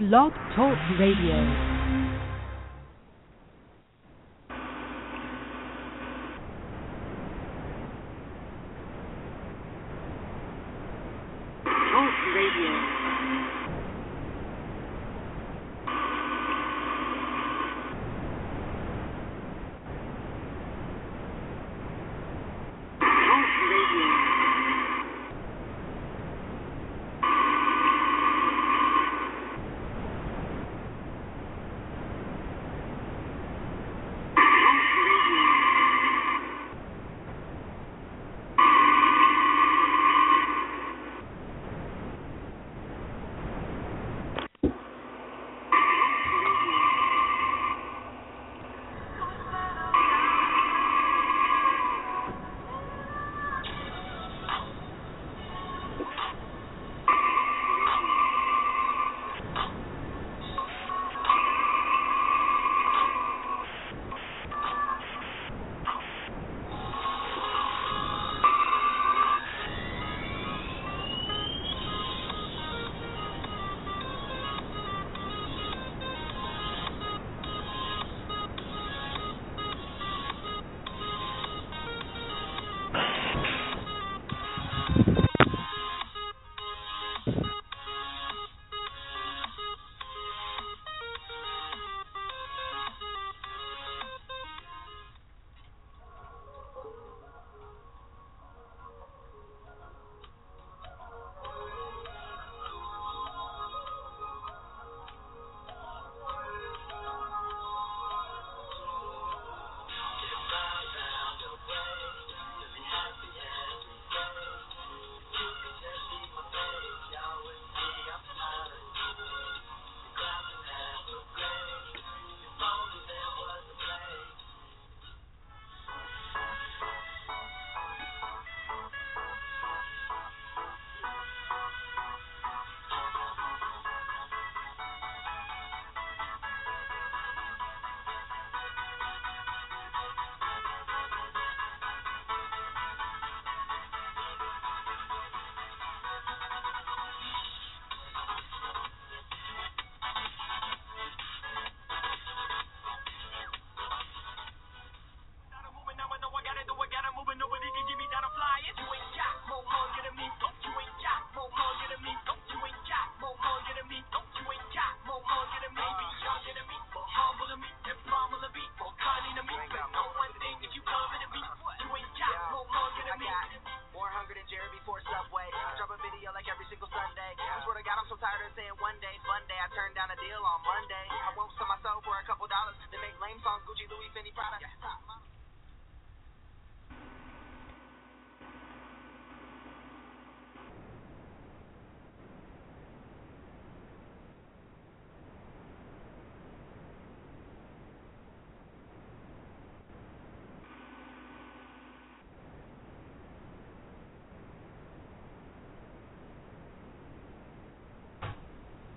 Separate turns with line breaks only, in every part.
Blog Talk Radio.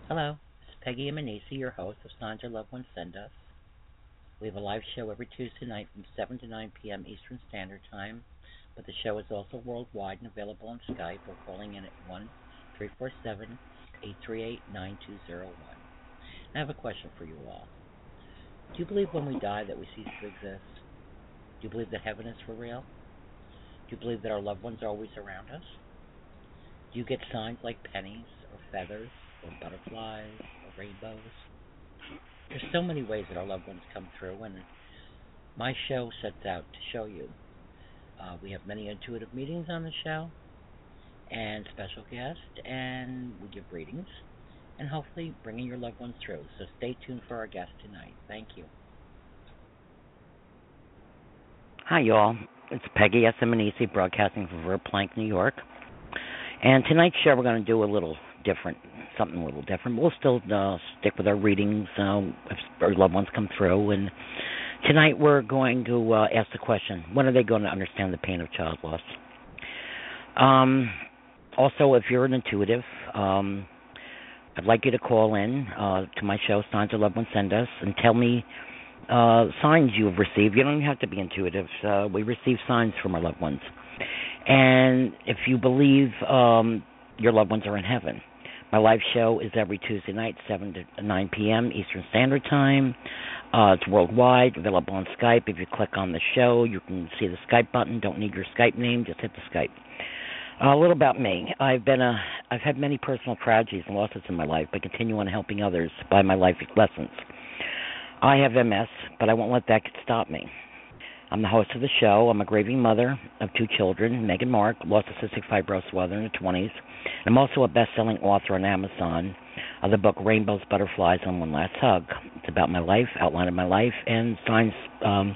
Hello, this is Peggy Emanisi, your host of Signs Loved Ones Send Us. We have a live show every Tuesday night from 7 to 9 p.m. Eastern Standard Time, but the show is also worldwide and available on Skype or calling in at 1 347 838 9201. I have a question for you all. Do you believe when we die that we cease to exist? Do you believe that heaven is for real? Do you believe that our loved ones are always around us? Do you get signs like pennies or feathers or butterflies or rainbows? There's so many ways that our loved ones come through, and my show sets out to show you. Uh, we have many intuitive meetings on the show, and special guests, and we give readings, and hopefully bringing your loved ones through. So stay tuned for our guest tonight. Thank you. Hi, y'all. It's Peggy S. Broadcasting from Verplanck, New York. And tonight's show, we're going to do a little different, something a little different. We'll still uh, stick with our readings uh, if our loved ones come through. And tonight, we're going to uh, ask the question when are they going to understand the pain of child loss? Um, also, if you're an intuitive, um, I'd like you to call in uh, to my show, Signs of Loved Ones Send Us, and tell me uh, signs you've received. You don't have to be intuitive. Uh, we receive signs from our loved ones. And if you believe um, your loved ones are in heaven, My live show is every Tuesday night, 7 to 9 p.m. Eastern Standard Time. Uh, it's worldwide, available on Skype. If you click on the show, you can see the Skype button. Don't need your Skype name, just hit the Skype. Uh, a little about me. I've been a I've had many personal tragedies and losses in my life, but continue on helping others by my life lessons. I have MS, but I won't let that stop me. I'm the host of the show. I'm a grieving mother of two children, Megan Mark, lost to cystic fibrosis while in their 20s. I'm also a best-selling author on Amazon of the book Rainbows, Butterflies, and One Last Hug. It's about my life, outline of my life, and signs um,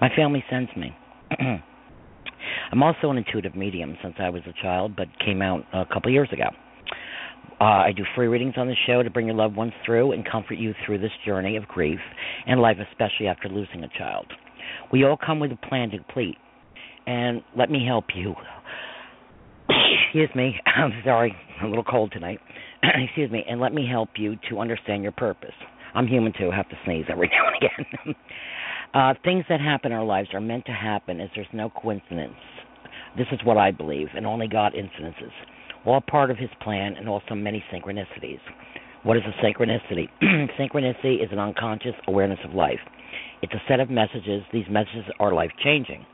my family sends me. I'm also an intuitive medium since I was a child, but came out a couple years ago. Uh, I do free readings on the show to bring your loved ones through and comfort you through this journey of grief and life, especially after losing a child. We all come with a plan to complete, and let me help you. Excuse me, I'm sorry, I'm a little cold tonight. Excuse me, and let me help you to understand your purpose. I'm human too, I have to sneeze every now and again. uh, things that happen in our lives are meant to happen as there's no coincidence. This is what I believe, and only God incidences. All part of his plan and also many synchronicities. What is a synchronicity? synchronicity is an unconscious awareness of life. It's a set of messages. These messages are life changing.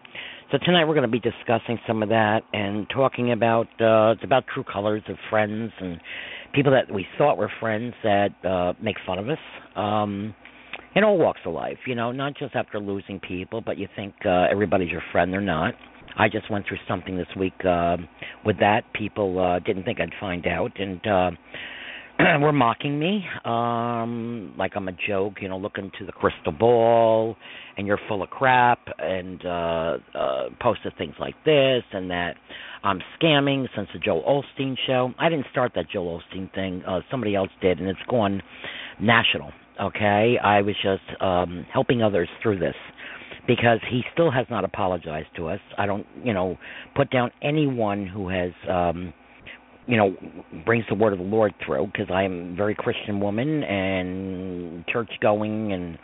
So tonight we're going to be discussing some of that and talking about uh, it's about true colors of friends and people that we thought were friends that uh, make fun of us. Um, in all walks of life, you know, not just after losing people, but you think uh, everybody's your friend. They're not. I just went through something this week uh, with that. People uh, didn't think I'd find out, and uh, were mocking me, um, like I'm a joke. You know, look into the crystal ball, and you're full of crap, and uh, uh, posted things like this and that. I'm scamming since the Joel Osteen show. I didn't start that Joel Osteen thing. Uh, somebody else did, and it's gone national. Okay, I was just um, helping others through this because he still has not apologized to us. I don't, you know, put down anyone who has, um, you know, brings the word of the Lord through because I am a very Christian woman and church going and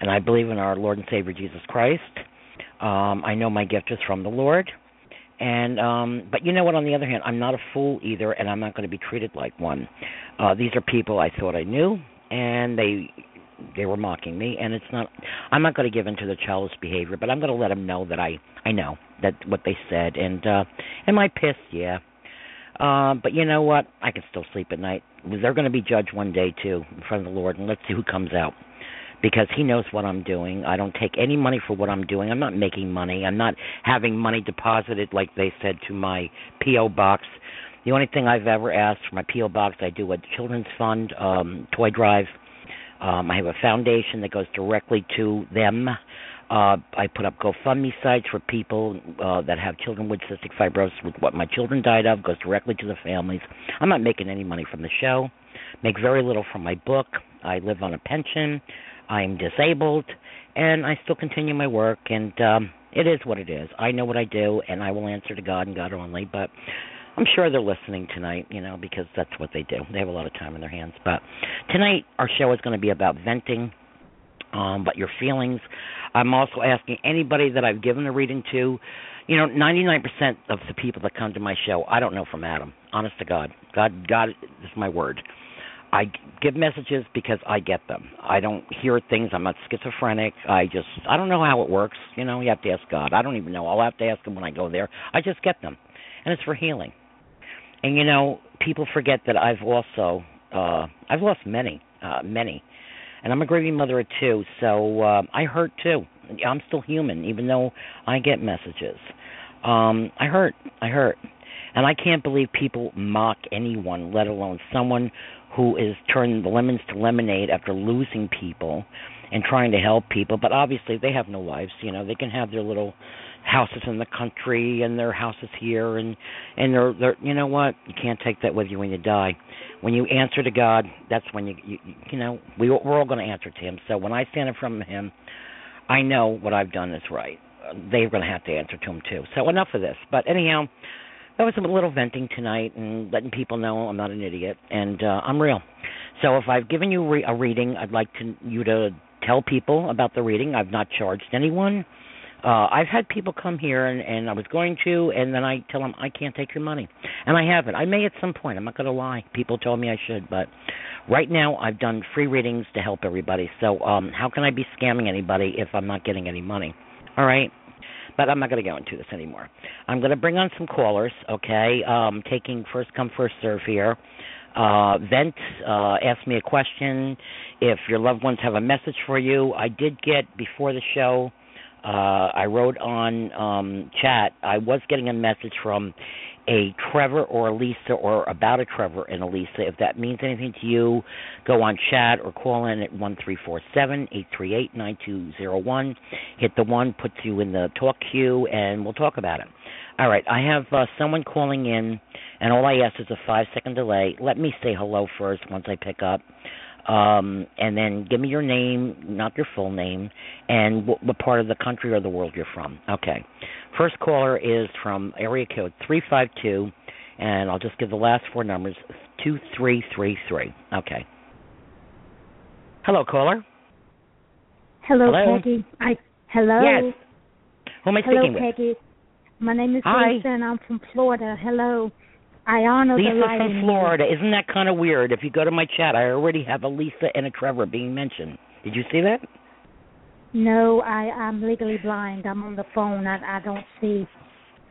and I believe in our Lord and Savior Jesus Christ. Um, I know my gift is from the Lord. And um but you know what on the other hand, I'm not a fool either and I'm not going to be treated like one. Uh these are people I thought I knew and they they were mocking me and it's not I'm not going to give into the childish behavior, but I'm going to let them know that I I know that what they said and uh am I pissed? Yeah. Uh, but you know what? I can still sleep at night. They're going to be judged one day too in front of the Lord, and let's see who comes out. Because He knows what I'm doing. I don't take any money for what I'm doing. I'm not making money. I'm not having money deposited, like they said, to my P.O. box. The only thing I've ever asked for my P.O. box, I do a children's fund, um, toy drive um, I have a foundation that goes directly to them. Uh, I put up GoFundMe sites for people uh, that have children with cystic fibrosis. With what my children died of goes directly to the families. I'm not making any money from the show. Make very little from my book. I live on a pension. I'm disabled, and I still continue my work. And um, it is what it is. I know what I do, and I will answer to God and God only. But I'm sure they're listening tonight, you know, because that's what they do. They have a lot of time in their hands. But tonight, our show is going to be about venting, um, but your feelings. I'm also asking anybody that I've given a reading to, you know, 99% of the people that come to my show, I don't know from Adam. Honest to God, God, God is my word. I give messages because I get them. I don't hear things. I'm not schizophrenic. I just I don't know how it works. You know, you have to ask God. I don't even know. I'll have to ask him when I go there. I just get them, and it's for healing. And you know, people forget that I've also uh I've lost many, uh many. And I'm a grieving mother of two, so uh, I hurt too. I'm still human, even though I get messages. Um, I hurt. I hurt. And I can't believe people mock anyone, let alone someone who is turning the lemons to lemonade after losing people and trying to help people. But obviously, they have no lives. You know, they can have their little houses in the country and their houses here and and they're they're you know what? You can't take that with you when you die. When you answer to god that's when you you, you know we we're all going to answer to him. So when i stand in front of him i know what i've done is right. They're going to have to answer to him too. So enough of this. But anyhow that was a little venting tonight and letting people know i'm not an idiot and uh i'm real. So if i've given you re- a reading i'd like to you to tell people about the reading. I've not charged anyone Uh, I've had people come here and, and I was going to, and then I tell them I can't take your money, and I haven't. I may at some point. I'm not going to lie. People told me I should, but right now I've done free readings to help everybody. So um, how can I be scamming anybody if I'm not getting any money? All right. But I'm not going to go into this anymore. I'm going to bring on some callers, okay? Um, taking first come, first serve here. Uh, vent, uh, ask me a question. If your loved ones have a message for you, I did get before the show. Uh, I wrote on um, chat. I was getting a message from a Trevor or a Lisa or about a Trevor and a Lisa. If that means anything to you, go on chat or call in at one three four seven eight three eight nine two zero one. Hit the one, puts you in the talk queue, and we'll talk about it. All right, I have uh, someone calling in, and all I ask is a five second delay. Let me say hello first once I pick up. Um, and then give me your name, not your full name, and what, what part of the country or the world you're from. Okay. First caller is from area code 352, and I'll just give the last four numbers 2333. Okay. Hello, caller.
Hello,
Hello?
Peggy. I hello.
Yes. Who am I
Hello,
speaking with?
Hello, Peggy. My name is
Hi.
Lisa, and I'm from Florida. Hello. I honor the
Lisa
light
from. Florida. Isn't that kind of weird? If you go to my chat, I already have a Lisa and a Trevor being mentioned. Did you see that?
No, I I'm legally blind. I'm on the phone. I I don't see.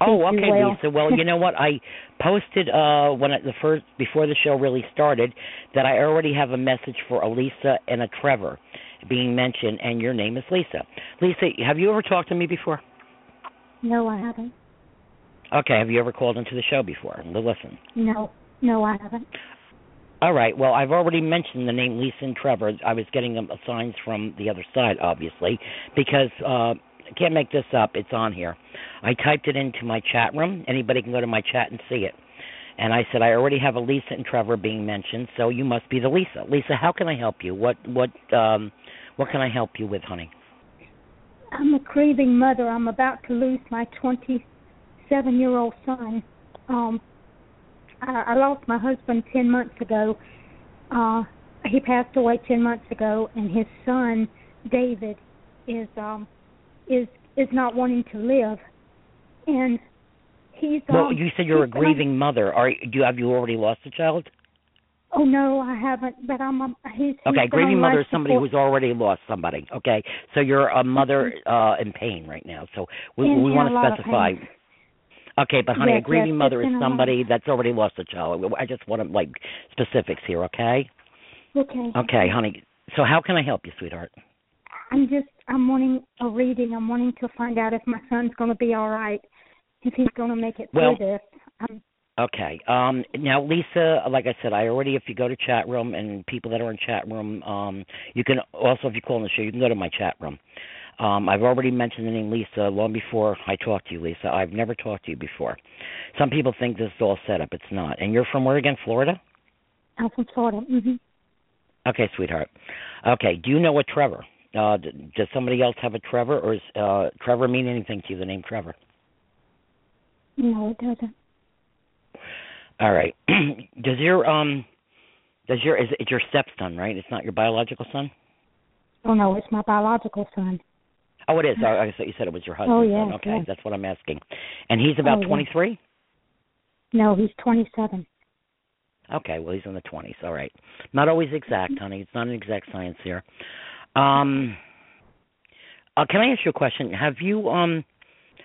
Oh, okay,
Will.
Lisa. Well, you know what? I posted uh when it, the first before the show really started that I already have a message for a Lisa and a Trevor being mentioned, and your name is Lisa. Lisa, have you ever talked to me before?
No, I haven't.
Okay, have you ever called into the show before? To listen.
No, no, I haven't.
All right. Well, I've already mentioned the name Lisa and Trevor. I was getting them signs from the other side, obviously, because uh, I can't make this up. It's on here. I typed it into my chat room. Anybody can go to my chat and see it. And I said I already have a Lisa and Trevor being mentioned, so you must be the Lisa. Lisa, how can I help you? What what um what can I help you with, honey?
I'm a grieving mother. I'm about to lose my 27 year old son. Um, I, I lost my husband 10 months ago. Uh, he passed away 10 months ago, and his son David is um is is not wanting to live, and he's
Well,
um,
you said you're a grieving mother. Are do you have you already lost a child?
Oh no, I haven't. But I'm a, he's
Okay,
he's
grieving mother is somebody
support.
who's already lost somebody. Okay, so you're a mother uh in pain right now. So we
In-
we want to specify. Okay, but honey, a
Yes,
grieving
yes,
mother is
in a lot of-
somebody that's already lost a child. I just want to like specifics here. Okay.
Okay.
Okay, honey. So how can I help you, sweetheart?
I'm just I'm wanting a reading. I'm wanting to find out if my son's going to be all right, if he's going to make it
Well-
through this. Um,
Okay. Um now Lisa, like I said, I already if you go to chat room and people that are in chat room, um you can also if you call in the show, you can go to my chat room. Um I've already mentioned the name Lisa long before I talked to you, Lisa. I've never talked to you before. Some people think this is all set up. It's not. And you're from where again? Florida?
I'm from Florida. hmm
Okay, sweetheart. Okay, do you know a Trevor? Uh d- does somebody else have a Trevor or is uh Trevor mean anything to you the name Trevor?
No, it doesn't.
All right. does your um does your is it's your stepson, right? It's not your biological son?
Oh no, it's my biological son.
Oh, it is. I, I thought you said it was your husband.
Oh,
son. Okay, that's what I'm asking. And he's about
Oh, yes.
23.
No, he's 27.
Okay, well he's in the 20s. All right. Not always exact, honey. It's not an exact science here. Um, uh, can I ask you a question? Have you um,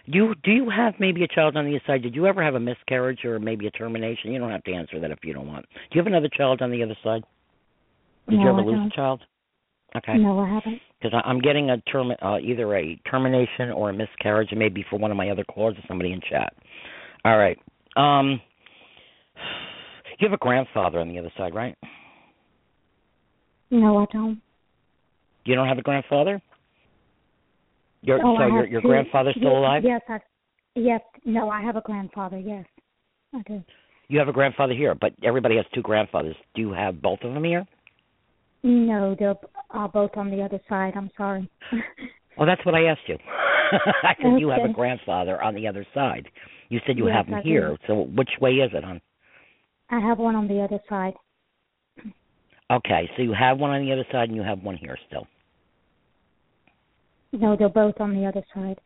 you do you have maybe a child on the other side? Did you ever have a miscarriage or maybe a termination? You don't have to answer that if you don't want. Do you have another child on the other side? Did
no,
you ever lose a child? Okay.
No, I haven't.
because I'm getting a term, uh, either a termination or a miscarriage, and maybe for one of my other callers or somebody in chat. All right. Um, you have a grandfather on the other side, right?
No, I don't.
You don't have a grandfather. Your
oh,
so your your
two.
grandfather's still
Yes,
alive.
Yes, I. Yes, no, I have a grandfather. Yes, I do.
You have a grandfather here, but everybody has two grandfathers. Do you have both of them here?
No, they're uh, both on the other side. I'm sorry.
Well, that's what I asked you. I said you have a grandfather on the other side. You said you
Yes,
have him
I do.
here. So which way is it, hon?
I have one on the other side.
Okay, so you have one on the other side and you have one here still.
No, they're both on the other side.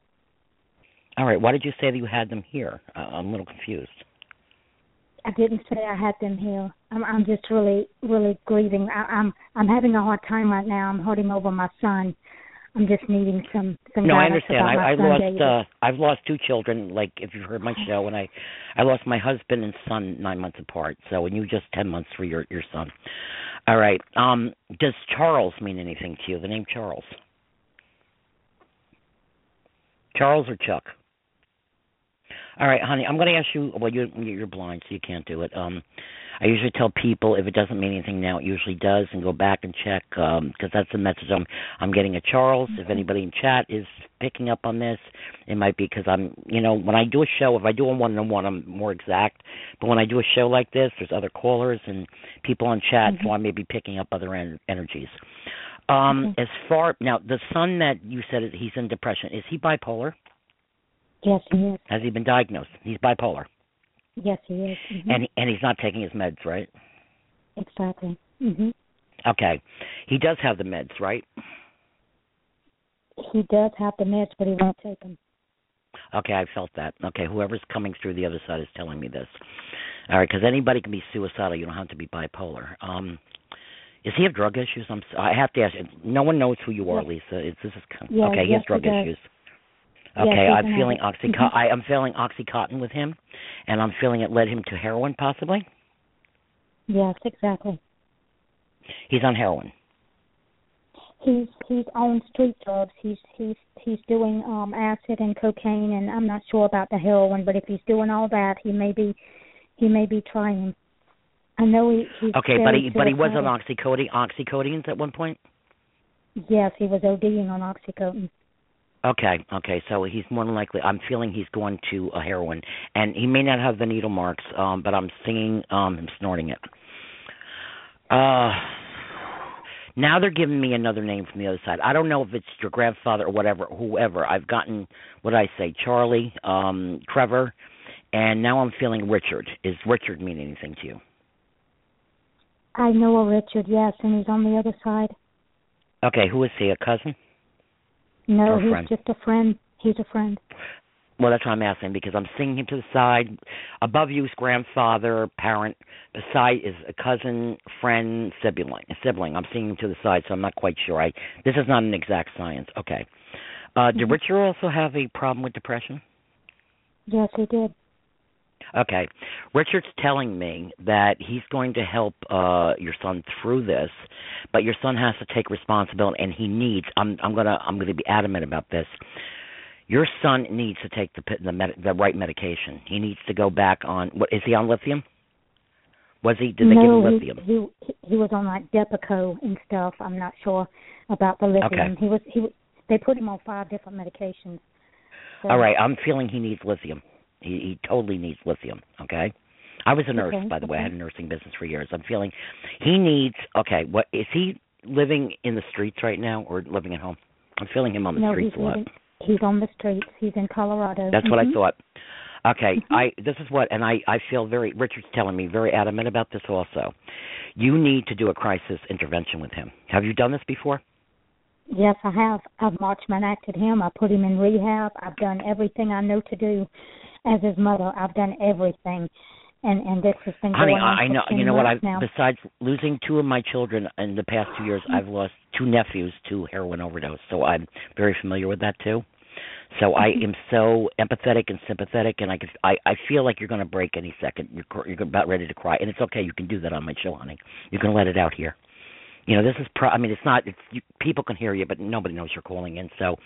All right. Why did you say that you had them here? Uh, I'm a little confused.
I didn't say I had them here. I'm I'm just really really grieving. I, I'm I'm having a hard time right now. I'm hurting over my son. I'm just needing some some
No, I understand. I, I
son,
lost.
David.
uh I've lost two children. Like if you've heard my show, and I, I lost my husband and son nine months apart. So, and you just ten months for your your son. All right. Um, does Charles mean anything to you? The name Charles. Charles or Chuck? All right, honey. I'm going to ask you. Well, you're you're blind, so you can't do it. Um, I usually tell people if it doesn't mean anything now, it usually does, and go back and check because that's the message I'm I'm getting. A Charles. If anybody in chat is picking up on this, it might be because I'm. You know, when I do a show, if I do a one on one, I'm more exact. But when I do a show like this, there's other callers and people on chat, so I may be picking up other en- energies. Um,
Okay.
as far now, the son that you said is- he's in depression. Is he bipolar?
Yes, he is.
Has he been diagnosed? He's bipolar,
Yes, he is. hmm
and and he's not taking his meds, right?
exactly. hmm
Okay, he does have the meds, right?
He does have the meds, but he won't take them.
Okay, I felt that. Okay, whoever's coming through the other side is telling me this. All right, because anybody can be suicidal. You don't have to be bipolar. Um, does he have drug issues? I'm. s- I have to ask. No one knows who you are,
Yes.
Lisa. It's, this is
Yeah,
okay. he has drug
he
issues.
Yes,
Okay,
he's
I'm feeling oxycontin.
Mhm.
I, I'm feeling oxycontin with him, and I'm feeling it led him to heroin, possibly.
Yes, exactly.
He's on heroin.
He's he's on street drugs. He's he's he's doing um acid and cocaine, and I'm not sure about the heroin. But if he's doing all that, he may be he may be trying. I know he he's
Okay, but he but he was on oxycodone, oxycodone at one point.
Yes, he was ODing on oxycodone.
Okay, okay. So he's more than likely. I'm feeling he's going to a heroin, and he may not have the needle marks, um, but I'm seeing um him snorting it. Uh, now they're giving me another name from the other side. I don't know if it's your grandfather or whatever, whoever. I've gotten what I say, Charlie, um, Trevor, and now I'm feeling Richard. Is Richard mean anything to you?
I know a Richard, yes, and he's on the other side.
Okay, who is he? A cousin?
No, he's
friend.
just a friend. He's a friend.
Well, that's what I'm asking because I'm seeing him to the side. Above you is grandfather, parent. Beside is a cousin, friend, sibling. A sibling. I'm seeing him to the side, so I'm not quite sure. I this is not an exact science. Okay. Uh, did
Mhm.
Richard also have a problem with depression?
Yes, he did.
Okay. Richard's telling me that he's going to help uh your son through this, but your son has to take responsibility and he needs I'm I'm going to I'm going to be adamant about this. Your son needs to take the the med, the right medication. He needs to go back on what is he on lithium? Was he did they give him
no,
lithium?
he, he he was on like Depakote and stuff. I'm not sure about the lithium.
Okay.
He was he they put him on five different medications. So,
All right, I'm feeling he needs lithium. He he totally needs lithium, okay? I was a nurse
Okay,
by the way. I had a nursing business for years. I'm feeling he needs okay, what is he living in the streets right now or living at home? I'm feeling him on the
no,
streets
he's
a lot.
living, he's on the streets. He's in Colorado.
That's what I
Mhm.
thought. Okay,
Mhm.
I this is what and I I feel very Richard's telling me very adamant about this also. You need to do a crisis intervention with him. Have you done this before?
Yes, I have. I've Marchman acted him. I put him in rehab. I've done everything I know to do as his mother. I've done everything, and and this has been
Honey,
going on
I, I know. You know what? I
months now.
besides losing two of my children in the past two years,
Mm-hmm.
I've lost two nephews to heroin overdose. So I'm very familiar with that too. So I
Mm-hmm.
am so empathetic and sympathetic, and I could, I, I feel like you're going to break any second. You're, you're about ready to cry, and it's okay. You can do that on my show, honey. You can let it out here. You know, this is. Pro- I mean, it's not. It's you, people can hear you, but nobody knows you're calling in. So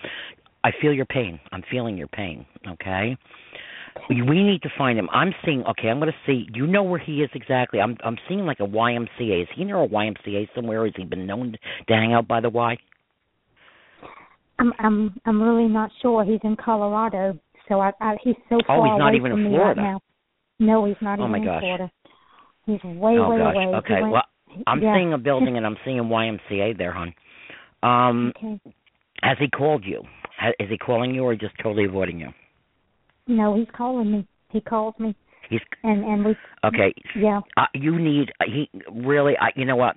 I feel your pain. I'm feeling your pain. Okay. We need to find him. I'm seeing. Okay, I'm going to see. Do you know where he is exactly? I'm I'm seeing like a YMCA. Is he near a YMCA somewhere? Has he been known to hang out by the Y?
I'm I'm I'm really not sure. He's in Colorado, so I, I he's so far
Oh, he's not
away
even
from
in
me
Florida.
right now. No, he's not
Oh,
even
my
in
gosh.
Florida. He's way
oh
way
gosh.
away.
Okay. Well, I'm
yeah.
seeing a building and I'm seeing YMCA there, hon. Um,
Okay.
has he called you? Is he calling you or just totally avoiding you?
No, he's calling me. He calls me,
He's
and and we.
okay.
Yeah.
Uh, you need uh, he really. I, you know what?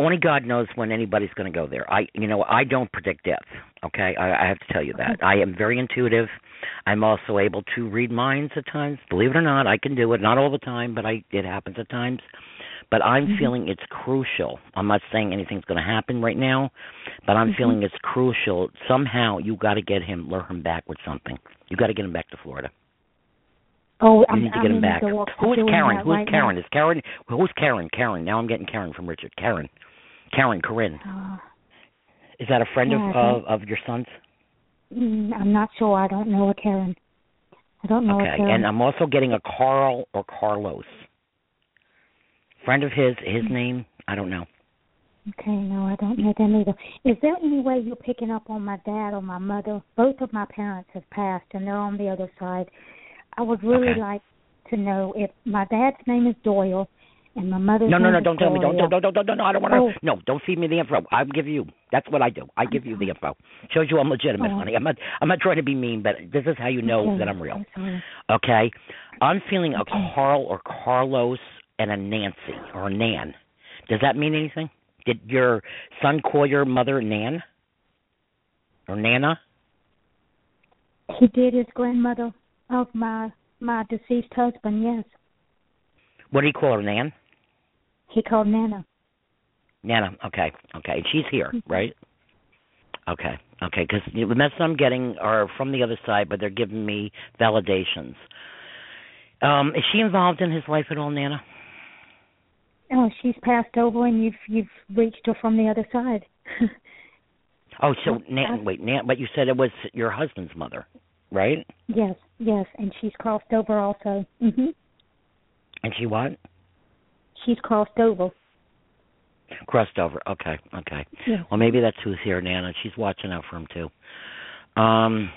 only God knows when anybody's going to go there. I, you know, I don't predict death. Okay, I, I have to tell you that. I am very intuitive. I'm also able to read minds at times. Believe it or not, I can do it. Not all the time, but I it happens at times. But I'm
Mhm.
feeling it's crucial. I'm not saying anything's going to happen right now, but I'm
Mhm.
feeling it's crucial. Somehow you got to get him, lure him back with something. You got to get him back to Florida.
Oh,
You
I'm,
need to
I'm
get him back. Who is Karen? Who's
right
Karen? Is Karen? Who's Karen? Karen. Now I'm getting Karen from Richard. Karen. Karen. Corinne.
Uh,
Is that a friend
Yeah,
of, of of your son's?
mm, I'm not sure. I don't know a Karen. I don't know a
Okay, and I'm also getting a Carl or Carlos. Friend of his, his name, I don't know.
Okay, no, I don't know them either. Is there any way you're picking up on my dad or my mother? Both of my parents have passed, and they're on the other side. I would really
Okay.
like to know if my dad's name is Doyle and my mother's
No, no,
name
no,
is
don't tell me. Don't, don't, don't, don't, don't, no, I don't want to.
Oh.
No, don't feed me the info. I'll give you. That's what I do. I give you the info. Shows you I'm legitimate,
Oh.
honey. I'm not. I'm not trying to be mean, but this is how you know
Okay,
that I'm real.
sorry.
Okay, I'm feeling a
Okay.
Carl or Carlos and a Nancy or a Nan. Does that mean anything? Did your son call your mother Nan or Nana?
He did his grandmother of my my deceased husband. Yes,
What did he call her, Nan?
he called Nana.
Nana. Okay, okay. She's here,
Mhm.
right? Okay, okay. Because the messages I'm getting are from the other side, but they're giving me validations. Um, is she involved in his life at all, Nana?
Oh, she's passed over, and you've you've reached her from the other side.
Oh, so Nan. Wait, Nan. But you said it was your husband's mother, right?
yes, yes, and she's crossed over also. Mm-hmm.
And she what?
She's crossed over.
Crossed over. Okay, okay.
Yes.
Well, maybe that's who's here, Nana. She's watching out for him too. Um,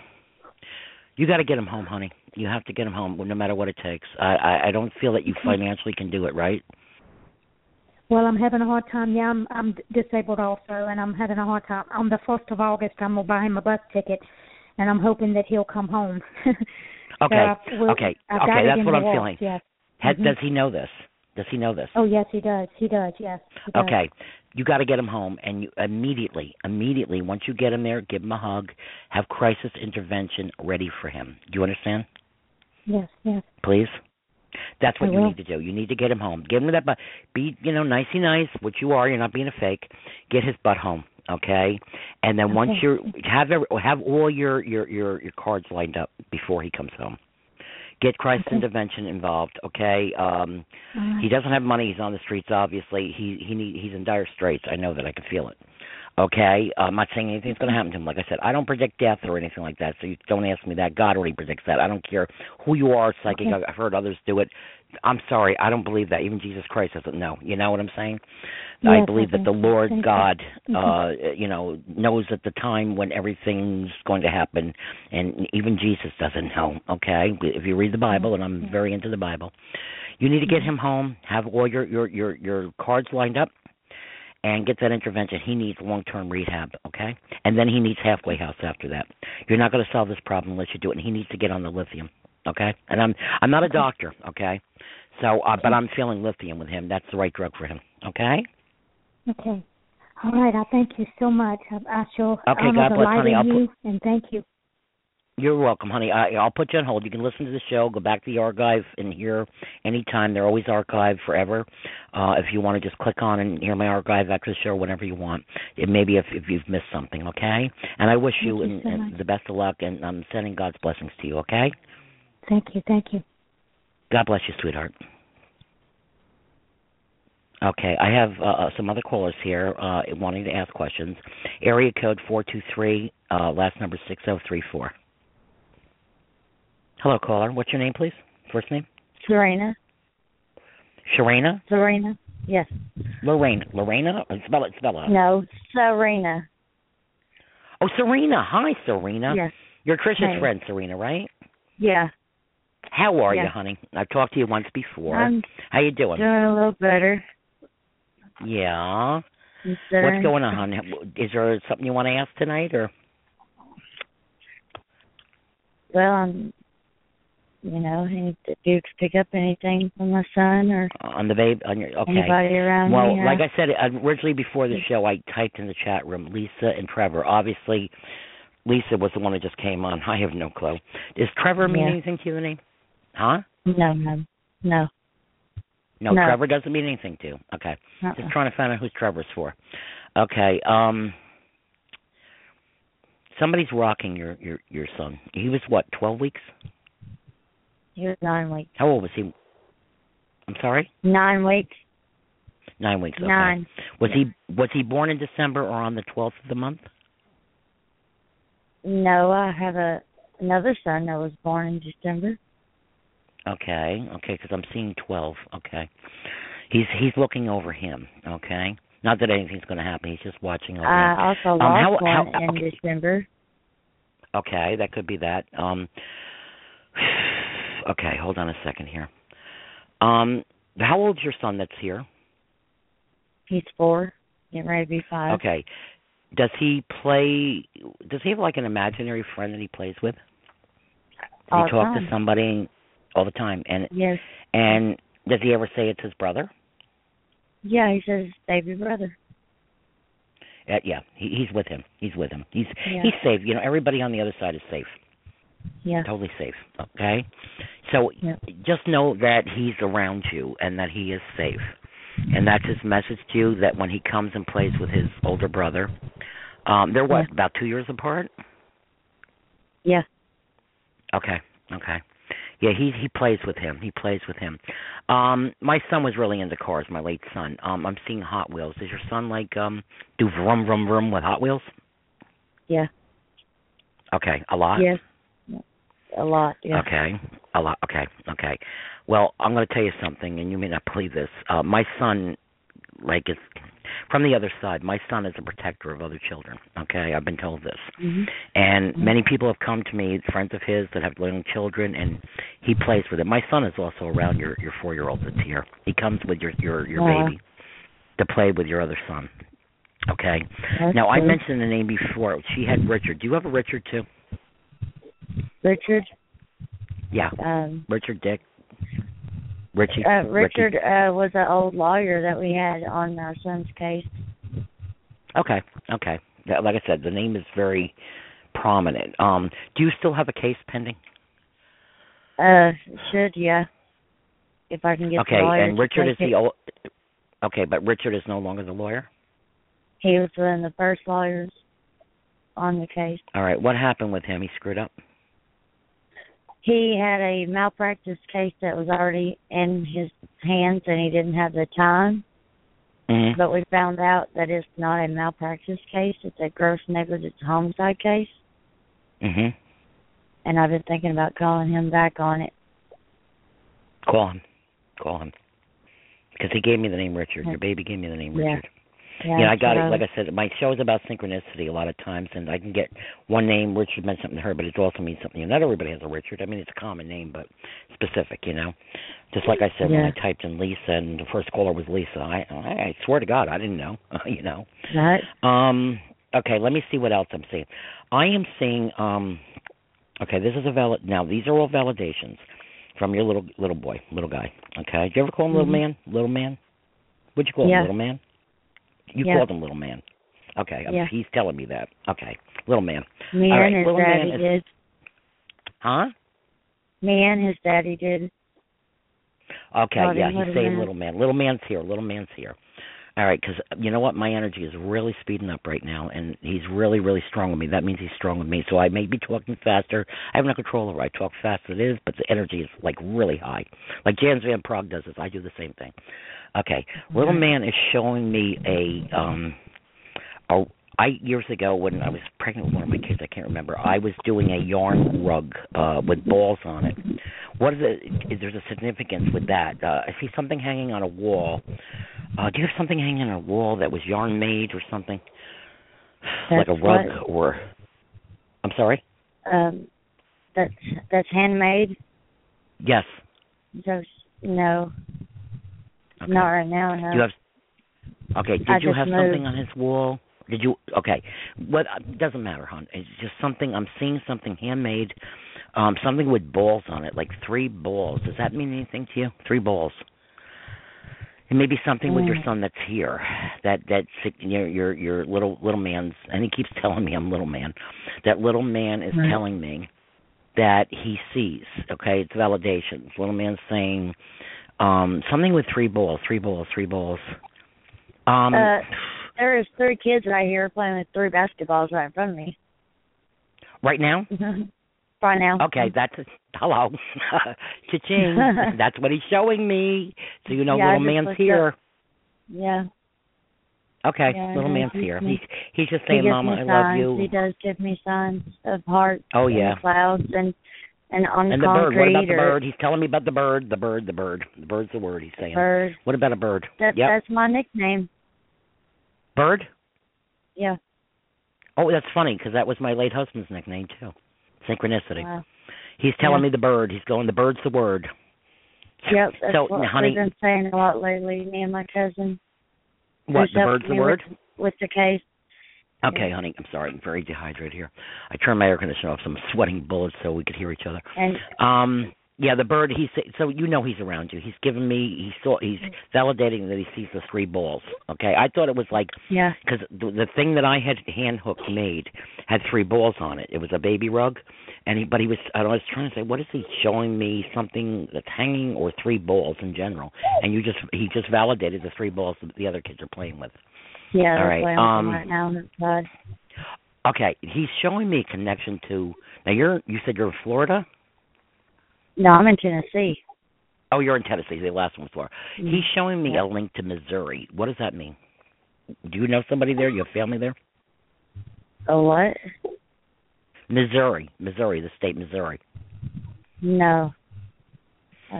you got to get him home, honey. You have to get him home, no matter what it takes. I, I, I don't feel that you financially can do it, right?
Well, I'm having a hard time. Yeah, I'm I'm disabled also, and I'm having a hard time. On the first of August, I'm gonna buy him a bus ticket, and I'm hoping that he'll come home.
Okay,
I- we'll-
okay,
I've
okay, that's what I'm feeling.
Yes.
Has,
Mhm.
Does he know this? Does he know this?
Oh yes, he does. He does. Yes. He does.
Okay, you got to get him home, and you immediately, immediately, once you get him there, give him a hug, have crisis intervention ready for him. Do you understand?
Yes. Yes.
Please. That's what
I
you
will.
need to do. You need to get him home. Give him that butt. Be, you know, nicey nice, which you are. You're not being a fake. Get his butt home, okay? And then once you're have every, have all your your your your cards lined up before he comes home. Get crisis
Okay.
intervention involved, okay? Um
right.
he doesn't have money. He's on the streets. Obviously, he he need, he's in dire straits. I know that. I can feel it. Okay, uh, I'm not saying anything's going to happen to him. Like I said, I don't predict death or anything like that. So you don't ask me that. God already predicts that. I don't care who you are, psychic.
Okay.
I've heard others do it. I'm sorry, I don't believe that. Even Jesus Christ doesn't know. You know what I'm saying?
Yes,
I believe
I
that the. Lord. God,
Mhm.
uh, you know, knows at the time when everything's going to happen, and even Jesus doesn't know. Okay, if you read the Bible, and I'm very into the Bible, you need to get
Mhm.
him home, have all your your your your cards lined up, and get that intervention. He needs long term rehab. Okay, and then he needs halfway house after that. You're not going to solve this problem unless you do it, and he needs to get on the lithium. Okay, and I'm I'm not a doctor. Okay, so uh, but I'm feeling lithium with him. That's the right drug for him. Okay.
Okay. All right. I thank you so much. I, I shall
Okay, God bless, honey. I'll put-
you, and thank you.
You're welcome, honey. I, I'll put you on hold. You can listen to the show, go back to the archive, and hear anytime. They're always archived forever. Uh, if you want to just click on and hear my archive after the show, whenever you want. It maybe if if you've missed something, okay? And I wish you,
you
and,
so
and the best of luck, and I'm sending God's blessings to you, okay?
Thank you. Thank you.
God bless you, sweetheart. Okay, I have uh, uh, some other callers here uh, wanting to ask questions. Area code four two three, uh, last number six zero three four. Hello, caller. What's your name, please? First name?
Serena.
Sharena?
Serena. Yes.
Lorraine. Lorena? Uh, Spell it. Spell it.
No, Serena.
Oh, Serena. Hi, Serena.
Yes.
You're
Hey.
friend, Serena, right?
Yeah.
How are you, honey? I've talked to you once before.
I'm
How you doing?
doing a little better.
Yeah. What's going on, honey? Is there something you want to ask tonight, or?
Well, I'm you know, any, if you could pick up anything from my son or
on the babe on your okay.
anybody around
Well, like I said originally before the show, I typed in the chat room Lisa and Trevor. Obviously, Lisa was the one that just came on. I have no clue. Does Trevor mean
Yeah.
anything to you, name? Huh?
no, no, no.
No,
No.
Trevor doesn't mean anything to you. Okay.
Uh-uh.
Just trying to find out who's Trevor's for. Okay. Um somebody's rocking your your your son. He was what, 12 weeks?
He was nine weeks.
How old was he? I'm sorry?
Nine weeks.
9 weeks. Okay.
Nine.
Was he was he born in December or on the 12th of the month?
No, I have a another son that was born in December.
Okay. Okay, cuz I'm seeing 12. Okay. He's he's looking over him, okay? Not that anything's going to happen. He's just watching over him.
I also
Um,
lost
how-
one
how-
in
okay.
December.
Okay, that could be that. Um Okay, hold on a second here. Um how old's your son that's here?
He's four, getting ready to be five.
Okay. Does he play does he have like an imaginary friend that he plays with? Does
All
he talk
time.
to somebody all the time? And
Yes.
and does he ever say it's his brother?
Yeah, he says baby brother.
Uh, yeah, he, he's with him. He's with him. He's
Yeah.
he's safe. You know, everybody on the other side is safe.
Yeah.
Totally safe. Okay? So
Yeah.
just know that he's around you and that he is safe. And that's his message to you that when he comes and plays with his older brother, um they're what,
Yeah.
about 2 years apart?
Yeah.
Okay. Okay. Yeah, he he plays with him. He plays with him. Um my son was really into cars, my late son. Um I'm seeing Hot Wheels. Does your son like um do vroom vroom vroom with Hot Wheels?
Yeah.
Okay, a lot.
Yes. A lot. Yeah.
Okay, a lot. Okay, okay. Well, I'm going to tell you something, and you may not believe this. Uh, my son, like, is from the other side. My son is a protector of other children. Okay, I've been told this,
Mhm.
and
Mhm.
many people have come to me, friends of his that have young children, and he plays with them. My son is also around your your four year old that's here. He comes with your your your
Wow.
baby to play with your other son. Okay.
That's
now I mentioned the name before. She had Richard. Do you have a Richard too?
Richard.
Yeah,
Um,
Richard Dick. Richie.
uh, Richard uh, was an old lawyer that we had on our son's case.
Okay, okay. Like I said, the name is very prominent. Um, do you still have a case pending?
Uh, should yeah. If I can get
okay,
the lawyer
and Richard is
it.
the old. Okay, but Richard is no longer the lawyer.
He was one of the first lawyers on the case.
All right, what happened with him? He screwed up.
He had a malpractice case that was already in his hands, and he didn't have the time.
Mm-hmm.
But we found out that it's not a malpractice case; it's a gross negligence homicide case.
Mm-hmm.
And I've been thinking about calling him back on it.
Call him. Call him. Because he gave me the name Richard. Your baby gave me the name Richard.
Yeah,
Yeah, I got it. Like I said, my show is about synchronicity a lot of times, and I can get one name. Richard meant something to her, but it also means something. Not everybody has a Richard. I mean, it's a common name, but specific. You know, just like I said when I typed in Lisa, and the first caller was Lisa. I I, I swear to God, I didn't know. you know.
Right.
Um. Okay, let me see what else I'm seeing. I am seeing. Um. Okay, this is a valid. Now these are all validations from your little little boy, little guy. Okay, did you ever call him little
Mhm.
man? Little man? What'd you call
Yeah.
him, little man? You called him little man. Okay,
Yeah.
he's telling me that. Okay, little man.
Me
All
and his
little man
daddy
is-
did.
Huh?
Me and his daddy did.
Okay,
Called
yeah, he's saying
man.
little man. Little man's here. Little man's here. All right, because you know what, my energy is really speeding up right now, and he's really, really strong with me. That means he's strong with me. So I may be talking faster. I have no control over. it. I talk fast as it is, but the energy is like really high. Like James Van Praagh does this. I do the same thing. Okay, little man is showing me a um, a I years ago when I was pregnant with one of my kids, I can't remember. I was doing a yarn rug uh with balls on it. What is it? Is there's a significance with that? Uh, I see something hanging on a wall. Uh, do you have something hanging on a wall that was yarn made or something, like a rug
what-
or? I'm sorry.
Um, that's that's handmade.
Yes.
So no,
Okay.
not right now. No.
You have. Okay. Did
I
you have
moved.
something on his wall? Did you? Okay. What? uh, Doesn't matter, hon. It's just something. I'm seeing something handmade, Um, something with balls on it, like three balls. Does that mean anything to you? Three balls. It may be something with your
Mm.
son that's here. That that your your your little little man's, and he keeps telling me I'm little man. That little man is
Right.
telling me that he sees. Okay, it's validations. Little man's saying um something with three balls, three balls, three balls. Um,
Uh, There is three kids right here playing with three basketballs right in front of me.
right now.
right now.
Okay, that's hello, cha-ching. that's what he's showing me. So you know,
Yeah,
little man's here.
Yeah.
Okay,
Yeah,
little man's here.
me.
He's he's just saying,
gives
"Mama, I love you."
He does give me signs of hearts
Oh, yeah.
clouds and and on
and the bird. What about the bird? He's telling me about the bird. The bird. The bird. The bird's the word he's saying.
bird.
What about a bird?
That
yep.
that's my nickname.
Bird.
Yeah.
Oh, that's funny because that was my late husband's nickname too. Synchronicity.
Wow.
He's telling
Yeah.
me the bird. He's going. The bird's the word.
Yep. That's
So,
what
honey-
we've been saying a lot lately. Me and my cousin.
What? The bird's the word.
With, with the case.
Okay,
Yeah.
honey. I'm sorry. I'm very dehydrated here. I turned my air conditioner off, so I'm sweating bullets so we could hear each other.
And
Um, yeah, the bird. He's so you know he's around you. He's giving me. He saw. He's validating that he sees the three balls. Okay, I thought it was like
yeah.
because the, the thing that I had hand hooked made had three balls on it. It was a baby rug, and he but he was. I was trying to say, what is he showing me? Something that's hanging or three balls in general? And you just he just validated the three balls that the other kids are playing with.
Yeah,
All
that's why I'm
um,
right now.
Okay, he's showing me a connection to. Now you're you said you're in Florida.
No, I'm in Tennessee.
Oh, you're in Tennessee. The last one was Florida.
Mm.
He's showing me
Yeah.
a link to Missouri. What does that mean? Do you know somebody there? You have family there?
A what?
Missouri, Missouri, the state Missouri.
No.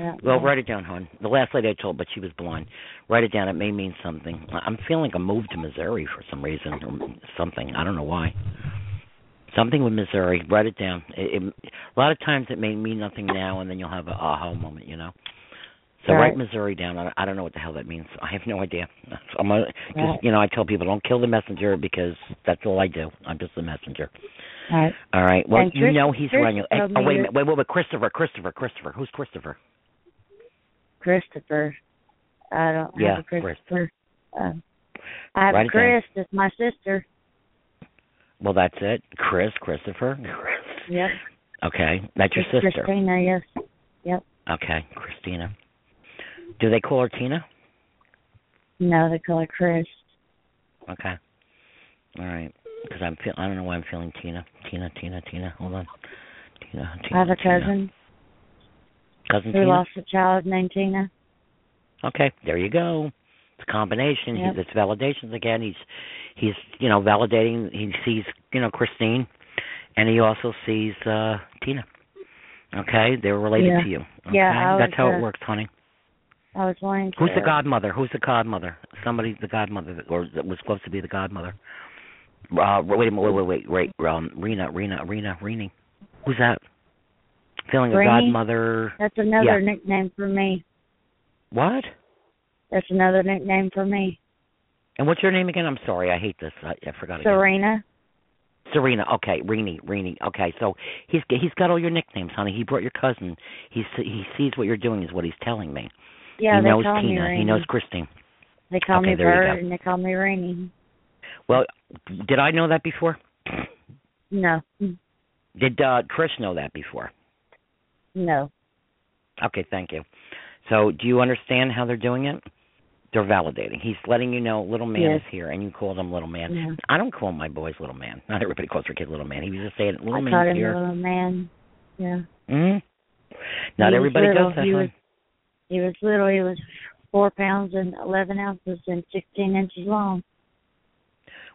Don't
Well, write it down, hon. The last lady I told, but she was blind. Write it down. It may mean something. I'm feeling like a move to Missouri for some reason or something. I don't know why. Something with Missouri. Write it down. It, it, a lot of times it may mean nothing now, and then you'll have a aha moment. You know. So
Right.
write Missouri down. I, I don't know what the hell that means. I have no idea. I'm a, just
Right.
you know I tell people don't kill the messenger because that's all I do. I'm just the messenger.
All right.
All right. Well,
And
you
Chris-
know he's
Chris.
Hey, oh wait, a
that-
minute. wait, wait, wait. Christopher, Christopher, Christopher. Who's Christopher?
Christopher. I don't
Yeah,
have a Christopher. Um, I have
Write
a
down.
Chris. That's my sister.
Well, that's it. Chris, Christopher.
Yep.
Okay, that's your
It's
sister.
Christina, yes. Yep.
Okay, Christina. Do they call her Tina?
No, they call her Chris.
Okay. All right. Because I'm feel. I don't know why I'm feeling Tina. Tina. Tina. Tina. Hold on. Tina. Tina.
I have a
Tina.
cousin
Cousin
who
Tina.
lost a child named Tina.
Okay, there you go. It's a combination.
Yep.
He, it's validations again. He's he's you know validating. He sees you know Christine, and he also sees uh Tina. Okay, they're related
Yeah.
to you. Okay?
Yeah,
that's
was,
how
uh,
it works, honey.
I was wanting to.
Who's the godmother? Who's the godmother? Somebody, the godmother, or that was supposed to be the godmother. Uh, wait a minute, wait, wait, wait, wait. Um, Rena, Rena, Rena, Rena. Who's that? Feeling a godmother.
That's another
Yeah.
nickname for me.
What?
That's another nickname for me.
And what's your name again? I'm sorry, I hate this. I, I forgot again.
Serena.
Serena. Okay, Renee, Renee. Okay, so he's he's got all your nicknames, honey. He brought your cousin. He's he sees what you're doing, is what he's telling me.
Yeah,
he
they
knows
call me
Tina. He knows Christine.
They call
Okay,
me Bird and they call me Rainy.
Well, did I know that before?
No,
Did uh Trish know that before?
No.
Okay, thank you. So, do you understand how they're doing it? They're validating. He's letting you know little man
Yes.
is here, and you called him little man.
Yeah.
I don't call my boys little man. Not everybody calls their kid little man. He was just saying little
I him
here.
little man. Yeah.
hmm Not
He
everybody
little.
does that.
He was he was little. He was four pounds and eleven ounces and sixteen inches long.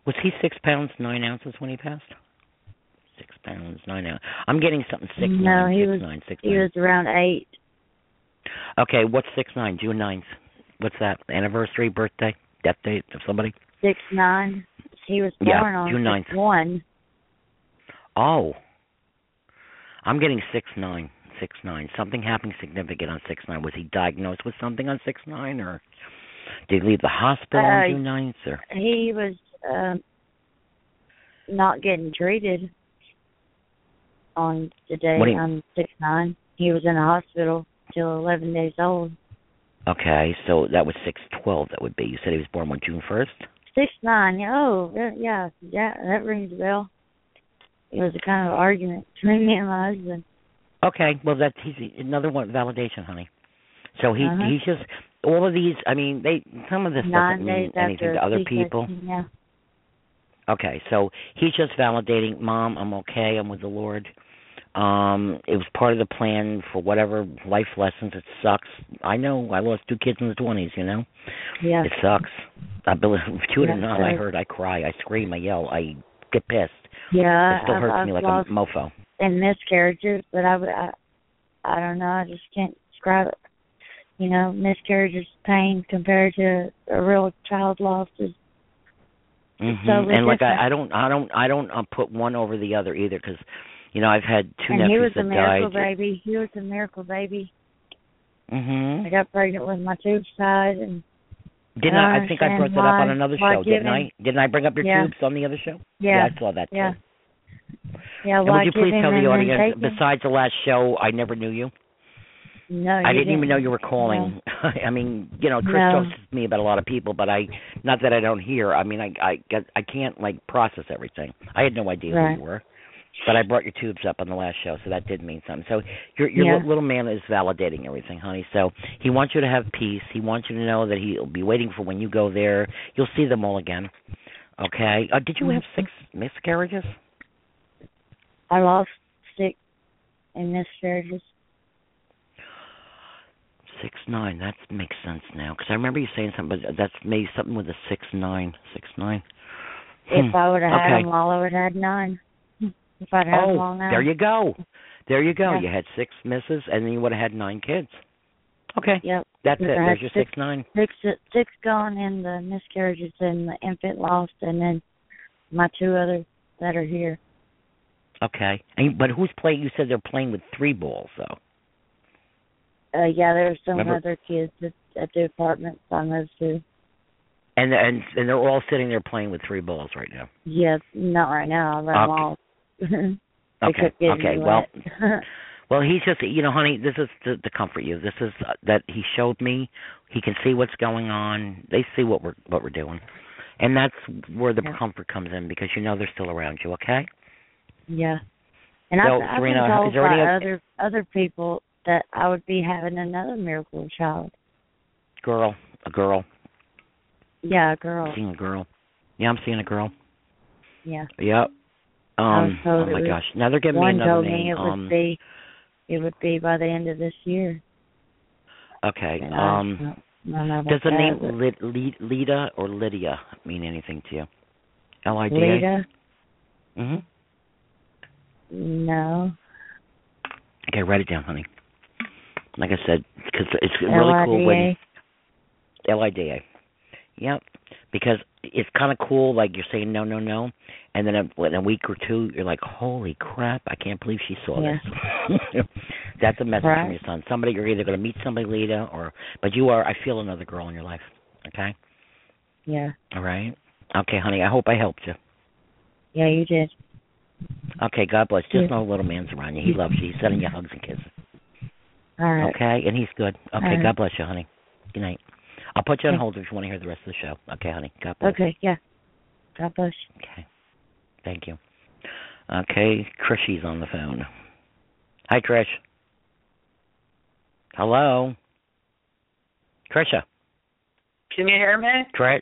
Was he six pounds nine ounces when he passed? Pounds nine ounces. I'm getting something six
No,
nine,
he
six
was-
nine, six
He
nine.
was around eight.
Okay, what's six nine? June ninth. What's that? Anniversary, birthday, death date of somebody?
Six nine. He was
Yeah,
born on
June
six
9th.
one.
Oh. I'm getting six nine. Six nine. Something happened significant on six nine. Was he diagnosed with something on six nine or did he leave the hospital
Uh,
on June ninth or
He was um not getting treated on the day
you-
I'm six nine. He was in the hospital till eleven days old.
Okay, so that was six twelve. That would be. You said he was born on June first.
Six nine. yeah, Oh, yeah, yeah, that rings a bell. It was a kind of argument between me and my husband.
Okay, well that's he's another one validation, honey. So he
Uh-huh.
he's just all of these. I mean, they some of this
Nine
doesn't mean anything to other people.
Yeah.
Okay, so he's just validating, Mom, I'm okay. I'm with the Lord. Um, it was part of the plan for whatever life lessons. It sucks. I know. I lost two kids in the twenties. You know,
Yeah.
it sucks. I believe two
Yeah,
or not.
it
I heard. I cry. I scream. I yell. I get pissed.
Yeah.
It still
I've,
hurts
I've
me like a mofo.
in miscarriages, but I would I, I don't know, I just can't describe it. You know, miscarriages pain compared to a real child loss is
hmm
so
and like. I, I don't, I don't, I don't uh, put one over the other either because, you know, I've had two
and he was a miracle
died.
baby. He was a miracle baby.
hmm
I got pregnant with my tubes tied and
Didn't
I
I? Think I brought that up on another show, didn't I? Didn't I bring up your
Yeah.
tubes on the other show?
yeah.
I saw that too.
Yeah. Yeah,
And would you please tell the audience, besides the last show, I never knew you.
No,
I
you
didn't even know you were
No.
calling. I mean, you know, Chris
No.
talks to me about a lot of people, but I, not that I don't hear. I mean, I, I, I can't like process everything. I had no idea
Right.
who you were, but I brought your tubes up on the last show, so that did mean something. So your your
Yeah.
little man is validating everything, honey. So he wants you to have peace. He wants you to know that he'll be waiting for when you go there. You'll see them all again. Okay. Uh, did you have
Mm-hmm.
six miscarriages?
I lost six in miscarriages.
Six nine. That makes sense now because I remember you saying something, but that's maybe something with a six nine. Six nine.
If
Hmm.
I would have had
Okay.
them all, I would have had nine. If I'd had
oh,
them all now.
there you go. There you go.
Yeah.
You had six misses, and then you would have had nine kids. Okay,
Yep.
that's
If
it.
I
There's your
six-
six nine.
Six six gone in the miscarriages and the infant lost, and then my two others that are here.
Okay, and, but who's playing? You said they're playing with three balls, though.
Uh, yeah, there's some
Remember-
other kids at, at the apartment on those two.
And and and they're all sitting there playing with three balls right now.
Yes, not right now. They're
Okay.
all. They
Okay, okay. Well, well, he's just you know, honey. This is to, to comfort you. This is uh, that he showed me. He can see what's going on. They see what we're what we're doing, and that's where the
Yeah.
comfort comes in because you know they're still around you. Okay.
yeah. And
So,
I've, I've been told by
any
other other people that I would be having another miracle child.
Girl, a girl.
Yeah, a girl.
I'm seeing a girl. Yeah, I'm seeing a girl.
Yeah.
Yep. Um. Oh my gosh. Now they're giving me another
told
name.
me it would
um.
be it would be by the end of this year.
Okay.
And
Um.
don't- I don't know about
Does the name Lid, Lid, Lida or Lydia mean anything to you? L I D A.
Lita?
Mhm.
No.
Okay, write it down, honey. Like I said, because it's really cool when L I D A. Yep. Because it's kind of cool, like you're saying no, no, no, and then a, in a week or two, you're like, holy crap, I can't believe she saw
Yeah.
this. That's a message
Right.
from your son. Somebody you're either going to meet somebody, Lita, or but you are. I feel another girl in your life. Okay.
Yeah.
All right. Okay, honey. I hope I helped you.
Yeah, you did.
Okay. God bless. Just
Yeah.
know little man's around you. He loves you. He's sending you hugs and kisses.
All right.
Okay, and he's good. Okay.
Right.
God bless you, honey. Good night. I'll put you on
Yeah.
hold if you want to hear the rest of the show. Okay, honey. God bless.
Okay, yeah. God bless.
Okay. Thank you. Okay, Trishy's on the phone. Hi, Trish. Hello. Trisha.
Can you hear me?
Trish.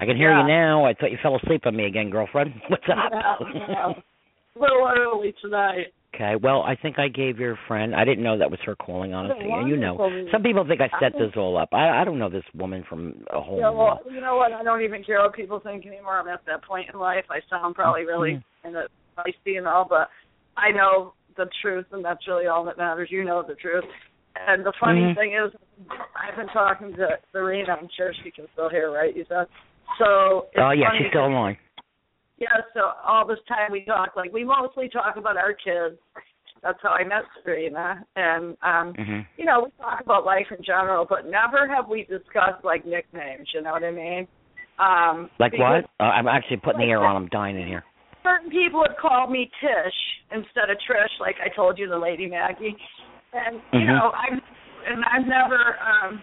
I can hear
Yeah.
you now. I thought you fell asleep on me again, girlfriend. What's up?
Yeah, yeah. A little early tonight.
Okay. Well, I think I gave your friend. I didn't know that was her calling, honestly. And you know, some people think I set this all up. I I don't know this woman from a whole.
Yeah, well, you know what? I don't even care what people think anymore. I'm at that point in life. I sound probably really
Mm-hmm.
kind of feisty and all, but I know the truth, and that's really all that matters. You know the truth. And the funny
Mhm.
thing is, I've been talking to Serena. I'm sure she can still hear, right? You said. So.
Oh yeah, she's still online.
Yeah, so all this time we talk, like we mostly talk about our kids. That's how I met Serena, and um,
Mhm.
you know, we talk about life in general, but never have we discussed like nicknames. You know what I mean? Um,
Like
because
what? Uh, I'm actually putting the air on. I'm dying in here.
Certain people have called me Tish instead of Trish, like I told you, the lady Maggie. And you
Mhm.
know, I'm and I've never. um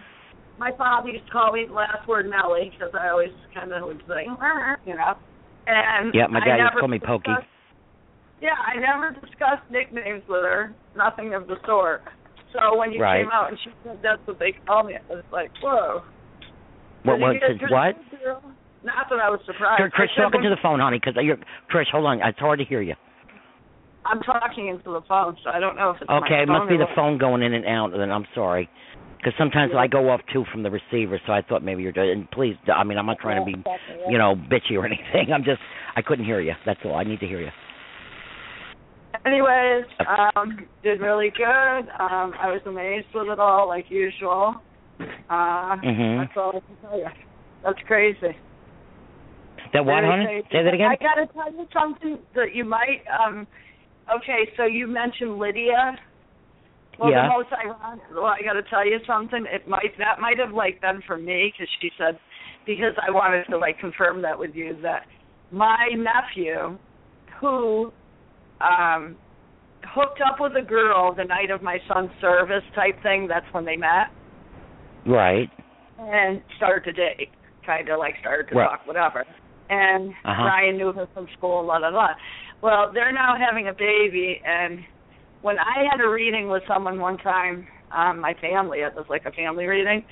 My father used to call me the last word Nellie because I always kind of would say, you know. And
Yeah, my dad used to call me Pokey.
Yeah, I never discussed nicknames with her. Nothing of the sort. So when you
Right.
came out and she said that's what they call me, I was like, whoa.
What? What? what?
Not that I was surprised. I said
talking to the phone, honey, because uh, you're Trish. Hold on, it's hard to hear you.
I'm talking into the phone, so I don't know if it's
Okay, it must be the phone going in and out. Then I'm sorry, because sometimes I go off too from the receiver. So I thought maybe you're doing. And please, I mean, I'm not trying to be, you know, bitchy or anything. I'm just, I couldn't hear you. That's all. I need to hear you.
Anyways, um, did really good. Um, I was amazed with it all, like usual. Uh,
Mhm.
That's all I can tell you. That's crazy.
That what, honey? Say that again.
I gotta tell you something that you might. um Okay, so you mentioned Lydia. Well,
Yeah.
the most ironic. Well, I got to tell you something. It might that might have like been for me because she said because I wanted to like confirm that with you that my nephew, who um hooked up with a girl the night of my son's service type thing. That's when they met
Right.
and started to date, kind of like started to
Right.
talk, whatever. And
Uh-huh.
Ryan knew her from school, la la la. Well, they're now having a baby, and when I had a reading with someone one time, um, my family, it was like a family reading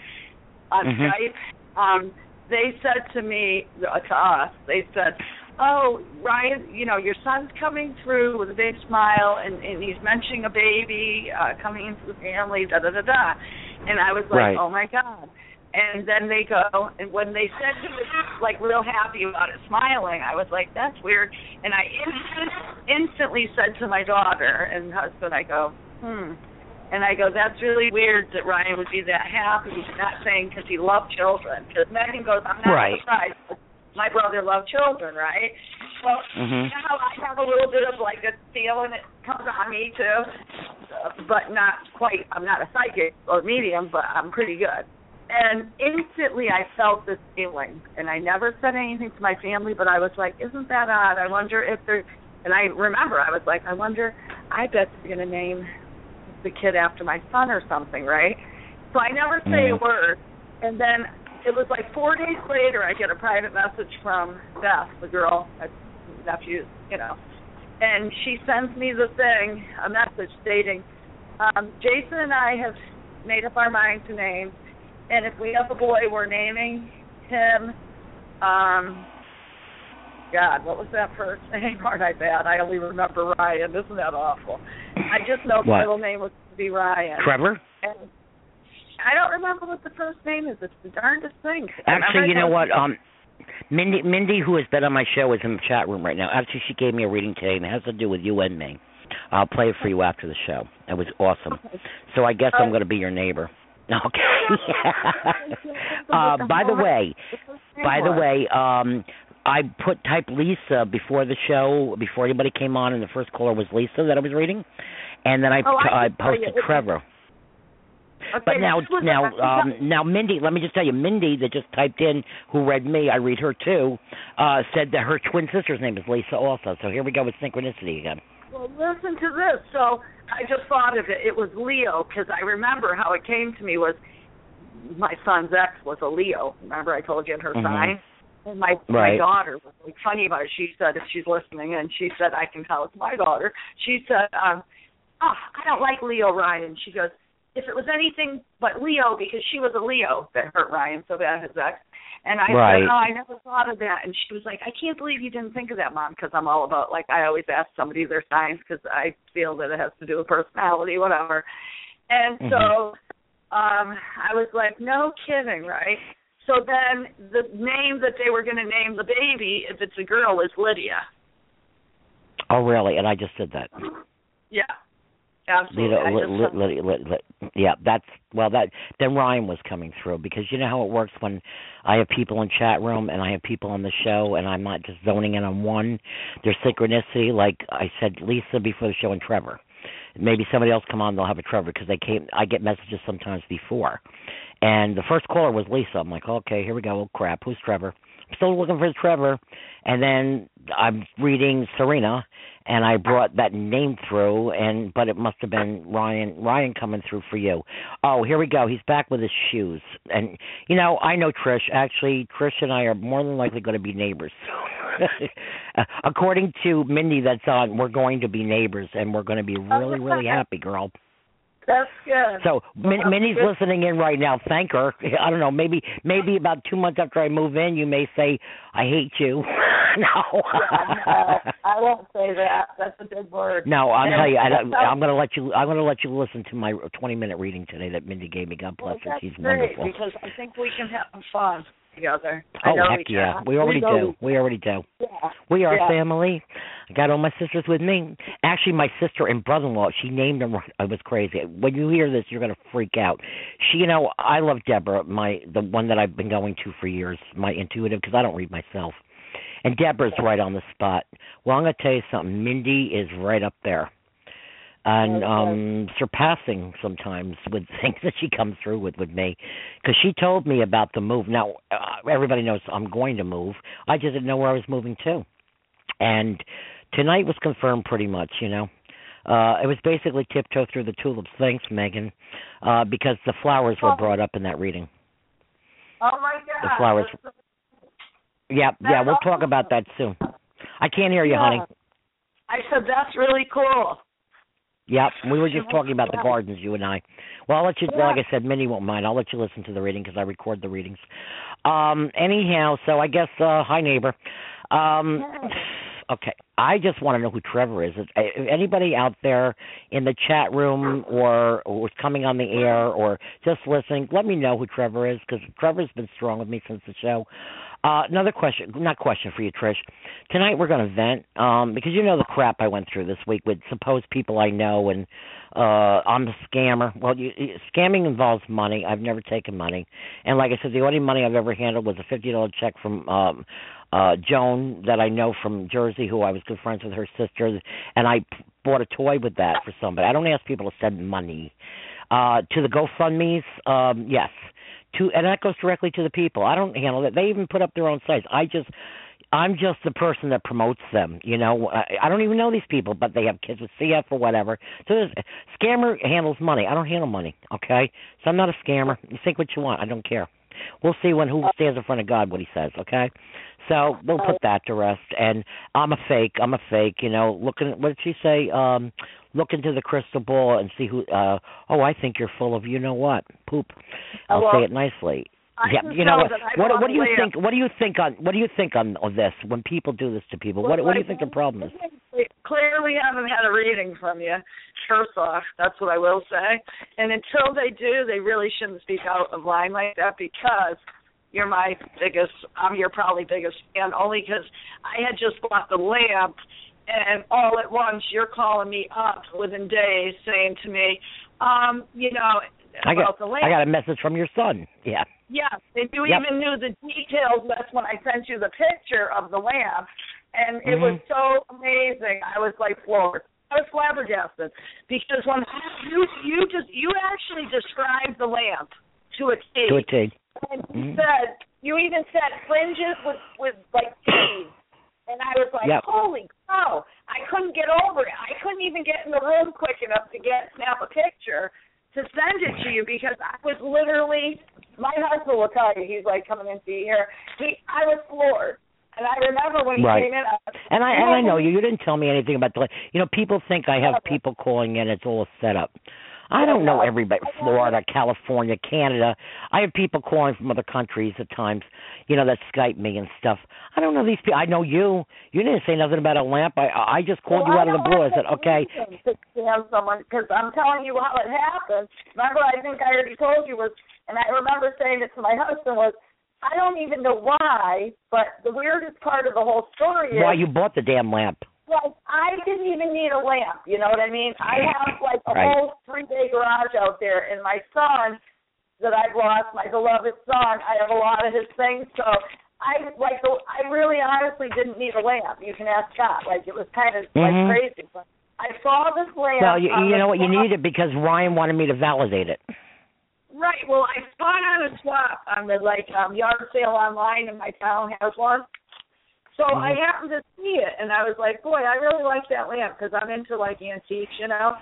on
Mhm.
Skype. Um, they said to me, uh, to us, they said, "Oh, Ryan, you know your son's coming through with a big smile, and, and he's mentioning a baby uh, coming into the family, da da da da." And I was like,
Right.
"Oh my god." And then they go, and when they said he was like real happy about it, smiling, I was like, "That's weird." And I instant, instantly said to my daughter and husband, I go, "Hmm." And I go, "That's really weird that Ryan would be that happy." Not saying because he loved children. Because Megan goes, "I'm not
Right.
surprised. My brother loved children, right?" Well,
Mhm.
you know how I have a little bit of like a feeling it comes on me too, but not quite. I'm not a psychic or medium, but I'm pretty good. And instantly I felt this feeling, and I never said anything to my family, but I was like, "Isn't that odd? I wonder if they're." And I remember I was like, "I wonder. I bet they're gonna name the kid after my son or something, right?" So I never say a
Mhm.
word, and then it was like four days later I get a private message from Beth, the girl, my nephew, you know, and she sends me the thing, a message stating, um, Jason and I have made up our mind to name, and if we have a boy, we're naming him, um, God, what was that first name? Aren't I bad? I only remember Ryan. Isn't that awful? I just know the
What?
middle name was to be Ryan.
Trevor.
And I don't remember what the first name is. It's the darndest thing.
Actually, you know what? Um, Mindy, Mindy, who has been on my show, is in the chat room right now. Actually, she gave me a reading today, and it has to do with you and me. I'll play it for you after the show. It was awesome. So I guess I'm going to be your neighbor. Okay. uh, by the way, by the way, um, I put type Lisa before the show, before anybody came on, and the first caller was Lisa that I was reading, and then I
Oh, I
I
can tell you.
posted Trevor.
Okay,
But now, now, um, now, Mindy, let me just tell you, Mindy that just typed in, who read me, I read her too, uh, said that her twin sister's name is Lisa also. So here we go with synchronicity again.
Well, listen to this. So I just thought of it. It was Leo because I remember how it came to me was my son's ex was a Leo. Remember I told you in her
Mhm.
sign. And my
Right.
my daughter was like funny about it. She said if she's listening, and she said I can tell it's my daughter. She said, um, "Oh, I don't like Leo Ryan." She goes, "If it was anything but Leo, because she was a Leo that hurt Ryan so bad, his ex." And I
Right.
said, "Oh, I never thought of that." And she was like, "I can't believe you didn't think of that, Mom," because I'm all about like I always ask somebody their signs because I feel that it has to do with personality, whatever. And so um I was like, "No kidding, right?" So then the name that they were going to name the baby, if it's a girl, is Lydia.
Oh, really? And I just did that.
Yeah, absolutely.
Lita,
I
li,
just
li,
thought-
li, li, li, yeah, that's well. That then Ryan was coming through because you know how it works when I have people in chat room and I have people on the show and I'm not just zoning in on one. There's synchronicity, like I said, Lisa before the show and Trevor. Maybe somebody else come on, they'll have a Trevor because they came. I get messages sometimes before, and the first caller was Lisa. I'm like, okay, here we go. Oh crap, who's Trevor? Still looking for Trevor, and then I'm reading Serena, and I brought that name through, and but it must have been Ryan. Ryan coming through for you. Oh, here we go. He's back with his shoes, and you know I know Trish. Actually, Trish and I are more than likely going to be neighbors. According to Mindy, that's on. We're going to be neighbors, and we're going to be oh, really, really happy, girl.
That's good.
So Min-
Well,
Mindy's
good.
listening in right now. Thank her. I don't know. Maybe maybe about two months after I move in, you may say I hate you. no.
no, I won't say that. That's a big word.
No, I'll
and,
tell you. I, I'm going to let you. I'm going to let you listen to my 20 minute reading today that Mindy gave me. God bless
Well,
her. She's
great
wonderful.
because I think we can have fun together. I
Oh
know
heck
we
yeah, we already
know
do. We already do.
Yeah.
We are
Yeah.
family. I got all my sisters with me. Actually, my sister and brother-in-law. She named them. It was crazy. When you hear this, you're gonna freak out. She, you know, I love Deborah, my the one that I've been going to for years, my intuitive, because I don't read myself. And Deborah's right on the spot. Well, I'm gonna tell you something. Mindy is right up there, and um surpassing sometimes with things that she comes through with with me, because she told me about the move. Now uh, everybody knows I'm going to move. I just didn't know where I was moving to and tonight was confirmed pretty much you know uh it was basically tiptoe through the tulips thanks megan uh because the flowers were brought up in that reading
Oh my God.
The flowers. Yeah yeah we'll talk about that soon i can't hear you
Yeah.
honey
I said that's really cool.
Yep, we were just talking about the gardens, you and I. Well, I'll let you.
Yeah.
Like I said, Mindy won't mind. I'll let you listen to the reading because I record the readings. Um, anyhow, so I guess uh, hi neighbor. Um, okay, I just want to know who Trevor is. Is- uh, Anybody out there in the chat room or or coming on the air or just listening? Let me know who Trevor is because Trevor's been strong with me since the show. Uh, another question, not question for you, Trish. Tonight we're going to vent um, because you know the crap I went through this week with supposed people I know, and uh, I'm a scammer. Well, you, you- scamming involves money. I've never taken money, and like I said, the only money I've ever handled was a fifty dollar check from um, uh, Joan that I know from Jersey, who I was good friends with her sister, and I bought a toy with that for somebody. I don't ask people to send money. Uh, to the GoFundmes, um, yes to and that goes directly to the people. I don't handle it. They even put up their own sites. I just I'm just the person that promotes them. You know, I, I don't even know these people, but they have kids with CF or whatever. So this scammer handles money. I don't handle money. Okay, so I'm not a scammer. You think what you want. I don't care. We'll see when who stands in front of God what he says. Okay, so we'll put that to rest. And I'm a fake. I'm a fake. You know, looking. What did she say? Um, look into the crystal ball and see who. uh Oh, I think you're full of you know what poop. I'll
well,
say it nicely.
I
yeah, you know
know
what? What, what do you
live-
think? What do you think on? What do you think on, on this when people do this to people? What, what do you think the problem is?
We clearly haven't had a reading from you. First off, that's what I will say. And until they do, they really shouldn't speak out of line like that because you're my biggest, I'm your probably biggest fan only because I had just bought the lamp and all at once you're calling me up within days saying to me, um, you know,
I
about
got
the lamp.
I got a message from your son. Yeah.
Yes, and you
Yep.
even knew the details. That's when I sent you the picture of the lamp, and it was
Mhm.
so amazing. I was like floored. I was flabbergasted because when you you just you actually described the lamp to a T,
To a T.
and you
Mhm.
said you even said fringes with with like beads, and I was like,
Yep.
holy cow! I couldn't get over it. I couldn't even get in the room quick enough to get snap a picture to send it to you because I was literally. My husband will tell you he's like coming in to see here. He, I was floored, and I remember when he
Right.
came in. I,
And I and I know you. You didn't tell me anything about the. You know, people think I have people calling in. It's all a setup. I don't know everybody. Florida, California, Canada. I have people calling from other countries at times. You know that Skype me and stuff. I don't know these people. I know you. You didn't say nothing about a lamp. I I just called
Well,
you out of the blue. I said, okay.
To scam someone because I'm telling you how it happened. Remember, I think I already told you was, and I remember saying it to my husband was, I don't even know why, but the weirdest part of the whole story is
Why you bought the damn lamp?
Like I didn't even need a lamp. You know what I mean? I have like a
Right.
whole three day garage out there, and my son that I've lost, my beloved son, I have a lot of his things. So I like the- I really honestly didn't need a lamp. You can ask Scott. Like it was kind of
Mhm.
like crazy, but I saw this lamp.
Well, you, you know what? You
front-
need it because Ryan wanted me to validate it.
Right. Well, I saw it on a swap on the like um yard sale online, and my town has one. So I happened to see it, and I was like, "Boy, I really like that lamp because I'm into like antiques, you know."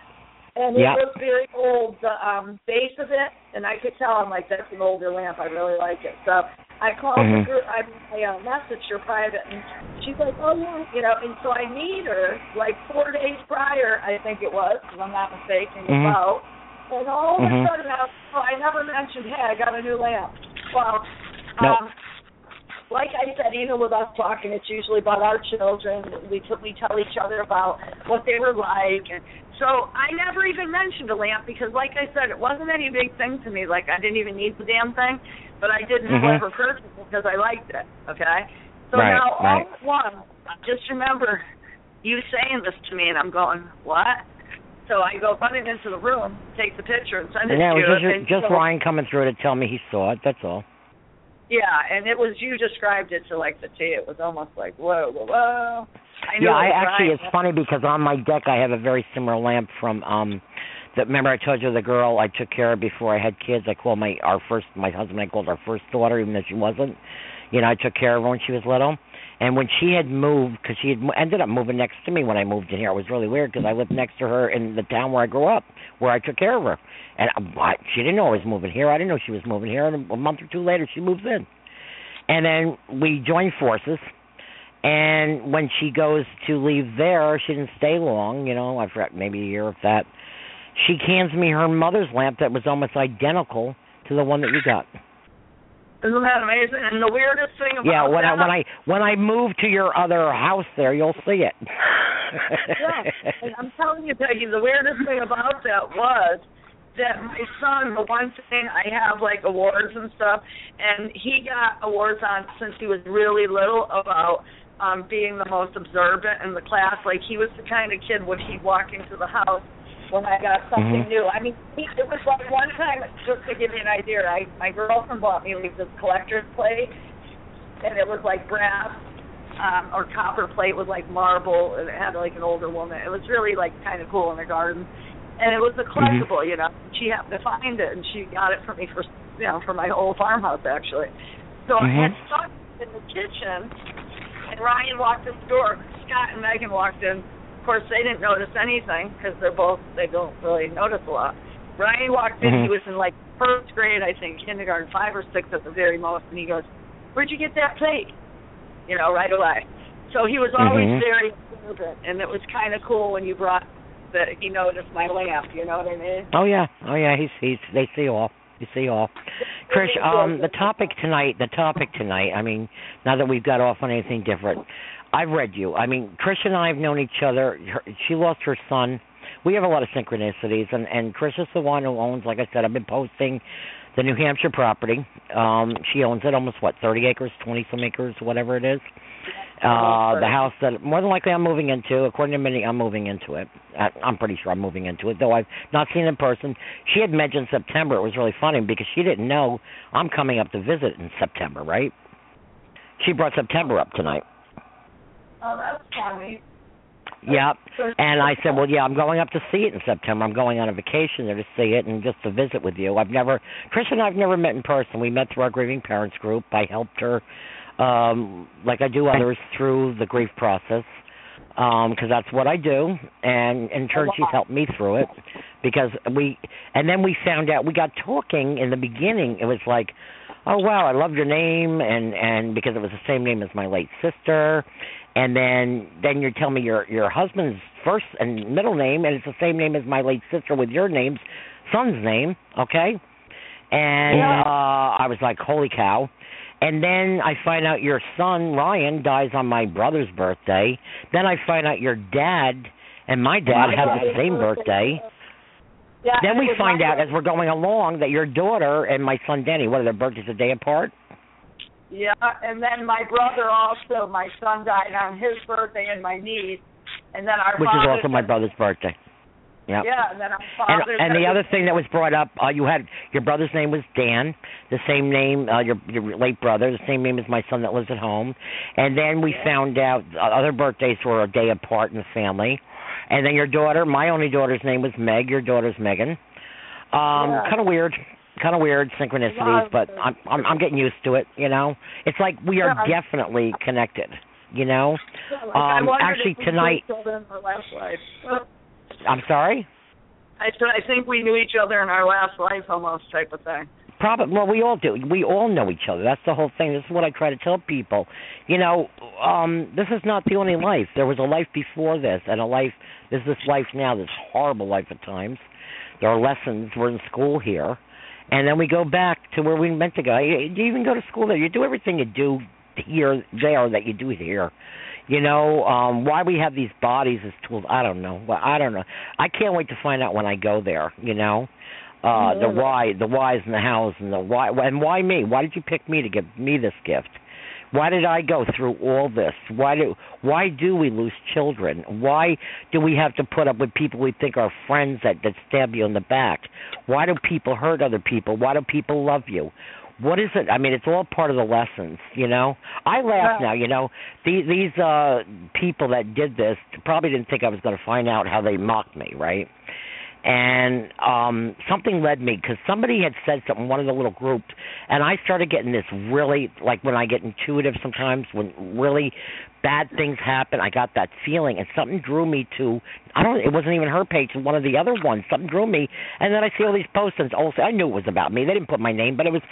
And it was very old, the um base of it, and I could tell. I'm like, "That's an older lamp. I really like it." So I called
Mhm.
the girl. I, I uh, messaged her private, and she's like, "Oh yeah," you know. And so I meet her like four days prior, I think it was, if I'm not mistaken,
Mhm.
about. And all of
Mhm.
a sudden, I, was, oh, I never mentioned, "Hey, I got a new lamp." Well,
Nope.
um, like I said, even with us talking, it's usually about our children. We t- we tell each other about what they were like, and so I never even mentioned a lamp because, like I said, it wasn't any big thing to me. Like I didn't even need the damn thing, but I didn't
Mhm.
however purchase it because I liked it. Okay, so
Right,
now all at once, I just remember you saying this to me, and I'm going, what? So I go running into the room, take the picture, and send it
And that
to
was
you.
just,
and
just
so-
Ryan coming through to tell me he saw it. That's all.
Yeah, and it was you described it to like the T. It was almost like whoa, whoa, whoa. I
Yeah, I actually
Ryan.
it's funny because on my deck I have a very similar lamp from um that remember I told you the girl I took care of before I had kids. I called my our first my husband I called our first daughter even though she wasn't. You know, I took care of her when she was little. And when she had moved, because she had ended up moving next to me when I moved in here, it was really weird because I lived next to her in the town where I grew up, where I took care of her. And I, she didn't know I was moving here. I didn't know she was moving here. And a month or two later, she moves in. And then we joined forces. And when she goes to leave there, she didn't stay long. You know, I forgot maybe a year of that. She hands me her mother's lamp that was almost identical to the one that you got.
Isn't that amazing? And the weirdest thing about
Yeah, when I when I when I move to your other house there, you'll see it.
yeah, and I'm telling you, Peggy, the weirdest thing about that was that my son, the one thing I have like awards and stuff, and he got awards on since he was really little about um being the most observant in the class. Like he was the kind of kid when he'd walk into the house when I got something
Mhm.
new. I mean, it was like one time, just to give you an idea, I my girlfriend bought me like this collector's plate, and it was like brass um or copper plate with like marble, and it had like an older woman. It was really like kind of cool in the garden, and it was a collectible, you know. She happened to find it, and she got it for me for you know for my whole farmhouse actually. So I had
Mhm.
stuck in the kitchen, and Ryan walked in the door. Scott and Megan walked in. Of course, they didn't notice anything because they're both they don't really notice a lot. Ryan walked in.
Mhm.
He was in like first grade, I think, kindergarten, five or six at the very most, and he goes, "Where'd you get that plate?" You know, right away. So he was always
Mhm.
very observant, and it was kind of cool when you brought that he noticed my lamp. You know what I mean?
Oh yeah, oh yeah. He's he's they see all. You see all. Trish, um, the topic tonight. The topic tonight. I mean, now that we've got off on anything different, I've read you. I mean, Trish and I have known each other. Her, she lost her son. We have a lot of synchronicities, and and Trish is the one who owns. Like I said, I've been posting the New Hampshire property. Um, she owns it almost what thirty acres, twenty some acres, whatever it is. Uh, the house that more than likely I'm moving into, according to Mindy, I'm moving into it. I, I'm pretty sure I'm moving into it, though I've not seen it in person. She had mentioned September. It was really funny because she didn't know I'm coming up to visit in September, right? She brought September up tonight.
Oh, that's funny.
Yep. And I said, well, yeah, I'm going up to see it in September. I'm going on a vacation there to see it and just to visit with you. I've never, Trish and I've never met in person. We met through our grieving parents group. I helped her, um, like I do others, through the grief process, because that's what I do. And in turn, she's helped me through it because we, and then we found out we got talking in the beginning. It was like, oh wow, I love your name, and and because it was the same name as my late sister, and then then you're telling me your your husband's first and middle name, and it's the same name as my late sister with your name's son's name, okay? And
Yeah.
uh I was like, holy cow. And then I find out your son Ryan dies on my brother's birthday. Then I find out your dad and my dad
My
have the same
birthday. Yeah,
Then we find out as we're going along that your daughter and my son Denny, what are their birthdays a day apart?
Yeah, and then my brother also, my son died on his birthday and my niece, and then our
Which is also my brother's birthday. Yeah.
Yeah, and then our
And,
father.
and the other thing that was brought up, uh, you had your brother's name was Dan, the same name, uh, your your late brother, the same name as my son that lives at home. And then we found out uh, other birthdays were a day apart in the family. And then your daughter, my only daughter's name was Meg. Your daughter's Megan. Um,
Yeah.
kind of weird, kind of weird synchronicities, but I'm, I'm I'm getting used to it. You know, it's like we are
Yeah.
definitely connected. You know,
Like,
Um, actually tonight-
each other in our last life.
I'm sorry.
I I think we knew each other in our last life, almost type of thing.
Probably. Well, we all do. We all know each other. That's the whole thing. This is what I try to tell people. You know, um, this is not the only life. There was a life before this, and a life. There's this life now. This horrible life at times. There are lessons. We're in school here, and then we go back to where we meant to go. You, you even go to school there. You do everything you do here, there that you do here. You know, um, why we have these bodies as tools, I don't know. Well, I don't know. I can't wait to find out when I go there, you know. Uh the why, the whys and the hows and the why and why me? Why did you pick me to give me this gift? Why did I go through all this? Why do why do we lose children? Why do we have to put up with people we think are friends that that stab you in the back? Why do people hurt other people? Why do people love you? What is it? I mean, it's all part of the lessons, you know. I laugh now, you know. These these uh people that did this probably didn't think I was going to find out how they mocked me, right? And um something led me because somebody had said something one of the little groups and i started getting this really like when i get intuitive sometimes when really bad things happen i got that feeling and something drew me to i don't it wasn't even her page one of the other ones something drew me and then i see all these posts and also i knew it was about me. They didn't put my name but it was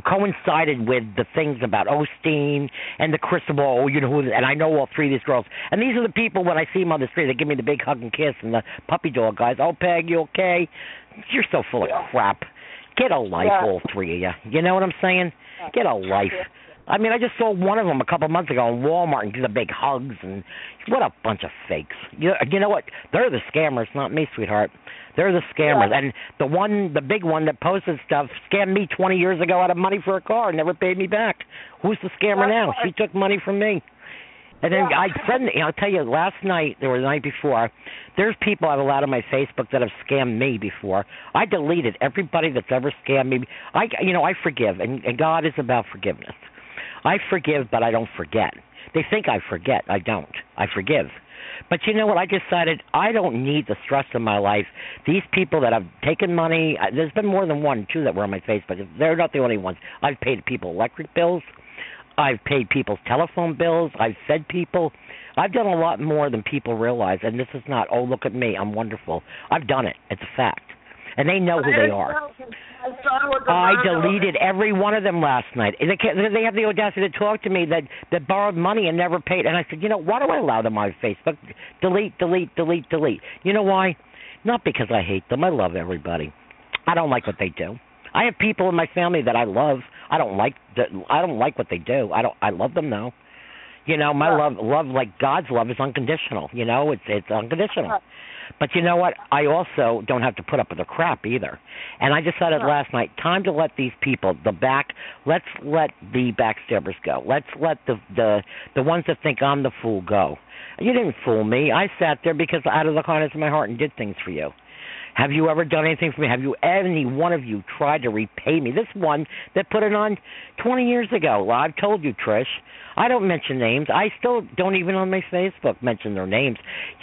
coincided with the things about Osteen and the crystal ball, you know, who, and I know all three of these girls. And these are the people when I see them on the street, they give me the big hug and kiss, and the puppy dog guys. Oh, Peg, you okay? You're so full of crap. Get a life,
Yeah.
all three of you. You know what I'm saying? Get a life. I mean, I just saw one of them a couple months ago in Walmart and do the big hugs, and what a bunch of fakes. You, you know what? They're the scammers, not me, sweetheart. They're the scammers.
Yeah.
And the one, the big one that posted stuff, scammed me 20 years ago out of money for a car and never paid me back. Who's the scammer now? She took money from me. And then
Yeah.
I said, I'll tell you, last night or the night before, there's people I've allowed on my Facebook that have scammed me before. I deleted everybody that's ever scammed me. I, you know, I forgive, and, and God is about forgiveness. I forgive, but I don't forget. They think I forget. I don't. I forgive. But you know what? I decided I don't need the stress in my life. These people that have taken money, there's been more than one, two that were on my Facebook. They're not the only ones. I've paid people electric bills. I've paid people's telephone bills. I've fed people. I've done a lot more than people realize. And this is not, oh, look at me. I'm wonderful. I've done it. It's a fact. And they know who they are.
My son was a
I deleted every one of them last night. They they have the audacity to talk to me that that borrowed money and never paid. And I said, you know, why do I allow them on Facebook? Delete, delete, delete, delete. You know why? Not because I hate them. I love everybody. I don't like what they do. I have people in my family that I love. I don't like the, I don't like what they do. I don't I love them though. You know, my
Yeah.
love love like God's love is unconditional, you know, it's it's unconditional.
Yeah.
But you know what? I also don't have to put up with their crap either. And I decided
Yeah.
last night, time to let these people, the back, let's let the backstabbers go. Let's let the the the ones that think I'm the fool go. You didn't fool me. I sat there because out of the kindness of my heart and did things for you. Have you ever done anything for me? Have you any one of you tried to repay me? This one that put it on 20 years ago. Well, I've told you, Trish. I don't mention names. I still don't even on my Facebook mention their names.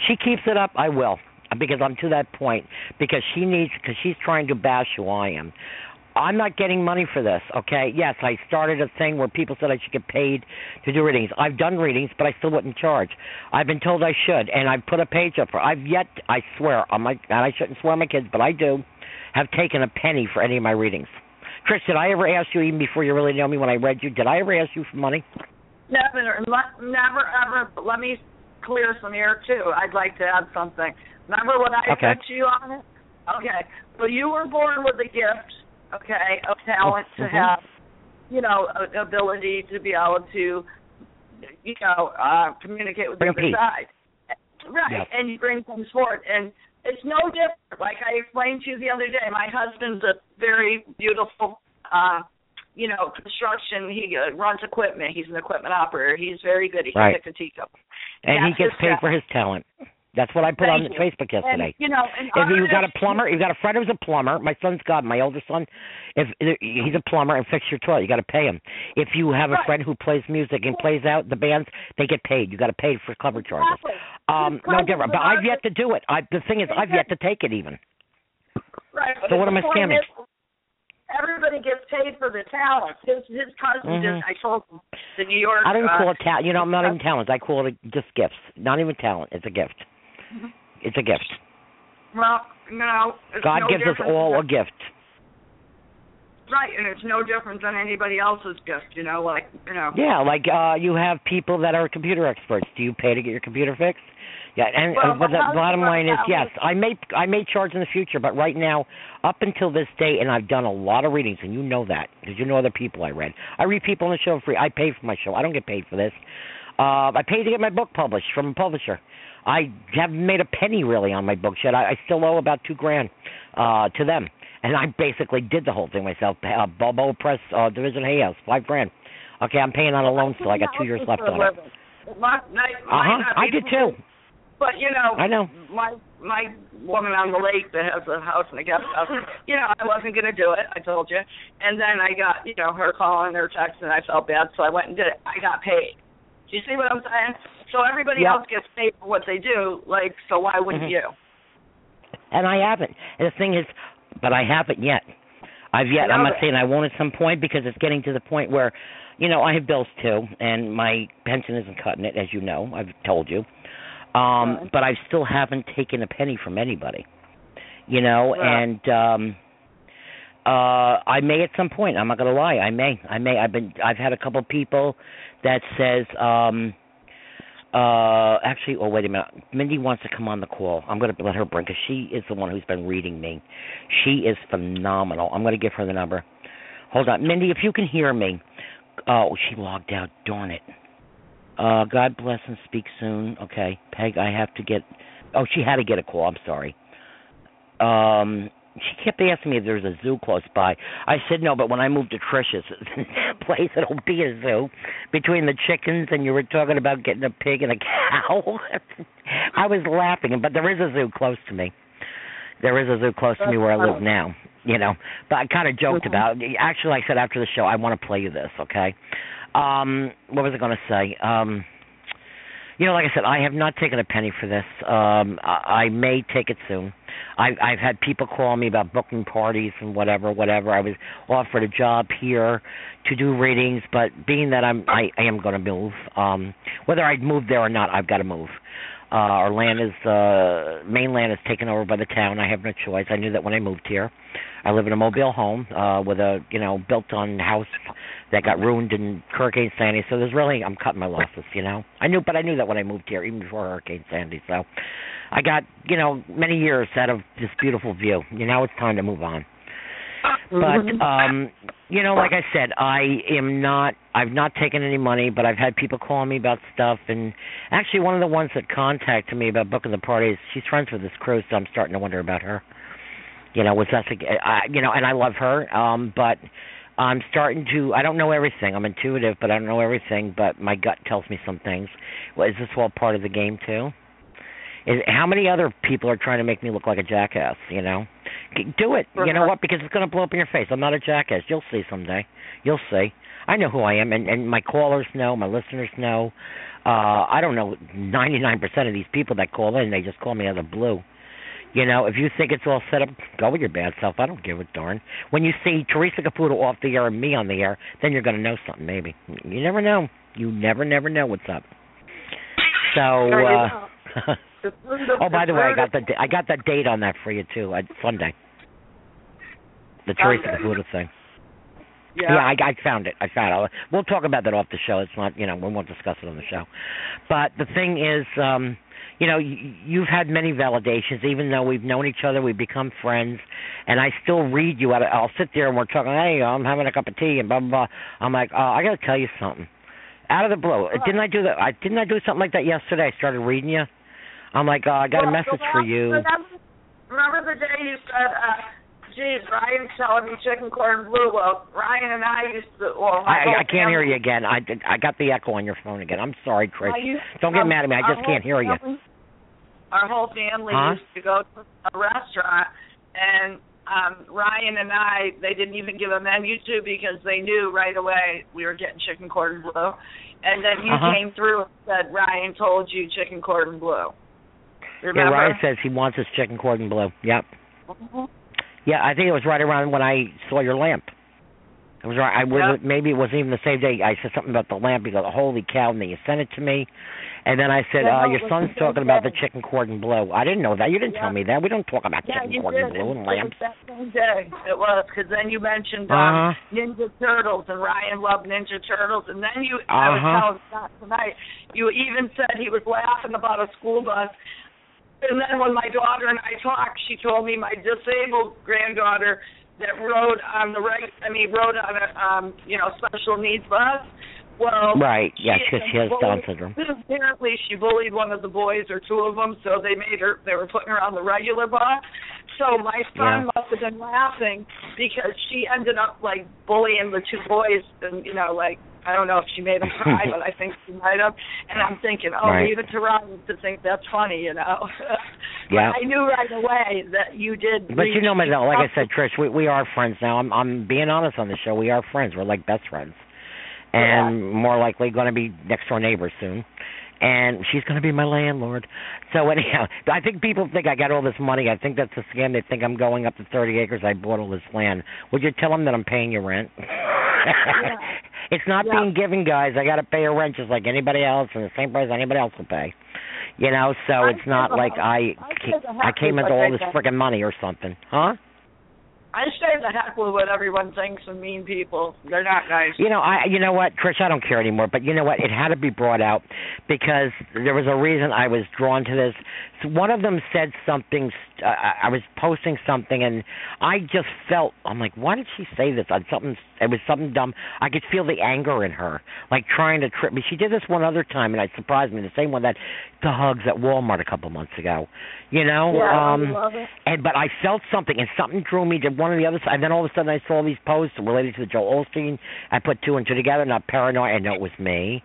She keeps it up. I will because I'm to that point because she needs because she's trying to bash who I am. I'm not getting money for this, okay? Yes, I started a thing where people said I should get paid to do readings. I've done readings, but I still wouldn't charge. I've been told I should, and I've put a page up for. I've yet, I swear, on my, and I shouldn't swear on my kids, but I do, have taken a penny for any of my readings. Chris, did I ever ask you, even before you really know me, when I read you, did I ever ask you for money?
Never, never ever. But let me clear some air too. I'd like to add something. Remember what I
Okay.
said to you on it? Okay. So you were born with a gift, okay, of talent to
Mhm.
have, you know, a- ability to be able to, you know, uh communicate with
Bring
the other side. Right.
Yes.
And you bring things forward. And it's no different. Like I explained to you the other day, my husband's a very beautiful uh you know, construction. He uh, runs equipment. He's an equipment operator. He's very good. He can
Right.
a teacup.
And he gets paid
job.
for his talent. That's what I put on
Thank you.
Facebook yesterday.
And you know, and
If you got a plumber, you got a friend who's a plumber. My son's got my older son. If he's a plumber and fix your toilet, you got to pay him. If you have a
Right.
friend who plays music and plays out the bands, they get paid. You got to pay for cover charges.
Exactly.
Um,
His
no different. But I've yet to do it. I the thing is, I've yet to take it even.
Right.
So what am I scamming?
is- everybody gets paid for the talent. His his cousin
Mhm.
just I told him the New York.
I don't
uh,
call it talent. You know, I'm not even talent. I call it just gifts. Not even talent. It's a gift. It's a gift.
Well, no. It's
God
no
gives us all a gift.
Right, and it's no different than anybody else's gift. You know, like you know.
Yeah, like uh you have people that are computer experts. Do you pay to get your computer fixed? Yeah, and
Well,
uh, but the bottom line is yes, I may I may charge in the future, but right now, up until this date, and I've done a lot of readings, and you know that because you know other people I read. I read people on the show free. I pay for my show. I don't get paid for this. Uh, I paid to get my book published from a publisher. I haven't made a penny really on my books yet. I, I still owe about two grand uh, to them, and I basically did the whole thing myself. Uh, Balboa Press uh, Division Hay House, five grand. Okay, I'm paying on a loan still. I got two years left on it.
It might, might,
Uh huh. I did too.
But you know,
I know.
my my woman on the lake that has a house and a guest house. You know, I wasn't gonna do it. I told you. And then I got you know her calling, her text, and I felt bad, so I went and did it. I got paid. Do you see what I'm saying? So everybody
Yeah.
else gets paid for what they do. Like, so why wouldn't
Mhm.
you?
And I haven't. And the thing is, but I haven't yet. I've yet. I'm not saying I won't at some point because it's getting to the point where, you know, I have bills too, and my pension isn't cutting it, as you know. I've told you. Um,
Right.
but I still haven't taken a penny from anybody. You know,
Right.
and um uh I may at some point. I'm not gonna lie. I may. I may. I've been. I've had a couple people that says, um uh actually. Oh wait a minute. Mindy wants to come on the call. I'm gonna let her bring because she is the one who's been reading me. She is phenomenal. I'm gonna give her the number. Hold on, Mindy. If you can hear me. Oh, she logged out. Darn it. Uh, God bless and speak soon. Okay, Peg. I have to get. Oh, she had to get a call. I'm sorry. Um, she kept asking me if there's a zoo close by. I said no, but when I moved to Trish's place, it'll be a zoo. Between the chickens and you were talking about getting a pig and a cow, I was laughing. But there is a zoo close to me. There is a zoo close to me where I live now. You know, but I kind of joked about. It. Actually, like I said after the show, I want to play you this. Okay. Um, what was I going to say? Um, you know, like I said, I have not taken a penny for this. Um, I, I may take it soon. I've I've had people call me about booking parties and whatever, whatever. I was offered a job here to do readings, but being that I'm I, I am going to move, um, whether I move there or not, I've got to move. Uh, our land is uh, mainland is taken over by the town. I have no choice. I knew that when I moved here. I live in a mobile home uh, with a you know built on house that got ruined in Hurricane Sandy. So there's really I'm cutting my losses. You know I knew, but I knew that when I moved here, even before Hurricane Sandy. So I got you know many years out of this beautiful view. You know it's time to move on. But um you know, like I said, I am not I've not taken any money, but I've had people calling me about stuff and actually one of the ones that contacted me about booking the parties, she's friends with this crew, so I'm starting to wonder about her. You know, was that I you know, and I love her, um, but I'm starting to I don't know everything. I'm intuitive, but I don't know everything, but my gut tells me some things. Well, is this all part of the game too? Is, how many other people are trying to make me look like a jackass, you know? Do it. You know what? Because it's going to blow up in your face. I'm not a jackass. You'll see someday. You'll see. I know who I am, and and my callers know, my listeners know. Uh I don't know 99% of these people that call in. They just call me out of the blue. You know, if you think it's all set up, go with your bad self. I don't give a darn. When you see Teresa Caputo off the air and me on the air, then you're going to know something. Maybe you never know. You never, never know what's up. So. uh Oh, by the way, I got the I got that date on that for you too. Uh, Sunday. The Teresa. Caputo thing.
Yeah.
Yeah, I, I found it. I found it. We'll talk about that off the show. It's not, you know, we won't discuss it on the show. But the thing is, um, you know, you've had many validations. Even though we've known each other, we've become friends, and I still read you. Out I'll sit there and we're talking. Hey, I'm having a cup of tea and blah blah. blah. I'm like, oh, I got to tell you something. Out of the blue, didn't I do that? I didn't I do something like that yesterday? I started reading you. I'm like, oh, I got a message
well,
for you.
Remember, the day you said, uh, geez, Ryan's telling me chicken cordon bleu. Well, Ryan and I used to. Well,
I, I can't hear you again. I I got the echo on your phone again. I'm sorry,
Chris. Used-
Don't get
um,
mad at me. I just can't hear you.
Our whole family
Huh?
used to go to a restaurant, and um Ryan and I, they didn't even give a menu to because they knew right away we were getting chicken cordon bleu. And then you
Uh-huh.
came through and said Ryan told you chicken cordon bleu. Remember?
Yeah, Ryan says he wants his chicken cordon bleu. Yep.
Mhm.
Yeah, I think it was right around when I saw your lamp. It was right. I was maybe it wasn't even the same day. I said something about the lamp. You go, holy cow! And then you sent it to me, and then I said,
Yeah,
uh, your son's talking about the chicken cordon bleu. I didn't know that. You didn't
Yeah.
tell me that. We don't talk about
Yeah,
chicken cordon bleu and
it was
lamps.
that same day. It was because then you mentioned um,
Uh-huh.
Ninja Turtles and Ryan loved Ninja Turtles, and then you I was
Uh-huh.
telling Scott tonight. You even said he was laughing about a school bus. And then when my daughter and I talked, she told me my disabled granddaughter that rode on the reg I mean rode on a um, you know, special needs bus. Well,
Right. Yeah, because she has Down syndrome.
Apparently, she bullied one of the boys or two of them, so they made her. They were putting her on the regular bus. So my son
Yeah.
must have been laughing because she ended up like bullying the two boys, and you know, like I don't know if she made them cry, but I think she might have. And I'm thinking, oh,
Right.
leave it to Ryan to think that's funny, you know.
Yeah.
I knew right away that you did.
But you know, Madonna, like I said, Trish, we we are friends now. I'm I'm being honest on the show. We are friends. We're like best friends, and more likely going to be next door neighbors soon. And she's going to be my landlord. So anyhow, I think people think I got all this money. I think that's a scam. They think I'm going up to 30 acres. I bought all this land. Would you tell them that I'm paying you rent? it's not
Yeah.
being given, guys. I got to pay a rent just like anybody else, and the same price anybody else will pay. You know, so
I
it's not like I
I
I came
with
into all this freaking money or something, huh?
I say the heck with what everyone thinks and mean people. They're not nice.
You know, I you know what, Trish, I don't care anymore. But you know what, it had to be brought out because there was a reason I was drawn to this. One of them said something. Uh, I was posting something, and I just felt I'm like, why did she say this? On something, it was something dumb. I could feel the anger in her, like trying to trip me. She did this one other time, and it surprised me. The same one that the hugs at Walmart a couple months ago. You know,
yeah,
um,
I love it.
and but I felt something, and something drew me to one of the other side. And then all of a sudden, I saw these posts related to the Joel Osteen. I put two and two together. Not paranoid. I know it was me,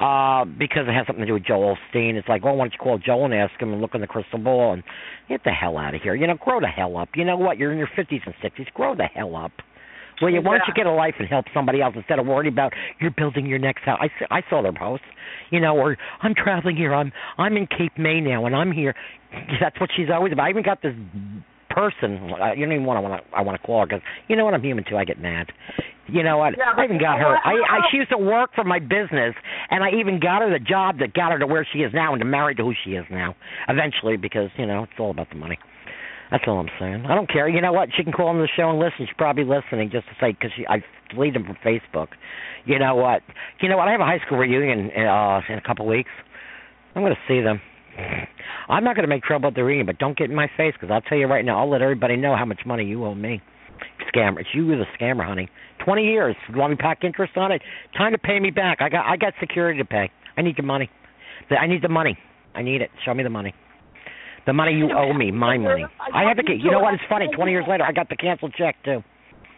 uh, because it has something to do with Joel Osteen. It's like, well, why don't you call Joel and ask him and look in the crystal ball and get the hell out of here. You know, grow the hell up. You know what? You're in your fifties and sixties. Grow the hell up. Well, you, why don't you get a life and help somebody else instead of worrying about you're building your next house? I saw their posts, you know, or I'm traveling here. I'm I'm in Cape May now, and I'm here. That's what she's always about. I even got this person. You don't even want to want to I want to call her because you know what I'm human too. I get mad. You know what?
Yeah,
I even got her. I, I she used to work for my business, and I even got her the job that got her to where she is now and to marry to who she is now. Eventually, because you know it's all about the money. That's all I'm saying. I don't care. You know what? She can call on the show and listen. She's probably listening just to say because I deleted them from Facebook. You know what? You know what? I have a high school reunion uh, in a couple weeks. I'm going to see them. I'm not going to make trouble at the reunion, but don't get in my face because I'll tell you right now. I'll let everybody know how much money you owe me. Scammer, it's you the scammer, honey. Twenty years. You want me to pack interest on it? Time to pay me back. I got I got security to pay. I need the money. I need the money. I need it. Show me the money. The money you owe me, my money. I have the. You know what? It's funny. Twenty years later, I got the canceled check too.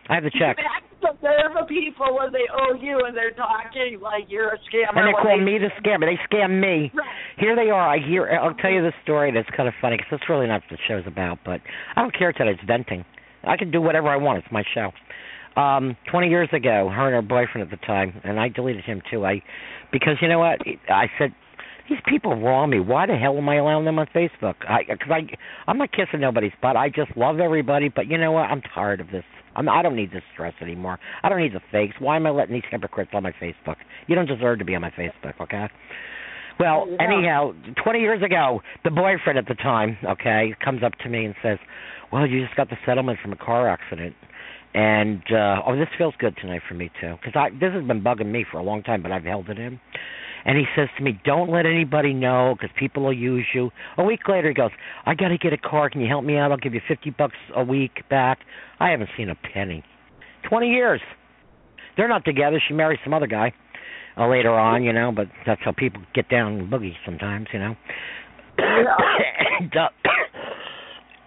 I have the check.
But they're the people when they owe you and they're talking like you're a scammer.
And they call me the scammer. They scam me.
Right.
Here they are. I hear. I'll tell you this story. That's kind of funny because that's really not what the show's about. But I don't care today. It's venting. I can do whatever I want. It's my show. Um, twenty years ago, her and her boyfriend at the time, and I deleted him too. I because you know what? I said these people wrong me. Why the hell am I allowing them on Facebook? I because I I'm not kissing nobody's butt. I just love everybody. But you know what? I'm tired of this. I'm, I don't need this stress anymore. I don't need the fakes. Why am I letting these hypocrites on my Facebook? You don't deserve to be on my Facebook, okay? Well,
Yeah.
anyhow, 20 years ago, the boyfriend at the time, okay, comes up to me and says, "Well, you just got the settlement from a car accident." And uh oh, this feels good tonight for me too, because I this has been bugging me for a long time, but I've held it in. And he says to me, "Don't let anybody know, because people will use you." A week later, he goes, "I got to get a car. Can you help me out? I'll give you fifty bucks a week back." I haven't seen a penny. Twenty years. They're not together. She married some other guy uh, later on, you know. But that's how people get down and boogie sometimes, you know. and, uh,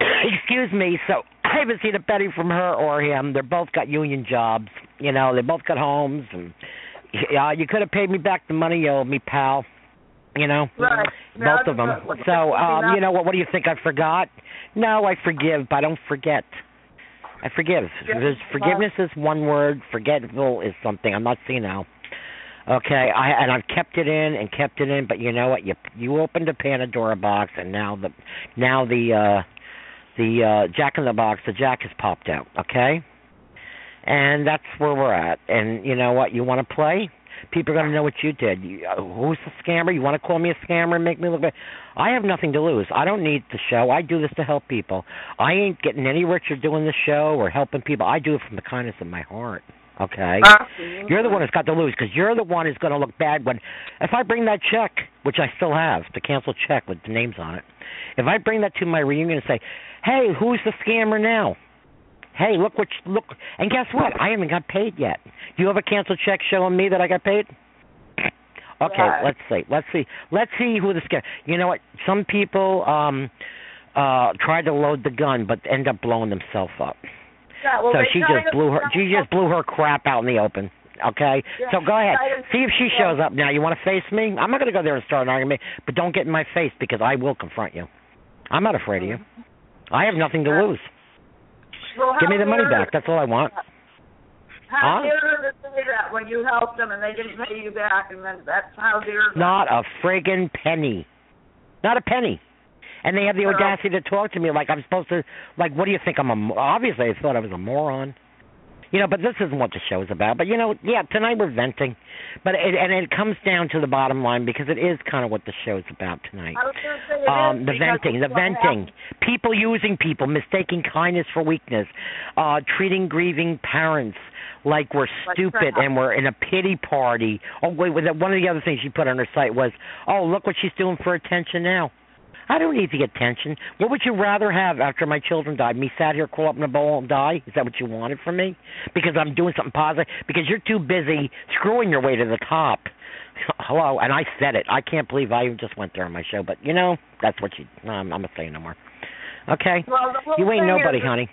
excuse me. So I haven't seen a penny from her or him. They're both got union jobs. You know, they both got homes, and yeah, you could have paid me back the money you owe me, pal. You know,
Right.
both
Yeah,
of them. So, um, you know what? What do you think? I forgot? No, I forgive, but I don't forget. I forgive. Forgiveness is one word. Forgetful is something. I'm not seeing now. Okay, I and I've kept it in and kept it in, but you know what? You you opened a Pandora box, and now the now the uh the uh, Jack in the Box, the Jack has popped out. Okay, and that's where we're at. And you know what? You want to play? People are going to know what you did. You, uh, who's the scammer? You want to call me a scammer and make me look bad? I have nothing to lose. I don't need the show. I do this to help people. I ain't getting any richer doing the show or helping people. I do it from the kindness of my heart. Okay,
Absolutely.
you're the one who's got to lose because you're the one who's going to look bad when if I bring that check, which I still have, the canceled check with the names on it. If I bring that to my reunion and say, "Hey, who's the scammer now?" Hey, look what you, look, and guess what? I haven't got paid yet. Do you have a canceled check showing me that I got paid? Okay,
Right.
let's see. Let's see. Let's see who the scam. You know what? Some people um uh try to load the gun but end up blowing themselves up.
Yeah, well,
so she just blew her she just blew her crap out in the open. Okay?
Yeah,
so go ahead. See if she shows up now. You want to face me? I'm not going to go there and start an argument, but don't get in my face because I will confront you. I'm not afraid of you. I have nothing to lose.
Well,
Give me the money back. That's all I want.
How
Huh?
dare to say that when you helped them and they didn't pay you back, and then that's how dare.
Not a friggin' penny. Not a penny. And they have the audacity to talk to me like I'm supposed to. Like, what do you think? I'm a. Obviously, I thought I was a moron. You know, but this isn't what the show is about. But you know, yeah, tonight we're venting, but it, and it comes down to the bottom line because it is kind of what the show is about tonight.
I was say
Um, the venting, the venting, people using people, mistaking kindness for weakness, uh, treating grieving parents like we're stupid and we're in a pity party. Oh wait, wait, one of the other things she put on her site was, oh look what she's doing for attention now. I don't need the attention. What would you rather have after my children died? Me sat here, crawl up in a bowl and die? Is that what you wanted from me? Because I'm doing something positive? Because you're too busy screwing your way to the top. Hello, and I said it. I can't believe I even just went there on my show, but you know, that's what you. No, I'm, I'm not saying no more. Okay,
Well,
you ain't nobody,
is,
honey.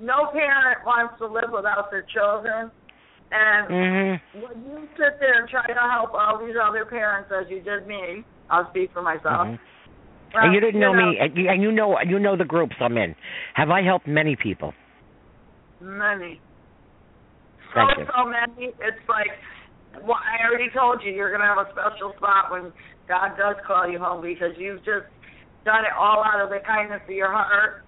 No parent wants to live without their children, and
Mhm.
when you sit there and try to help all these other parents, as you did me, I'll speak for myself.
Mhm.
Well,
And oh, you didn't know,
know
me, and you, and you know, you know the groups I'm in. Have I helped many people?
Many.
Thank
so
you.
so many. It's like well, I already told you you're gonna have a special spot when God does call you home because you've just done it all out of the kindness of your heart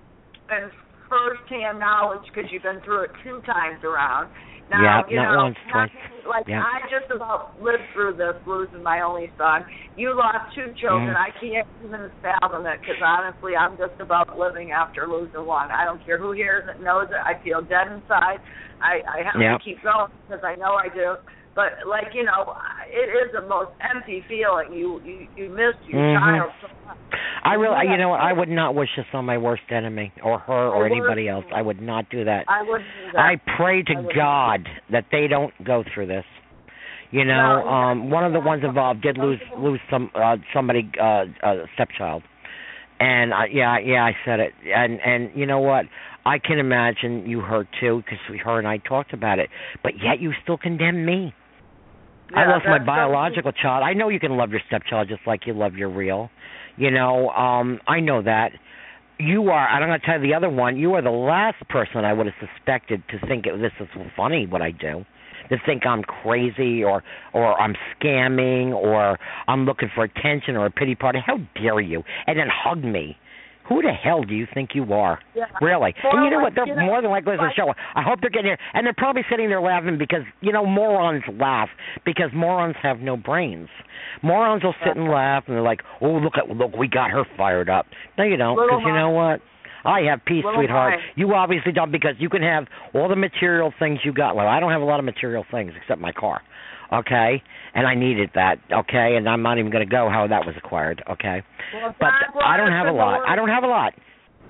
and first-hand knowledge because you've been through it two times around. Now,
Yep,
you
not
know,
once, twice.
Like
Yep.
I just about lived through this, losing my only son. You lost two children. I can't even fathom it because honestly, I'm just about living after losing one. I don't care who hears it, knows it. I feel dead inside. I I have
Yep.
to keep going because I know I do. But like you know, it is the most empty feeling. You you you miss your
Mhm.
child so much.
I really,
Yeah.
you know what? I would not wish this on my worst enemy or her or
I
anybody else. I would not do that.
I that.
I pray to
I
God that they don't go through this. You know,
No,
um one of the ones involved did lose lose some uh somebody uh a stepchild. And uh, yeah, yeah, I said it. And and you know what? I can imagine you hurt too because her and I talked about it. But yet you still condemn me. I
Yeah,
lost my
that's-
biological child. I know you can love your stepchild just like you love your real. You know, um, I know that. You are, and I'm going to tell you the other one, you are the last person I would have suspected to think it, this is funny what I do. To think I'm crazy or or I'm scamming or I'm looking for attention or a pity party. How dare you? And then hug me. Who the hell do you think you are?
Yeah.
Really?
Well,
and you know what? They're
you know,
more than likely to show. I hope they're getting here, and they're probably sitting there laughing because you know morons laugh because morons have no brains. Morons will sit and laugh, and they're like, "Oh, look at look, we got her fired up." No, you don't, because you know what? I have peace,
Little
sweetheart.
mind.
You obviously don't because you can have all the material things you got. Well, I don't have a lot of material things except my car. Okay, and I needed that. Okay, and I'm not even going to go how that was acquired. Okay,
Well,
but I don't have a lot. I don't have a lot.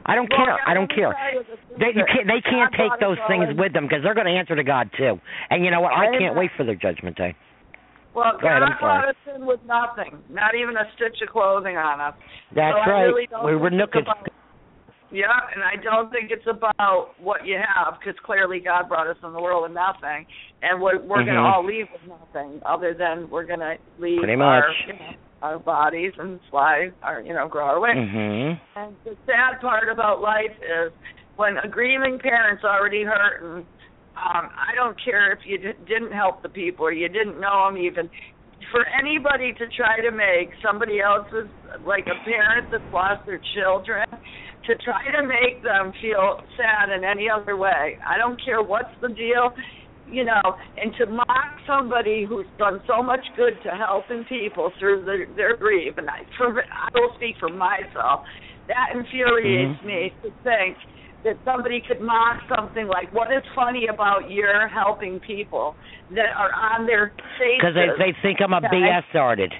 I don't
Well,
care. I don't care.
tell you the
They you can't they can't take those things with them because they're going to answer to God too. And you know what? I can't wait for their judgment day.
Well,
Go ahead,
God
I'm
brought us in with nothing, not even a stitch of clothing on us.
That's
So
right.
really
we were
think it's
nookers.
about- Yeah, and I don't think it's about what you have, because clearly God brought us in the world with nothing, and we're we're going to all leave with nothing, other than we're going to leave
Pretty
our you know, our bodies and fly, our you know, grow our wings.
Mhm.
And the sad part about life is when a grieving parent's already hurting. Um, I don't care if you d- didn't help the people or you didn't know them even. For anybody to try to make somebody else's like a parent that's lost their children to try to make them feel sad in any other way. I don't care what's the deal, you know, and to mock somebody who's done so much good to helping people through their, their grief, and I, for, I will speak for myself, that infuriates
Mhm.
me to think that somebody could mock something like, what is funny about your helping people that are on their faces?
Because they they think I'm a. BS artist.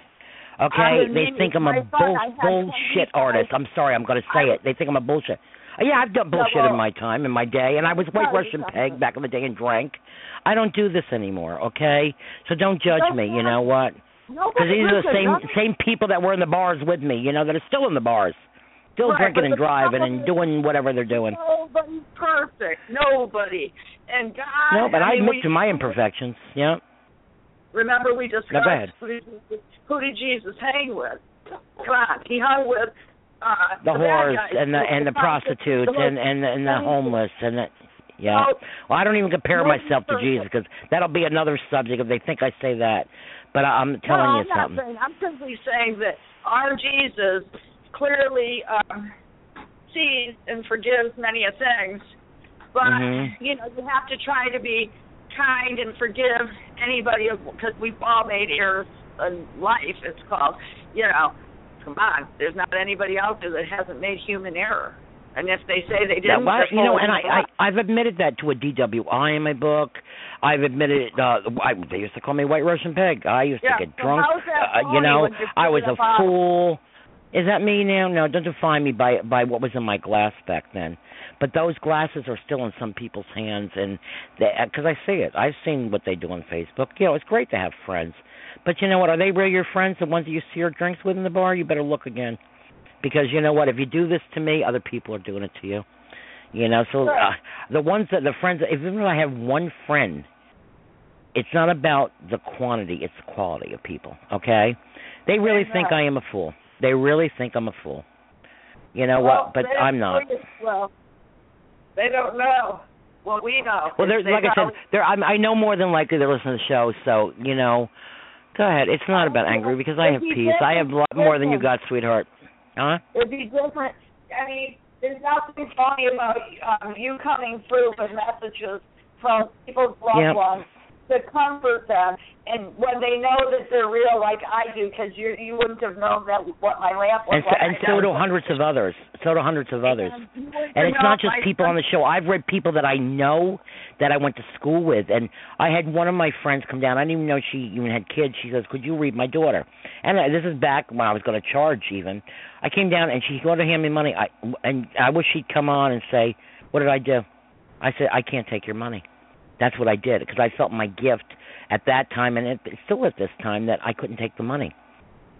Okay,
I
they think I'm a bull, bullshit artist. I'm sorry, I'm going to say
I-
it. They think I'm a bullshit. Uh, Yeah, I've done bullshit in my time, in my day, and I was White Russian peg back in the day and drank. I don't do this anymore. Okay, so don't judge me. You know what? Because these are the same same people that were in the bars with me. You know, that are still in the bars, still
Right,
drinking and driving and doing whatever they're doing.
Nobody's perfect. Nobody. And God.
No, but I
mean,
admit
we-
to my imperfections. Yeah.
Remember, we discussed
No, go ahead.
Who did, Jesus hang with? Come on, he hung with uh,
the
bad
whores and the and the prostitutes
the
and and and the homeless and the yeah. Well, I don't even compare myself to. Jesus because that'll be another subject if they think I say that. But I- I'm
no,
telling
I'm
you something.
saying. I'm simply saying that our Jesus clearly um, sees and forgives many of things, but
Mhm.
you know you have to try to be kind and forgive anybody because we've all made errors in life. It's called, you know. Come on, there's not anybody out there that hasn't made human error. And if they say they didn't,
well, you know, and I. I I've admitted that to a DWI in my book. I've admitted it. uh I, they used to call me White Russian Pig. I used
Yeah,
to get
so
drunk. uh, you know, I was a
on-
fool. Is that me now? No, don't define me by by what was in my glass back then. But those glasses are still in some people's hands, and because I see it, I've seen what they do on Facebook. You know, it's great to have friends, but you know what? Are they really your friends? The ones that you share drinks with in the bar? You better look again, because you know what? If you do this to me, other people are doing it to you. You know, so uh, the ones that the friends, if even if I have one friend, it's not about the quantity; it's the quality of people. Okay, they really think I am a fool. They really think I'm a fool. You know
well,
what? But I'm not.
Well, they don't know Well, we know.
Well, there's
They
like I said, there I'm, I know more than likely they're listening to the show. So you know, go ahead. It's not about angry because I have peace. I have a lot more than you got, sweetheart. Huh?
It'd be different. I mean, there's nothing funny about um, you coming through with messages from people's loved
Yep.
ones to comfort them, and when they know that they're real, like I do, because you you wouldn't have known that what my lamp was
And so,
like.
and so do hundreds of others. So do hundreds of others.
And,
And it's not just people on the show. I've read people that I know that I went to school with, and I had one of my friends come down. I didn't even know she even had kids. She says, "Could you read my daughter?" And I, this is back when I was going to charge. Even I came down, and she wanted to hand me money. I and I wish she'd come on and say, "What did I do?" I said, "I can't take your money." That's what I did because I felt my gift at that time, and it, it's still at this time that I couldn't take the money.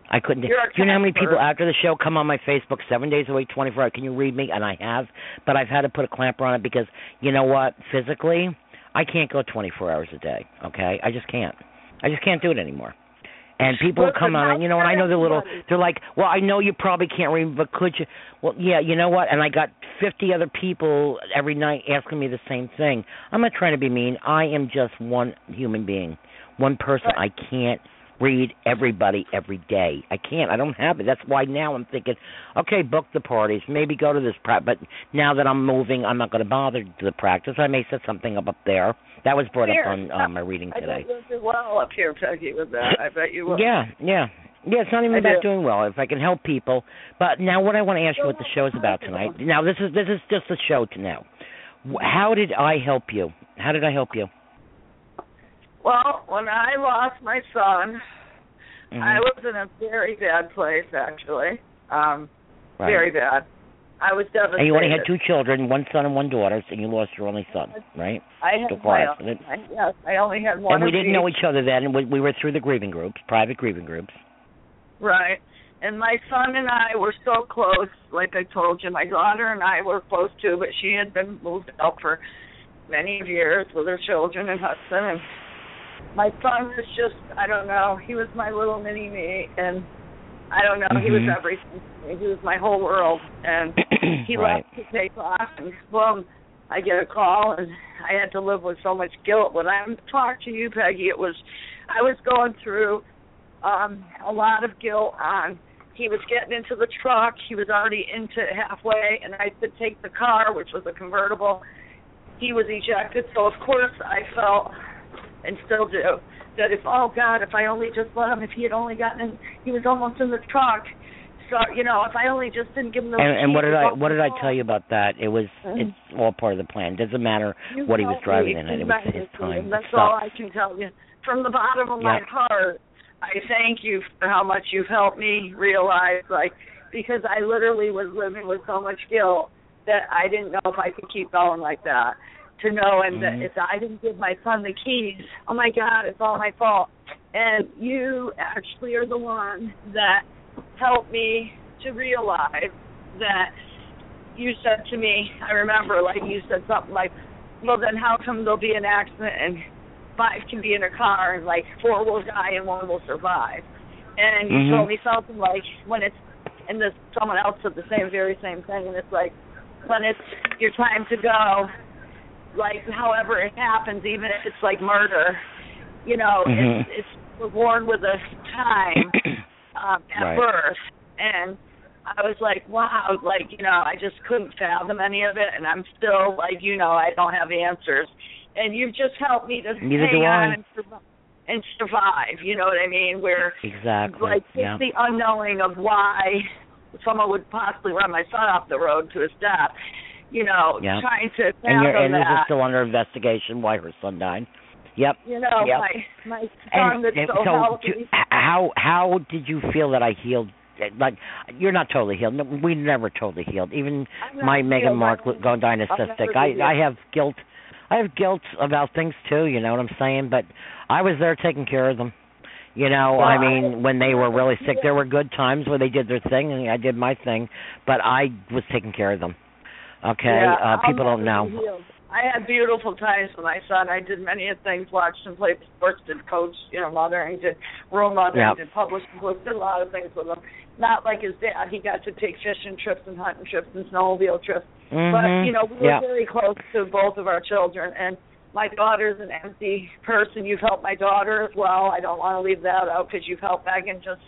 I couldn't.
You're
do you know how many people after the show come on my Facebook seven days a week, twenty four hours? Can you read me? And I have, but I've had to put a clamper on it because you know what? Physically, I can't go twenty four hours a day. Okay, I just can't. I just can't do it anymore. And people
Listen,
come on, and you know, and I know they're little. They're like, "Well, I know you probably can't read, but could you?" Well, yeah, you know what? And I got fifty other people every night asking me the same thing. I'm not trying to be mean. I am just one human being, one person. I can't read everybody every day. I can't. I don't have it. That's why now I'm thinking, okay, book the parties, maybe go to this practice. But now that I'm moving, I'm not going to bother to the practice. I may set something up up there. That was brought
Here.
up on uh, my reading today.
you'll do well up here, Peggy, with that. I bet you will.
Yeah, yeah. Yeah, it's not even
I
about
do.
doing well. If I can help people. But now what I want to ask you what the show's about tonight. Now this is this is just a show to now. Wh- How did I help you? How did I help you?
Well, when I lost my son, I
Mhm.
was in a very bad place, actually. Um,
Right.
Very bad. I was devastated.
And you only had two children, one son and one daughter, and you lost your only son, right?
I had my
accident.
I, yes, I only had one.
and we didn't know
each.
each other then. We, we were through the grieving groups, private grieving groups.
Right. And my son and I were so close, like I told you. My daughter and I were close too, but she had been moved out for many years with her children and husband. And my son was just, I don't know, he was my little mini me. And I don't know, he was
Mhm.
everything. He was my whole world. And he
right.
left to take off, and boom, I get a call, and I had to live with so much guilt. When I talked to you, Peggy, it was I was going through um a lot of guilt on he was getting into the truck. He was already into halfway, and I could take the car, which was a convertible. He was ejected, so of course I felt, and still do, that if oh God, if I only just let him, if he had only gotten in, he was almost in the truck. So you know, if I only just didn't give him the.
And, and what did I what did I tell you about that? It was mm-hmm. it's all part of the plan. It doesn't matter
You
what he was driving
me
in it. It was his time.
That's all I can tell you. From the bottom of my heart, I thank you for how much you've helped me realize, like, because I literally was living with so much guilt that I didn't know if I could keep going like that. To know and
Mhm.
that if I didn't give my son the keys, oh my God, it's all my fault. And you actually are the one that helped me to realize that you said to me, I remember, like you said something like, well, then how come there'll be an accident and five can be in a car and like four will die and one will survive? And you
Mhm.
told me something like when it's, and this someone else said the same, very same thing, and it's like when it's your time to go, like however it happens, even if it's like murder, you know,
Mhm.
it's it's we're born with a time um, at
Right.
birth, and I was like, wow, like you know, I just couldn't fathom any of it, and I'm still like, you know, I don't have answers, and you've just helped me to
Neither
hang on and survive, and survive. You know what I mean? Where
Exactly.
like it's
yeah.
the unknowing of why someone would possibly run my son off the road to his death. You know,
Yeah.
trying to
and you're and this is
that.
still under investigation why her son died. Yep.
you know,
Yep.
my my son
And,
that's
and
so,
so,
healthy.
do- how how did you feel that I healed? Like you're not totally healed. No, We never totally healed. Even my Megan
healed.
Mark going down
I'll
cystic. I I have guilt. I have guilt about things too. You know what I'm saying? But I was there taking care of them. You know,
Well,
I
I-
mean, when they were really sick, there were good times where they did their thing and I did my thing, but I was taking care of them. Okay,
Yeah,
uh, people don't know.
healed. I had beautiful times with my son. I did many of things, watched him play sports, did coach, you know, mothering, did role mothering,
Yep.
did publishing books, did a lot of things with him. Not like his dad. He got to take fishing trips and hunting trips and snowmobile trips. But,
Mhm.
you know, we were
yeah.
very close to both of our children. And my daughter's an empty person. You've helped my daughter as well. I don't want to leave that out because you've helped Megan just,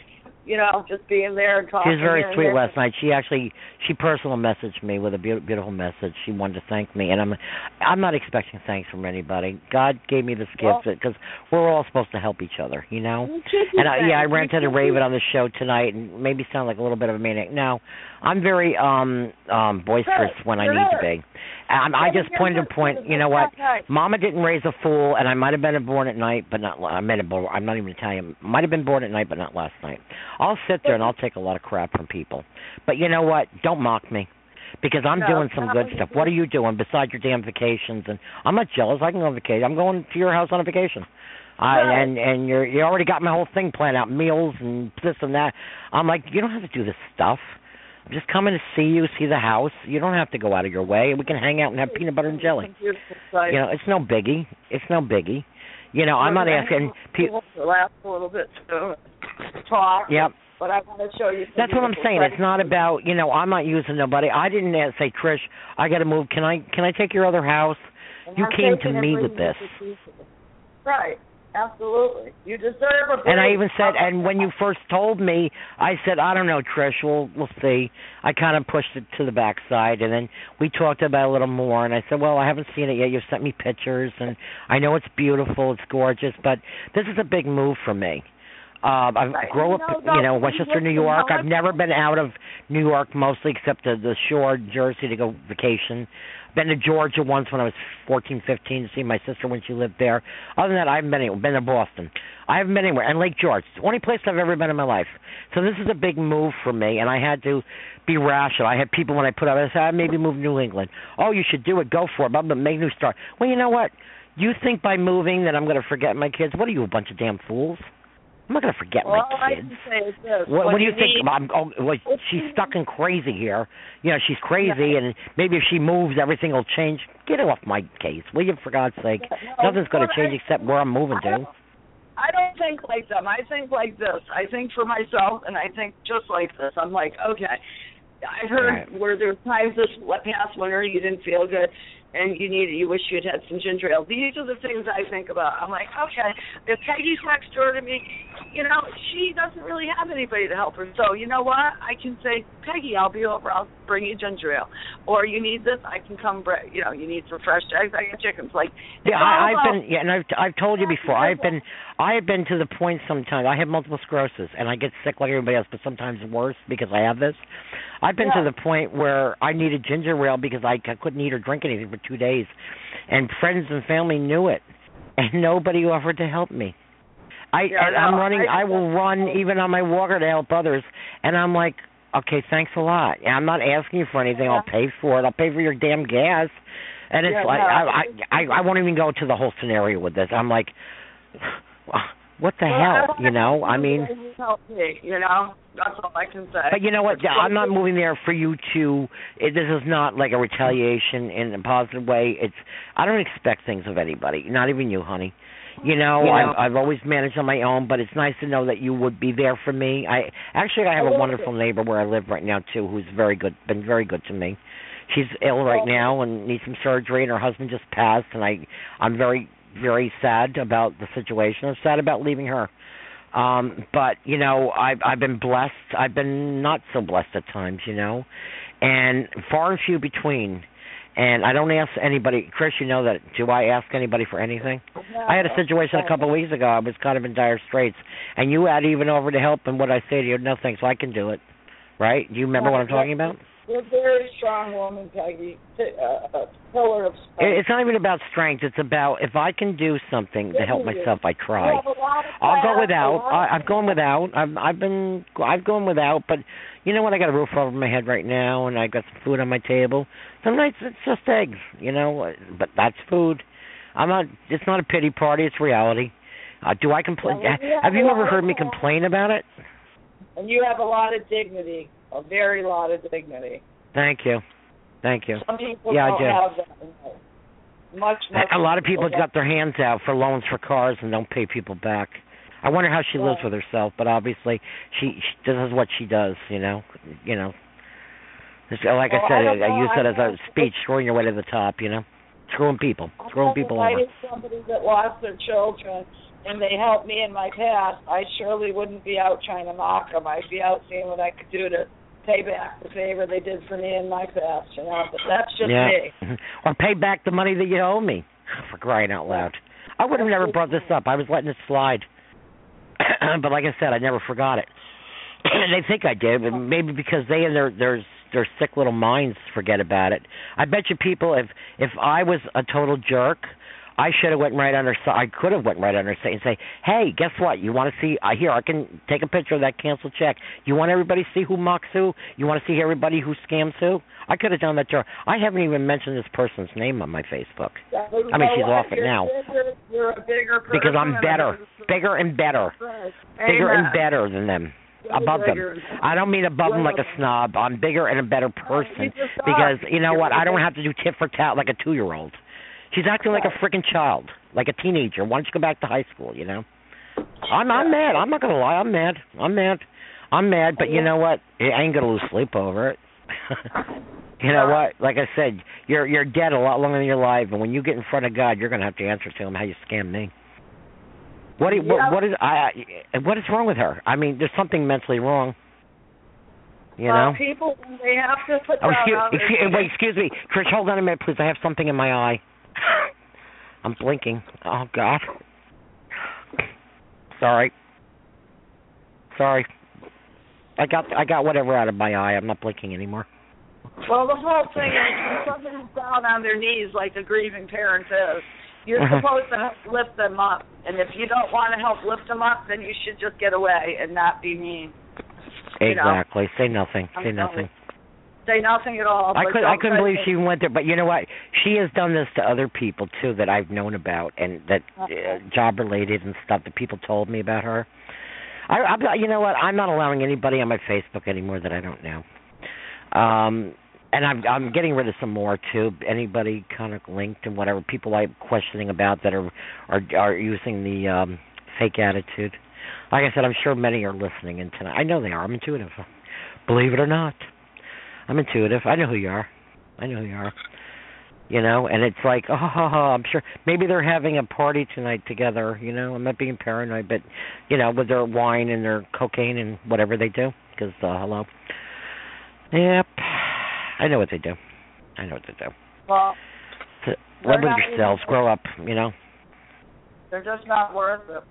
you know, just being there and talking.
She was very sweet
there.
last night. She actually she personal messaged me with a beau- beautiful message. She wanted to thank me, and I'm I'm not expecting thanks from anybody. God gave me this
Well-
gift because we're all supposed to help each other, you know.
You should be
And I, yeah, I ranted and raved on the show tonight, and maybe sound like a little bit of a maniac. No, I'm very um um boisterous
Good.
when I need to be. Um, I just pointed to point. You know what? Mama didn't raise a fool, and I might have been born at night, but not. I might have born. I'm not even Italian. Might have been born at night, but not last night. I'll sit there and I'll take a lot of crap from people, but you know what? Don't mock me, because I'm
No,
doing some good stuff. What are you doing besides your damn vacations? And I'm not jealous. I can go on vacation. I'm going to your house on a vacation. I
Right.
and and you're you already got my whole thing planned out, meals and this and that. I'm like, you don't have to do this stuff. I'm just coming to see you, see the house. You don't have to go out of your way. We can hang out and have peanut butter and jelly.
Some beautiful sights.
You know, it's no biggie. It's no biggie. You know, I'm not asking.
gonna
Pe-
have to laugh a little bit to talk.
yep,
But I want to show you.
that's what I'm saying. It's not about you know. I'm not using nobody. I didn't say Trish. I got to move. Can I can I take your other house?
And
you
I'm
came to me with this.
it to you. Right. Absolutely. You deserve a break.
And I even said, and when you first told me, I said, I don't know, Trish. We'll we'll see. I kind of pushed it to the backside, and then we talked about it a little more. And I said, well, I haven't seen it yet. You've sent me pictures, and I know it's beautiful, it's gorgeous, but this is a big move for me. Uh, I
Right.
grew up,
No,
you know,
no,
Westchester, New York. I've never been out of New York, mostly except the the shore, Jersey, to go vacation. Been to Georgia once when I was fourteen, fifteen to see my sister when she lived there. Other than that, I haven't been anywhere. Been to Boston. I haven't been anywhere. And Lake George, it's the only place I've ever been in my life. So this is a big move for me, and I had to be rational. I had people when I put up, I said, I maybe move to New England. Oh, you should do it. Go for it. But make new start. Well, you know what? You think by moving that I'm going to forget my kids? What are you, a bunch of damn fools? I'm not going to forget
Well,
my
I
kids.
can say is this.
What, what do you
you
think? I'm, oh, well, she's stuck and crazy here. You know, she's crazy, and maybe if she moves, everything will change. Get off my case, will you? For God's sake,
No,
nothing's going to change
I-
except where I'm moving
I
to.
I don't think like them. I think like this. I think for myself, and I think just like this. I'm like, okay. I heard
Right.
where there were times this past winter you didn't feel good, and you needed, you wish you'd had some ginger ale. These are the things I think about. I'm like, okay, if Peggy's next door to me, you know, she doesn't really have anybody to help her. So you know what? I can say, Peggy, I'll be over. I'll bring you ginger ale. Or you need this, I can come. Bring, you know, you need some fresh eggs. I got chickens. Like
Yeah, I, I've
about-
been. Yeah, and I've I've told you before. I've been I have been to the point sometimes. I have multiple sclerosis, and I get sick like everybody else, but sometimes worse because I have this. I've been
Yeah.
to the point where I needed ginger ale because I, I couldn't eat or drink anything for two days, and friends and family knew it, and nobody offered to help me. I
Yeah,
and I'm
no,
running.
I-
I will run even on my walker to help others, and I'm like, okay, thanks a lot. And I'm not asking you for anything. I'll pay for it. I'll pay for your damn gas. And it's
Yeah,
like
no,
I, I I I won't even go to the whole scenario with this. I'm like, what the
Well,
hell, you know? I mean,
you help me. You know, that's all I can say.
but you know what? I'm not moving there for you to. It, this is not like a retaliation in a positive way. It's I don't expect things of anybody, not even you, honey. You know,
Yeah.
I've I've always managed on my own, but it's nice to know that you would be there for me. I actually I have a wonderful neighbor where I live right now too, who's very good, been very good to me. She's ill right now and needs some surgery, and her husband just passed, and I I'm very very sad about the situation. I'm sad about leaving her. Um, but you know, I've I've been blessed. I've been not so blessed at times, you know, and far and few between. And I don't ask anybody, Chris. You know that. Do I ask anybody for anything? I had a situation a couple of weeks ago. I was kind of in dire straits, and you had even over to help. And what I say to you, no thanks. I can do it. Right? Do you remember what I'm talking about?
You're a very strong woman, Peggy. Uh, pillar of strength.
It's not even about strength. It's about if I can do something to help myself, I try.
You have a
I'll go without. I, I've gone without. I've I've been I've gone without, but you know what? I got a roof over my head right now, and I got some food on my table. Some nights it's just eggs, you know, but that's food. I'm not. It's not a pity party. It's reality. Uh, do I complain?
Well, we have
have you ever heard me complain about it?
And you have a lot of dignity, a very lot of dignity.
Thank you, thank you.
Some people
Yeah, I
don't
do.
have that. Much, much.
A lot of people got their hands out for loans for cars and don't pay people back. I wonder how she lives with herself, but obviously she, she this is what she does, you know. You know. Uh, like
Well,
I
I
said, I,
know.
use it as a speech, screwing your way to the top, you know. Screwing people, screwing people
if I
over.
somebody that lost their children and they helped me in my past, I surely wouldn't be out trying to mock them. I'd be out seeing what I could do to pay back the favor they did for me in my past. You know, but that's just
yeah.
me.
or pay back the money that you owe me. For crying out loud. I would have never brought this up. I was letting it slide. but like I said, I never forgot it. they think I did, but maybe because they and their their their sick little minds forget about it. I bet you people if if I was a total jerk, I should have went right under. I could have went right under and say, "Hey, guess what? You want to see? I here I can take a picture of that canceled check. You want everybody to see who mocks who? You want to see everybody who scams who? I could have done that to her. I haven't even mentioned this person's name on my Facebook I mean, she's off it now.
Bigger, you're a bigger person.
because I'm better,
bigger
and better,
person.
bigger and better than them. Above them. I don't mean above them like a snob. I'm bigger and a better person because you know what? I don't have to do tit for tat like a two year old. She's acting like a freaking child, like a teenager. Why don't you go back to high school? You know. I'm I'm mad. I'm not gonna lie. I'm mad. I'm mad. I'm mad. But you know what? I ain't gonna lose sleep over it. you know what? Like I said, you're you're dead a lot longer than you're alive, and when you get in front of God, you're gonna have to answer to Him how you scammed me. What do what, what is I I- what is wrong with her? I mean, there's something mentally wrong. You know.
people they have to put
Oh, excuse, excuse, wait, excuse me, Trish. Hold on a minute, please. I have something in my eye. I'm blinking. Oh God. Sorry. Sorry. I got I got whatever out of my eye. I'm not blinking anymore.
Well, the whole thing is when somebody's down on their knees like a grieving parent is, you're
Uh-huh.
supposed to help lift them up. And if you don't want to help lift them up, then you should just get away and not be mean. You know.
Exactly. Say nothing. Say nothing.
Say nothing at all.
I could I couldn't believe she went there, but you know what? She has done this to other people too that I've known about and that uh, job related and stuff that people told me about her. I, I'm you know what? I'm not allowing anybody on my Facebook anymore that I don't know. Um, and I'm I'm getting rid of some more too. Anybody kind of linked and whatever people I'm questioning about that are are are using the um fake attitude. Like I said, I'm sure many are listening in tonight. I know they are. I'm intuitive. Believe it or not. I'm intuitive. I know who you are. I know who you are. You know, and it's like, oh, I'm sure maybe they're having a party tonight together. You know, I'm not being paranoid, but you know, with their wine and their cocaine and whatever they do, because uh, hello. Yep, I know what they do. I know what they do.
Well,
So, live with yourselves. Grow up. You know.
they're just not worth it.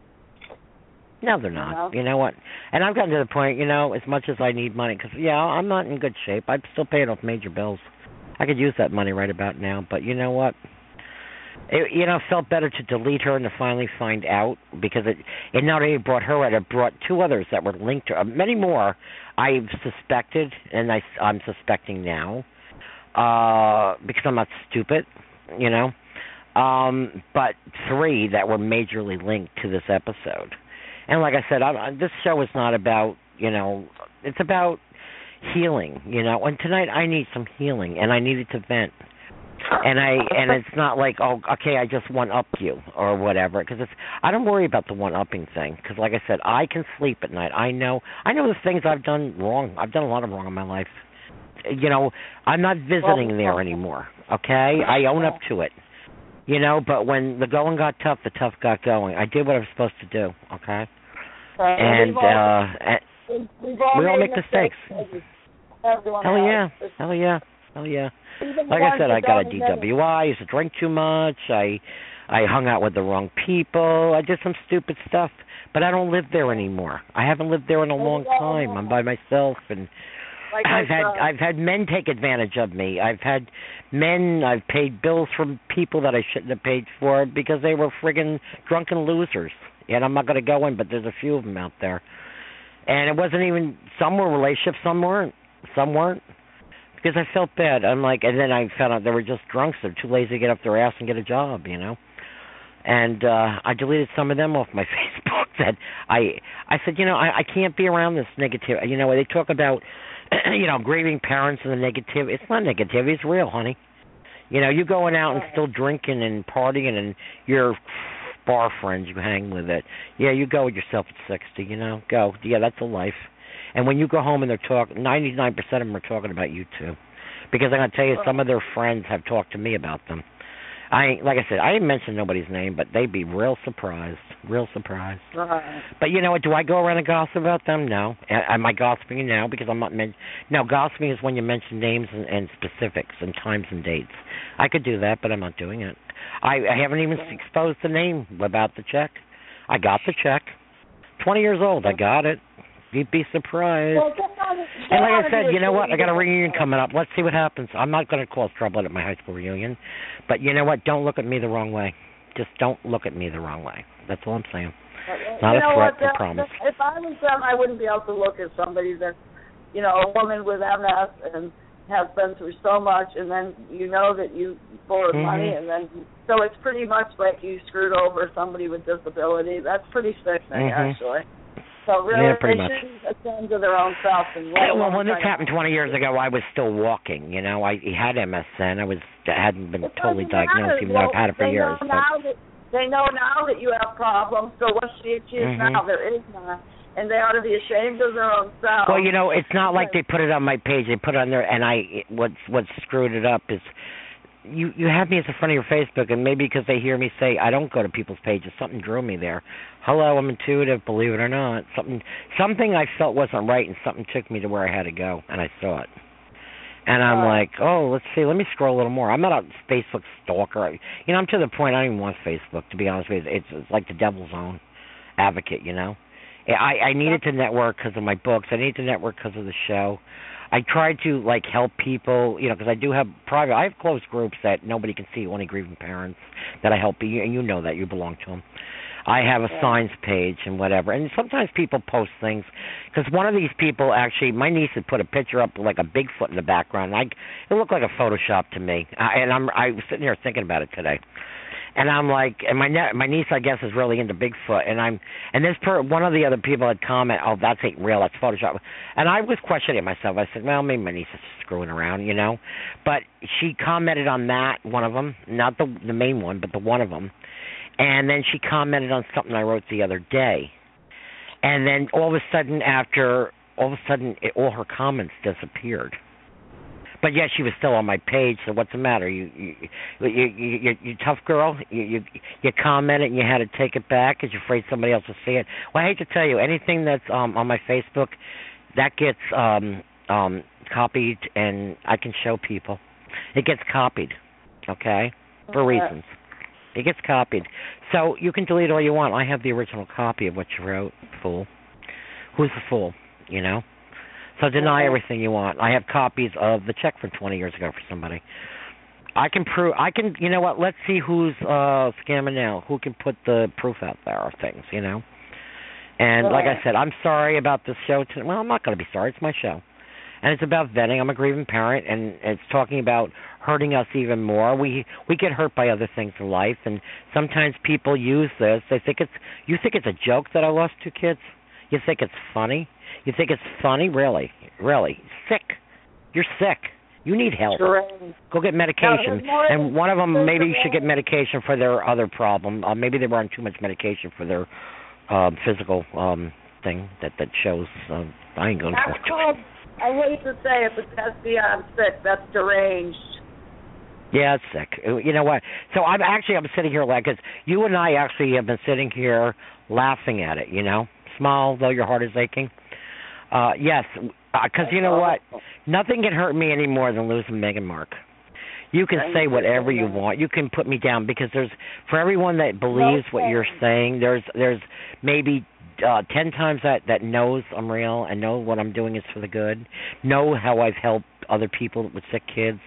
No, they're not. You know what? And I've gotten to the point, you know, as much as I need money, because yeah, I'm not in good shape. I'm still paying off major bills. I could use that money right about now, but you know what? It, you know, it felt better to delete her and to finally find out because it it not only brought her out, it brought two others that were linked to uh, many more. I've suspected, and I I'm suspecting now, uh, because I'm not stupid, you know. Um, but three that were majorly linked to this episode. And like I said, I, this show is not about you know, it's about healing, you know. And tonight I need some healing, and I needed to vent. And I and it's not like oh okay I just one up you or whatever because it's I don't worry about the one upping thing because like I said I can sleep at night. I know I know the things I've done wrong. I've done a lot of wrong in my life. You know I'm not visiting there anymore okay? I own up to it you know but when the going got tough the tough got going I did what I was supposed to do okay and
all,
uh and-
we've, we've all
we all make mistakes.
Everyone
hell yeah hell yeah hell yeah like I said, I got a. DWI. I used to drink too much. I I hung out with the wrong people. I did some stupid stuff, but I don't live there anymore. I haven't lived there in a long time. I'm by myself, and
Like
I've had
said,
I've had men take advantage of me. I've had men. I've paid bills from people that I shouldn't have paid for because they were friggin' drunken losers. And I'm not going to go in, but there's a few of them out there. And it wasn't even some were relationships, some weren't, some weren't. Because I felt bad. I'm like, and then I found out they were just drunks. They're too lazy to get up their ass and get a job, you know. And uh I deleted some of them off my Facebook. That I I said, you know, I I can't be around this negative. You know, they talk about, you know, grieving parents and the negativity. It's not negativity, It's real, honey. You know, you going out and still drinking and partying and your bar friends you hang with it. Yeah, you go with yourself at sixty. You know, go. Yeah, that's a life. And when you go home and they're talking, ninety nine percent of them are talking about you too, because I'm gonna tell you, oh. some of their friends have talked to me about them. I like I said, I didn't mention nobody's name, but they'd be real surprised, real surprised.
Right.
But you know what? Do I go around and gossip about them? No. Am I gossiping now because I'm not men- No, gossiping is when you mention names and, and specifics and times and dates. I could do that, but I'm not doing it. I, I haven't even exposed the name about the check. I got the check. Twenty years old. I got it. You'd be surprised.
Well, on
And like I said, you know what? I got a reunion coming up. Let's see what happens. I'm not going to cause trouble at my high school reunion, but you know what? Don't look at me the wrong way. Just don't look at me the wrong way. That's all I'm saying. Not
you
a
know
threat,
what,
I promise.
If I was them, I wouldn't be able to look at somebody that, you know, a woman with MS and has been through so much, and then you know that you borrowed
Mhm.
money, and then so it's pretty much like you screwed over somebody with disability. That's pretty sickening,
Mhm.
actually. So really,
Yeah, pretty
they
much.
attend to their own self. And
Yeah, well, when this happened 20 years ago, I was still walking. You know, I had MSN. I was I hadn't been
It
totally diagnosed,
matter.
even though I've had it for
they
years.
Know now that, they know now that you have problems, so what's the excuse
Mhm.
now? There is none. And they ought to be ashamed of their own self.
well, you know, it's not like they put it on my page. They put it on there, and I what's what screwed it up is you you have me as a friend of your Facebook, and maybe because they hear me say I don't go to people's pages, something drew me there. Hello, I'm intuitive, believe it or not. Something something I felt wasn't right, and something took me to where I had to go, and I saw it. And I'm
Right.
like, oh, let's see, let me scroll a little more. I'm not a Facebook stalker. You know, I'm to the point I don't even want Facebook to be honest with you. It's, it's like the devil's own advocate, you know. I I needed to network because of my books. I needed to network because of the show. I try to like help people, you know, because I do have private. I have closed groups that nobody can see, only grieving parents that I help. You and you know that you belong to them. I have a
Yeah.
signs page and whatever, and sometimes people post things because one of these people actually, my niece had put a picture up with like a Bigfoot in the background. And I it looked like a Photoshop to me, I, and I'm I was sitting here thinking about it today. And I'm like, and my ne- my niece, I guess, is really into Bigfoot, and I'm, and this per one of the other people had comment, oh, that's ain't real, that's Photoshop, and I was questioning myself. I said, well, maybe my niece is screwing around, you know, but she commented on that one of them, not the the main one, but the one of them, and then she commented on something I wrote the other day, and then all of a sudden, after all of a sudden, it, all her comments disappeared but yet she was still on my page. So what's the matter? You you you you, you, you tough girl. You you you commented and you had to take it back because you're afraid somebody else will see it. Well, I hate to tell you, anything that's um on my Facebook, that gets um um copied and I can show people. It gets copied, okay, for reasons. It gets copied. So you can delete all you want. I have the original copy of what you wrote, fool. Who's the fool? You know? So deny everything you want. I have copies of the check from 20 years ago for somebody. I can prove. I can. You know what? Let's see who's uh scamming now. Who can put the proof out there of things? You know. And like I said, I'm sorry about this show. Tonight. Well, I'm not going to be sorry. It's my show, and it's about vetting. I'm a grieving parent, and it's talking about hurting us even more. We we get hurt by other things in life, and sometimes people use this. They think it's. You think it's a joke that I lost two kids? You think it's funny? You think it's funny? Really? Really? Sick. You're sick. You need help.
Strange.
Go get medication.
more
and one of them maybe should get medication for their other problem. Uh, maybe they were on too much medication for their um physical um thing that that shows um I ain't going
That's
to
called, I hate to say it, but that's beyond sick. That's deranged.
Yeah, it's sick. Uh, You know what? So I'm actually I'm sitting here like cuz you and I actually have been sitting here laughing at it, you know? Smile though your heart is aching. Uh yes, because you know what? Nothing can hurt me any more than losing Meg and Mark. You can say whatever you want. You can put me down because there's for everyone that believes what you're saying, there's there's maybe uh ten times that that knows I'm real and know what I'm doing is for the good. Know how I've helped other people with sick kids.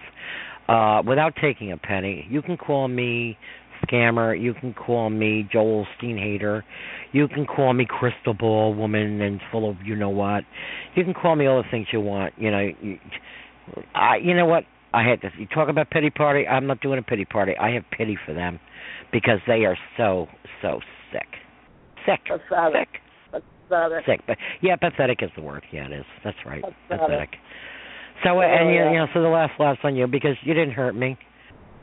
Uh without taking a penny. You can call me scammer, you can call me Joel Osteen hater, you can call me crystal ball woman and full of you know what. You can call me all the things you want. You know, you, I you know what? I had this. You talk about pity party. I'm not doing a pity party. I have pity for them because they are so so sick, sick,
Pathetic.
sick,
Pathetic.
sick. But yeah, pathetic is the word. Yeah, it is. That's right.
Pathetic.
Pathetic. So and you,
yeah.
you know, so the last laughs on you because you didn't hurt me.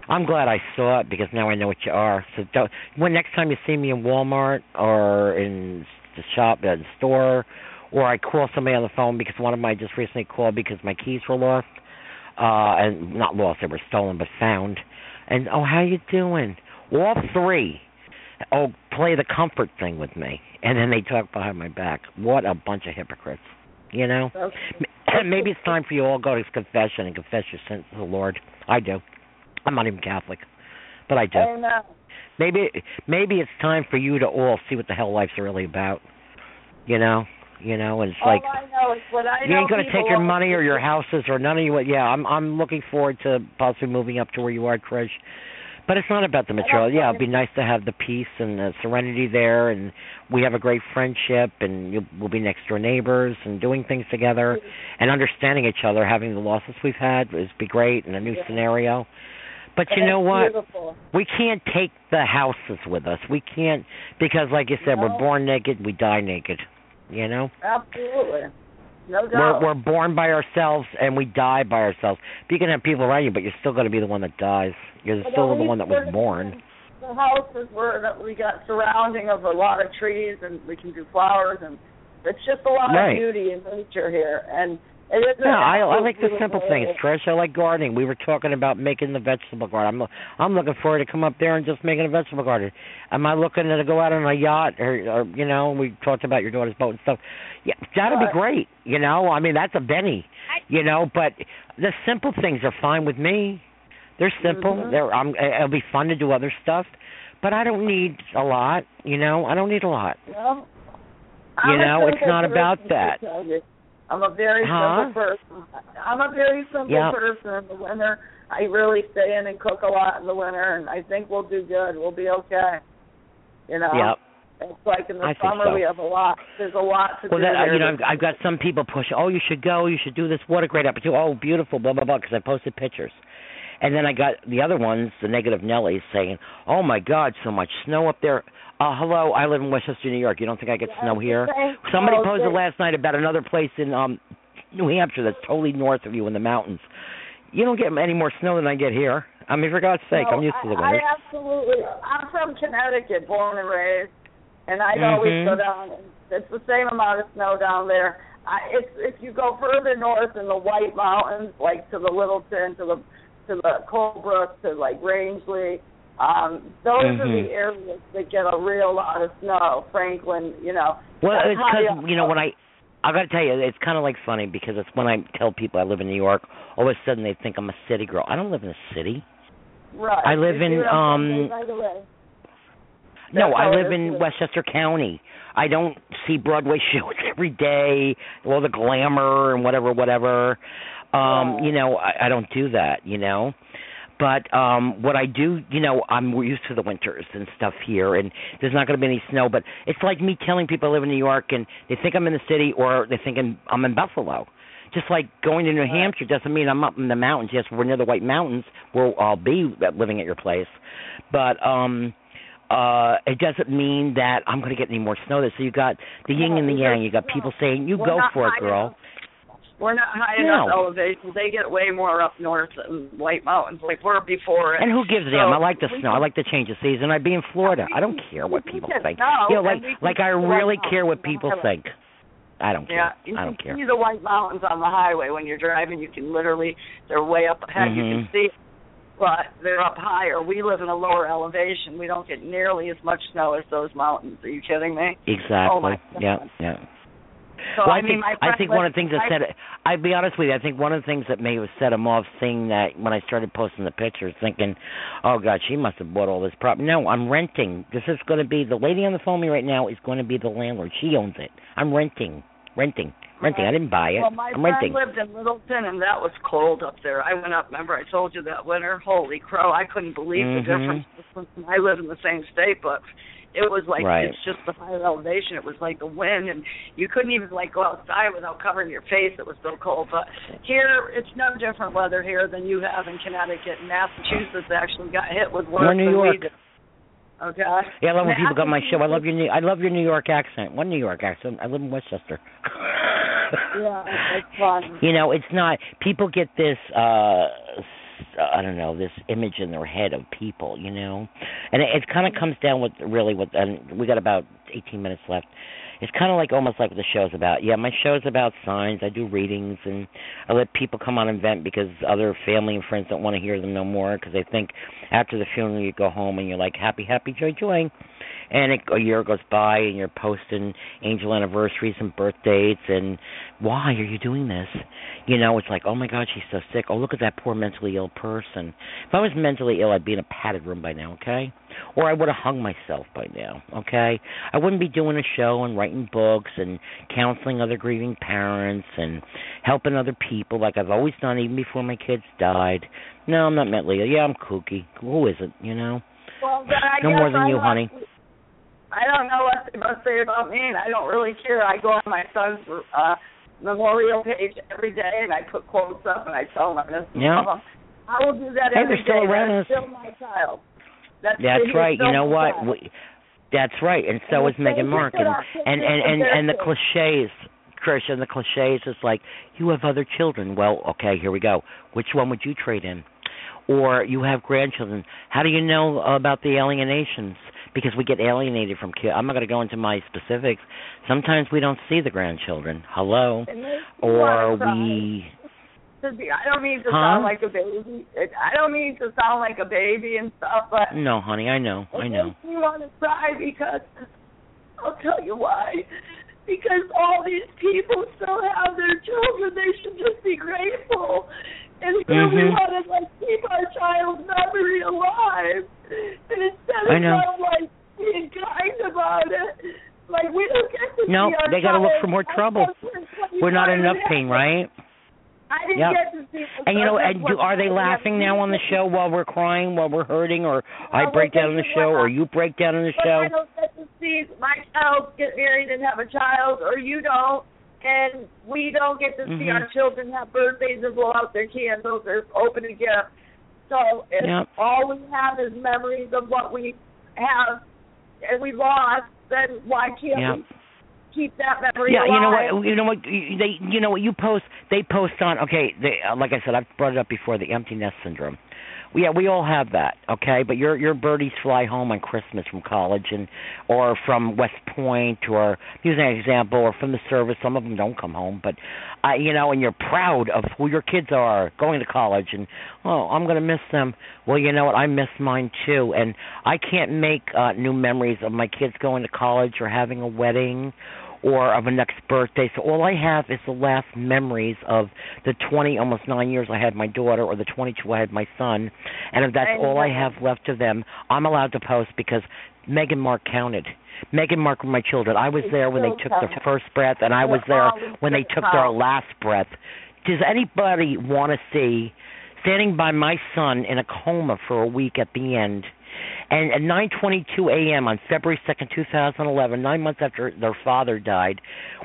I'm glad I saw it because now I know what you are. So don't, when next time you see me in Walmart or in the shop, uh, the store, or I call somebody on the phone because one of I just recently called because my keys were lost, uh, and not lost, they were stolen but found. And oh, how you doing? All three, oh, play the comfort thing with me, and then they talk behind my back. What a bunch of hypocrites, you know.
That's-
Maybe it's time for you all to go to confession and confess your sins to the Lord. I do. I'm not even Catholic, but I do.
Amen.
Maybe maybe it's time for you to all see what the hell life's really about. You know, you know, and it's like
All I know is what I
you ain't gonna take your money or your houses or none of you. Yeah, I'm I'm looking forward to possibly moving up to where you are, Trish. But it's not about the material. Yeah, it'd be nice to have the peace and the serenity there, and we have a great friendship, and you, we'll be next door neighbors and doing things together, and understanding each other. Having the losses we've had is be great in a new
Yeah.
scenario. But you know what?
Beautiful.
We can't take the houses with us. We can't because, like you said,
No.
we're born naked, we die naked. You know,
Absolutely. No doubt.
we're we're born by ourselves and we die by ourselves. You can have people around you, but you're still going to be the one that dies. You're
But
still the one that was born.
The houses were that we got surrounding of a lot of trees and we can do flowers and it's just a lot
Right.
of beauty in nature here and it is
Yeah, I I like the simple things, Trish. I like gardening. We were talking about making the vegetable garden. I'm I'm looking forward to come up there and just making a vegetable garden. Am I looking to go out on a yacht or, or you know, we talked about your daughter's boat and stuff. Yeah, that'd be great. You know, I mean that's a Benny. You know, but the simple things are fine with me. They're simple.
Mhm.
They're I'm it'll be fun to do other stuff, but I don't need a lot. You know, I don't need a lot.
Well,
You know, it's not about
person,
that.
I tell you. I'm a very
Huh?
simple person. I'm a very simple
Yeah.
person in the winter. I really stay in and cook a lot in the winter, and I think we'll do good. We'll be okay. You know.
Yep.
It's like in the
I
summer
so.
we have a lot. There's a lot to
Well,
do.
that, you know, I've, I've got some people push. Oh, you should go. You should do this. What a great opportunity. Oh, beautiful. Blah blah blah. Because I posted pictures, and then I got the other ones, the negative Nellies, saying, "Oh my God, so much snow up there." Uh, hello, I live in Westchester, New York. You don't think I get snow here?
Thank-
Somebody
oh,
posted last night about another place in um New Hampshire that's totally north of you in the mountains. You don't get any more snow than I get here. I mean, for God's sake,
No,
I'm used to the
I,
winters.
I absolutely. I'm from Connecticut, born and raised, and I
Mhm.
always go down. And it's the same amount of snow down there. I, if if you go further north in the White Mountains, like to the Littleton, to the to the Colebrook, to like Rangeley, um, those are
Mhm.
the areas that get a real lot of snow. Franklin, you know.
Well, it's because you know when. I I got to tell you, it's kind of like funny because it's when I tell people I live in New York, all of a sudden they think I'm a city girl. I don't live in a city.
right.
I live in,
see what I'm saying?
um,
Right away.
No, I live in. Westchester County. I don't see Broadway shows every day, all the glamour and whatever, whatever. Um,
Right.
you know, I, I don't do that, you know. But um what I do, you know, I'm used to the winters and stuff here and there's not going to be any snow, but it's like me telling people I live in New York and they think I'm in the city or they think I'm, I'm in Buffalo. Just like going to New Hampshire doesn't mean I'm up in the mountains. Yes, we're near the White Mountains where I'll be living at your place. But um uh it doesn't mean that I'm going to get any more snow there. So you got the yin and the yang. You got people saying, "You
We're
go for it, girl."
We're not high
No.
enough elevation. They get way more up north in White Mountains. Like we're before it.
And who gives a
So
damn? I like the snow. I like the change of season. I'd be in Florida. I don't care what people think.
snow,
You know, like
can
like I really care what people think. I don't care.
Yeah, you
I
can
don't care.
see the White Mountains on the highway when you're driving. You can literally, they're way up ahead. You
Mhm.
can see, but they're up higher. We live in a lower elevation. We don't get nearly as much snow as those mountains. Are you kidding me?
Exactly.
Oh,
yeah, yeah.
So
well,
I,
I
mean,
think I think one of the things that set I'd be honest with you. I think one of the things that may have set him off, seeing that when I started posting the pictures, thinking, "Oh God, she must have bought all this property." No, I'm renting. This is going to be the lady on the phone me right now is going to be the landlord. She owns it. I'm renting, renting, renting. I didn't buy it.
Well, my
I'm
friend
renting.
lived in Littleton, and that was cold up there. I went up. Remember, I told you that winter. Holy crow! I couldn't believe
Mhm.
the difference. I live in the same state, but it was like
Right.
it's just the higher elevation. It was like the wind, and you couldn't even like go outside without covering your face. It was so cold. But here, it's no different weather here than you have in Connecticut. And Massachusetts actually got hit with worse
We're New
than we
York.
did. Okay.
Yeah, I love when people got my show. I love your New I love your New York accent. One New York accent. I live in Westchester.
Yeah, it's fun.
You know, it's not people get this uh I don't know, this image in their head of people, you know. And it, it kind of comes down with really what and we got about 18 minutes left. It's kind of like almost like what the show's about. Yeah, my show's about signs. I do readings and I let people come on and vent because other family and friends don't want to hear them no more because they think after the funeral you go home and you're like happy, happy, joy, joy and it, a year goes by and you're posting angel anniversaries and birth dates and why are you doing this? You know it's like oh my god she's so sick. Oh look at that poor mentally ill person. If i was mentally ill i'd be in a padded room by now okay? Or i would have hung myself by now okay? I wouldn't be doing a show and writing books and counseling other grieving parents and helping other people like i've always done even before my kids died. No i'm not mentally ill. Yeah i'm kooky. Who isn't you know?
Well,
no more than
I'm
you honey
I don't know what they must say about me, and I don't really care. I go on my son's uh, memorial page every day, and I put quotes up, and I tell him I'm missing
Yeah.
I will do that
Hey,
every
they're still
day.
around
That's
us.
still my child. That's,
That's right. You know what?
child.
We, that's right. And so
And
is
same
Markle.
with
And and and and the cliches, Christian. The cliches is like you have other children. Well, okay, here we go. Which one would you trade in? Or you have grandchildren. How do you know about the alienations? Because we get alienated from kids. I'm not going to go into my specifics. Sometimes we don't see the grandchildren. Hello.
It makes me
Or we.
Be- I don't mean to
Huh?
sound like a baby. I don't mean to sound like a baby and stuff, but
No, honey. I know. I know.
You want to cry because I'll tell you why. Because all these people still have their children, they should just be grateful. And here we
Mhm.
want to like keep our child's memory alive, and instead of kind like being kind about it, like we don't get to
No,
see our
they gotta look for more trouble. We're not in enough pain, right?
I didn't
Yep.
get to see.
And you know, and do, are they
25 and half.
laughing now on the show while we're crying, while we're hurting, or I break down on the show, or you break down on the show?
I don't get to see my child get married and have a child, or you don't, and we don't get to see
Mhm.
our children have birthdays and blow out their candles or open a gift. So if
Yep.
all we have is memories of what we have and we lost, then why can't
Yep.
we keep that memory
Yeah,
alive?
you know what? You know what? They, you know what? You post. They post on. Okay, they, uh, like I said, I've brought it up before. The empty nest syndrome. Yeah, we all have that, okay. But your your birdies fly home on Christmas from college, and or from West Point, or using an example, or from the service. Some of them don't come home, but I, you know, and you're proud of who your kids are going to college, and oh, I'm gonna miss them. Well, you know what? I miss mine too, and I can't make uh, new memories of my kids going to college or having a wedding or of a next birthday. So all I have is the last memories of the 20, almost nine years I had my daughter, or the 22 I had my son. And if that's
I
all I have left of them, I'm allowed to post because Meg and Mark counted. Meg and Mark were my children. I was there when they took their first breath, and I was there when they took their last breath. Does anybody want to see standing by my son in a coma for a week at the end? And at 9:22 a.m. on February 2nd, 2011, nine months after their father died,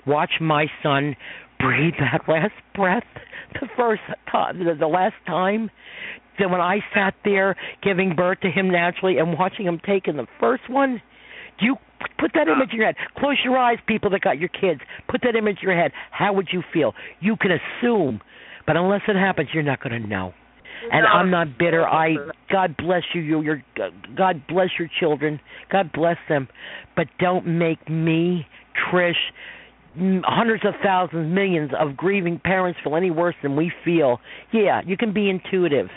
watch my son breathe that last breath, the first time, the, last time. That when I sat there giving birth to him naturally and watching him taking the first one, you put that image in your head? Close your eyes, people that got your kids. Put that image in your head. How would you feel? You can assume, but unless it happens, you're not going to know. And
No.
I'm not bitter. I God bless you. You, your God bless your children. God bless them. But don't make me, Trish, m- hundreds of thousands, millions of grieving parents feel any worse than we feel. Yeah, you can be intuitive.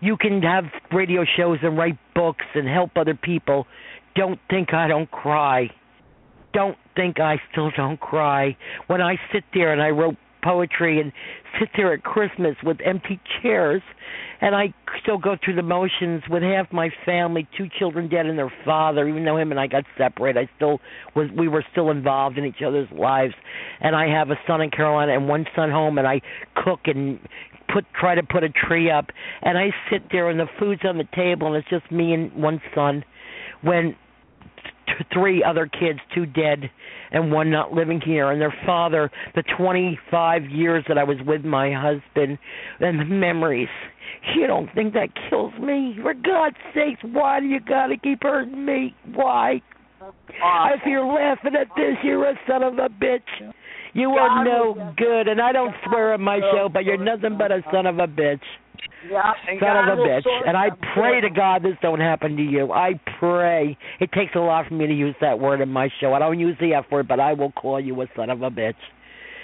You can have radio shows and write books and help other people. Don't think I don't cry. Don't think I still don't cry. When I sit there and I wrote poetry and sit there at Christmas with empty chairs. And I still go through the motions with half my family, two children dead and their father, even though him and I got separated, I still was we were still involved in each other's lives. And I have a son in Carolina and one son home and I cook and put try to put a tree up. And I sit there and the food's on the table and it's just me and one son. When three other kids, two dead and one not living here, and their father, the 25 years that I was with my husband, and the memories. You don't think that kills me? For God's sakes, why do you gotta keep hurting me? Why? If you're laughing at this, you're a son of a bitch. You are no good, and I don't swear on my show, but you're nothing but a son of a bitch
Yeah,
son
God
of a bitch. And I pray to God this don't happen to you. I pray. It takes a lot for me to use that word in my show. I don't use the F word, but I will call you a son of a bitch.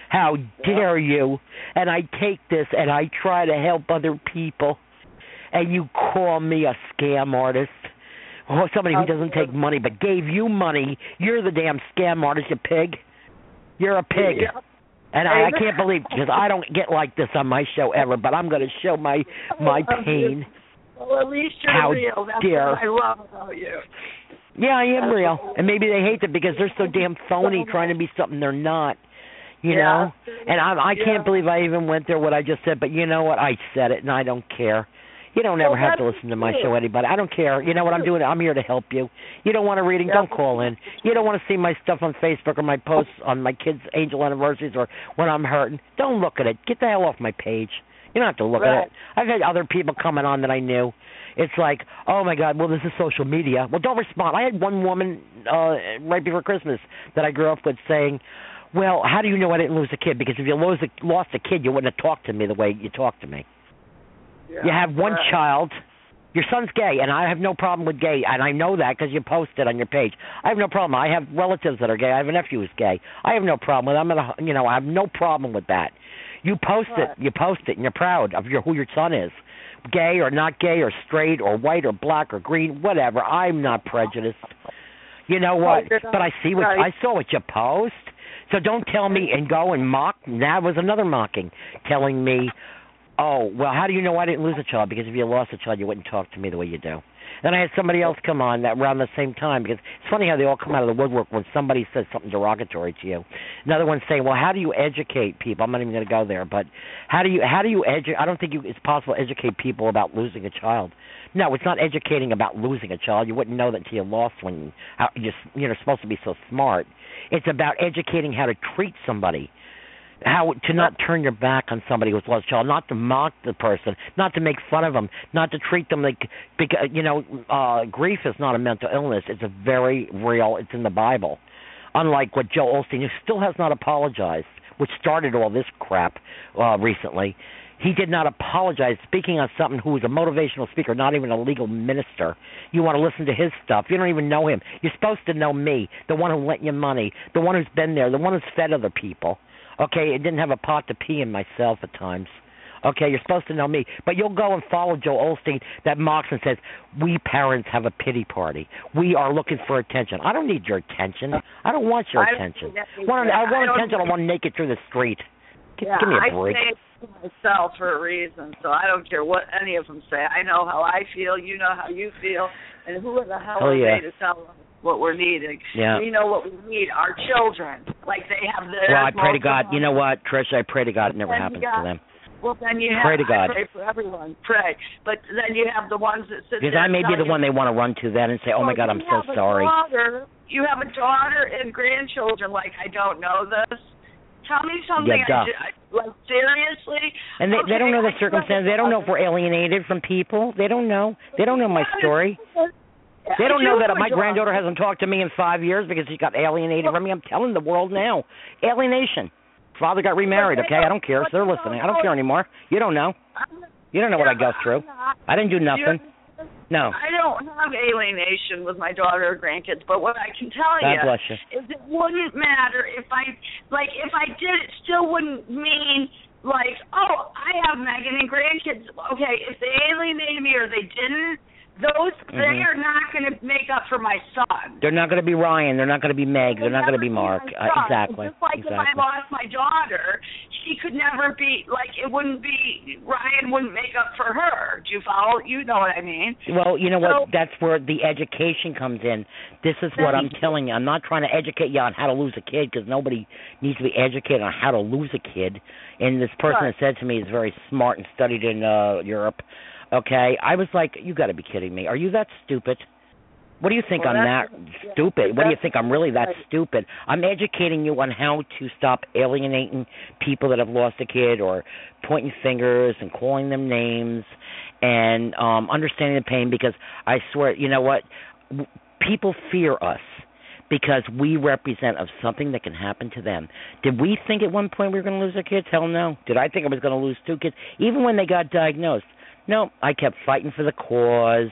How dare you? And I take this and I try to help other people. And you call me a scam artist. Or somebody who doesn't take money but gave you money. You're the damn scam artist, you pig. You're a pig.
Yeah.
And I, I can't believe because I don't get like this on my show ever, but I'm going to show my my pain.
Well, at least you're
How
real. That's
dare.
what I love about you.
Yeah, I am real, and maybe they hate it because they're so damn phony, trying to be something they're not. You
Yeah.
know, and I I can't believe I even went there. What I just said, but you know what? I said it, and I don't care. You don't ever
Well,
have to listen to my show, anybody. I don't care. You know what I'm doing? I'm here to help you. You don't want a reading?
Yeah.
Don't call in. You don't want to see my stuff on Facebook or my posts on my kids' angel anniversaries or when I'm hurting? Don't look at it. Get the hell off my page. You don't have to look
Right.
at it. I've had other people coming on that I knew. It's like, oh my God, well this is social media. Well, don't respond. I had one woman uh right before Christmas that I grew up with saying, "Well, how do you know I didn't lose a kid? Because if you lose a, lost a kid, you wouldn't have talked to me the way you talked to me.
Yeah.
You have one
Right.
child. Your son's gay, and I have no problem with gay, and I know that because you posted on your page. I have no problem. I have relatives that are gay. I have a nephew who's gay. I have no problem with. I'm gonna, you know, I have no problem with that. You post
Right.
it. You post it, and you're proud of your who your son is, gay or not gay or straight or white or black or green, whatever. I'm not prejudiced. You know what? But I see what
Right.
I saw what you post. So don't tell me and go and mock. That was another mocking, telling me, "Oh, well, how do you know I didn't lose a child? Because if you lost a child, you wouldn't talk to me the way you do." Then I had somebody else come on that around the same time because it's funny how they all come out of the woodwork when somebody says something derogatory to you. Another one saying, "Well, how do you educate people?" I'm not even going to go there, but how do you how do you edu- I don't think you, it's possible to educate people about losing a child. No, it's not educating about losing a child. You wouldn't know that until you lost one. You're you're supposed to be so smart. It's about educating how to treat somebody how to not turn your back on somebody who's lost a child, not to mock the person, not to make fun of them, not to treat them like because you know uh grief is not a mental illness. It's a very real. It's in the Bible. Unlike what Joel Osteen, who still has not apologized, which started all this crap uh recently. He did not apologize. Speaking on something who is a motivational speaker, not even a legal minister. You want to listen to his stuff. You don't even know him. You're supposed to know me, the one who lent you money, the one who's been there, the one who's fed other people. Okay, it didn't have a pot to pee in myself at times. Okay, you're supposed to know me, but you'll go and follow Joel Osteen that mocks and says, "We parents have a pity party. We are looking for attention. I don't need your attention. I don't want your
I-
attention. Want, I
I
want
don't-
attention. I want naked through the street. Give,
yeah,
give me a
I
break.
I say it to myself for a reason, so I don't care what any of them say. I know how I feel. You know how you feel, and who the hell
Oh,
are
yeah.
they to tell us what we're needing?
Yeah.
We know what we need. Our children, like they have the.
Well, I pray to God. You know what, Trish? I pray to God it never happens to them.
Well, then you have.
Pray to God.
I pray for everyone. Pray, but then you have the ones that sit
Because I may be the one they want to run to then and say, "Oh my God, I'm so sorry."
Daughter, you have a daughter and grandchildren. Like I don't know this. Tell me something.
Yeah.
I, like seriously.
And they they don't know the circumstances. They don't know if we're alienated from people. They don't know. They don't know my story. They don't know that my granddaughter hasn't talked to me in five years because she got alienated from me. I'm telling the world now. Alienation. Father got remarried, okay? I don't care. So they're listening. I don't care anymore. You don't know. You don't know what I go through. I didn't do nothing. No.
I don't have alienation with my daughter or grandkids, but what I can tell
God
you
bless you.
is it wouldn't matter if I like if I did it still wouldn't mean like oh I have Megan and grandkids. Okay, if they alienated me or they didn't, those they
Mhm.
are not going to make up for my son.
They're not going to be Ryan. They're not going to be Meg. They're not going to be Mark.
my
Uh, exactly.
Just like if I lost my daughter, she could never be like it wouldn't be Ryan wouldn't make up for her. Do you follow? You know what I mean?
Well, you know
So-
what? That's where the education comes in. This is what I'm telling you. I'm not trying to educate you on how to lose a kid because nobody needs to be educated on how to lose a kid. And this person
Right.
that said to me is very smart and studied in uh Europe. Okay, I was like, you got to be kidding me. Are you that stupid? What do you think
Well,
I'm that
yeah,
stupid? What do you think I'm really that stupid? I'm educating you on how to stop alienating people that have lost a kid or pointing fingers and calling them names and um understanding the pain because I swear, you know what? People fear us because we represent of something that can happen to them. Did we think at one point we were going to lose our kids? Hell no. Did I think I was going to lose two kids even when they got diagnosed? No, I kept fighting for the cause.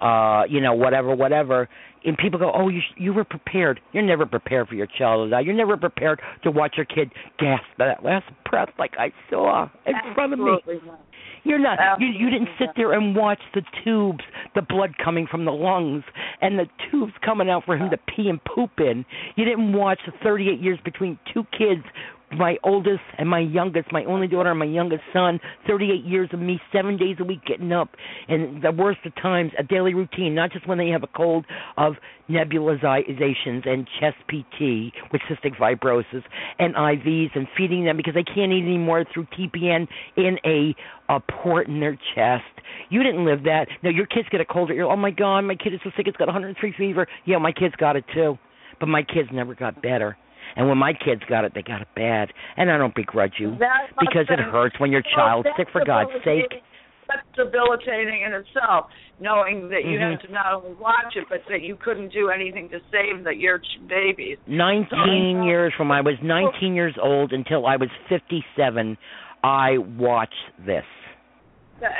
Uh, you know, whatever, whatever. And people go, "Oh, you sh- you were prepared. You're never prepared for your child to die. You're never prepared to watch your kid gasp that last breath like I saw in front of me."
Not.
You're not. You you didn't sit there and watch the tubes, the blood coming from the lungs, and the tubes coming out for him to pee and poop in. You didn't watch the 38 years between two kids, my oldest and my youngest, my only daughter and my youngest son. 38 years of me, seven days a week getting up, and the worst of times, a daily routine, not just when they have a cold, of nebulizations and chest PT with cystic fibrosis and IVs and feeding them because they can't eat anymore through TPN in a, a port in their chest. You didn't live that. No, your kids get a cold. You're, oh my God, my kid is so sick. It's got 103 fever. Yeah, my kids got it too, but my kids never got better. And when my kids got it, they got it bad. And I don't begrudge you
That must
because it hurts when your child's
that's
sick. For God's sake.
That's debilitating in itself, knowing that you
Mhm.
had to not only watch it, but that you couldn't do anything to save the, your ch- babies.
19 years from I was 19 years old until I was 57, I watched this.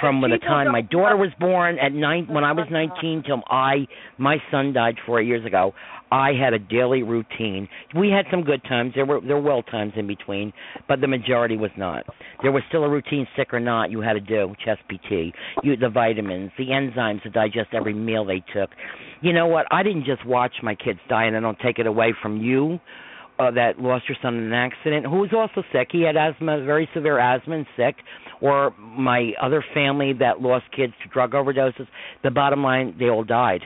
From when the time my daughter was born at nine, when I was 19 till I, my son died four years ago. I had a daily routine. We had some good times. There were there were well times in between, but the majority was not. There was still a routine, sick or not. You had to do chest PT, you the vitamins, the enzymes to digest every meal they took. You know what? I didn't just watch my kids die, and I don't take it away from you. Uh, that lost your son in an accident, who was also sick. He had asthma, very severe asthma, and sick. Or my other family that lost kids to drug overdoses. The bottom line, they all died.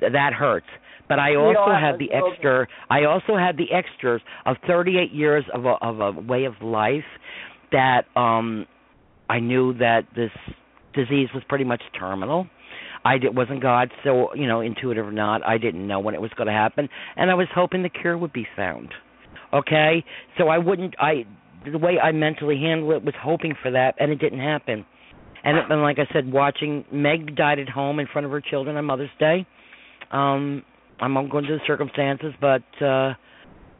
Th- That hurts. But I also had the extra. I also had the extras of 38 years of a of a way of life that um I knew that this disease was pretty much terminal. I did, wasn't God, so you know, intuitive or not, I didn't know when it was going to happen, and I was hoping the cure would be found. Okay, so I wouldn't. I the way I mentally handled it was hoping for that, and it didn't happen. And, and like I said, watching Meg died at home in front of her children on Mother's Day. Um, I'm not going into the circumstances, but uh,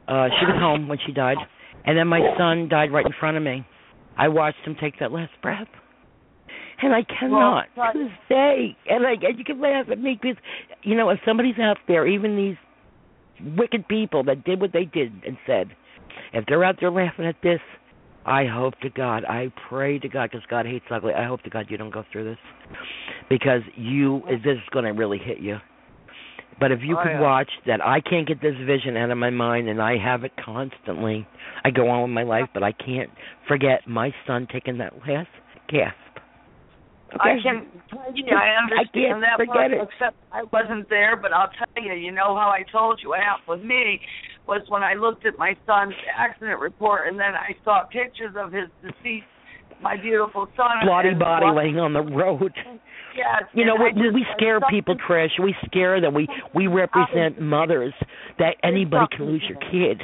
uh, she was home when she died, and then my son died right in front of me. I watched him take that last breath. And I cannot
Well,
to this day. And I and you can laugh at me because you know if somebody's out there, even these wicked people that did what they did and said, if they're out there laughing at this, I hope to God, I pray to God, because God hates ugly. I hope to God you don't go through this, because you this is going to really hit you. But if you
Oh,
could
yeah.
watch that, I can't get this vision out of my mind, and I have it constantly. I go on with my life, but I can't forget my son taking that last gasp.
I can, yeah, I understand
can't
that part,
it.
except I wasn't there. But I'll tell you, you know how I told you what happened with me was when I looked at my son's accident report, and then I saw pictures of his deceased, my beautiful son,
bloody body laying on the road.
Yes,
You know, we, we
just-
we scare people, Trish. We scare them. We we represent mothers that anybody can lose your kid.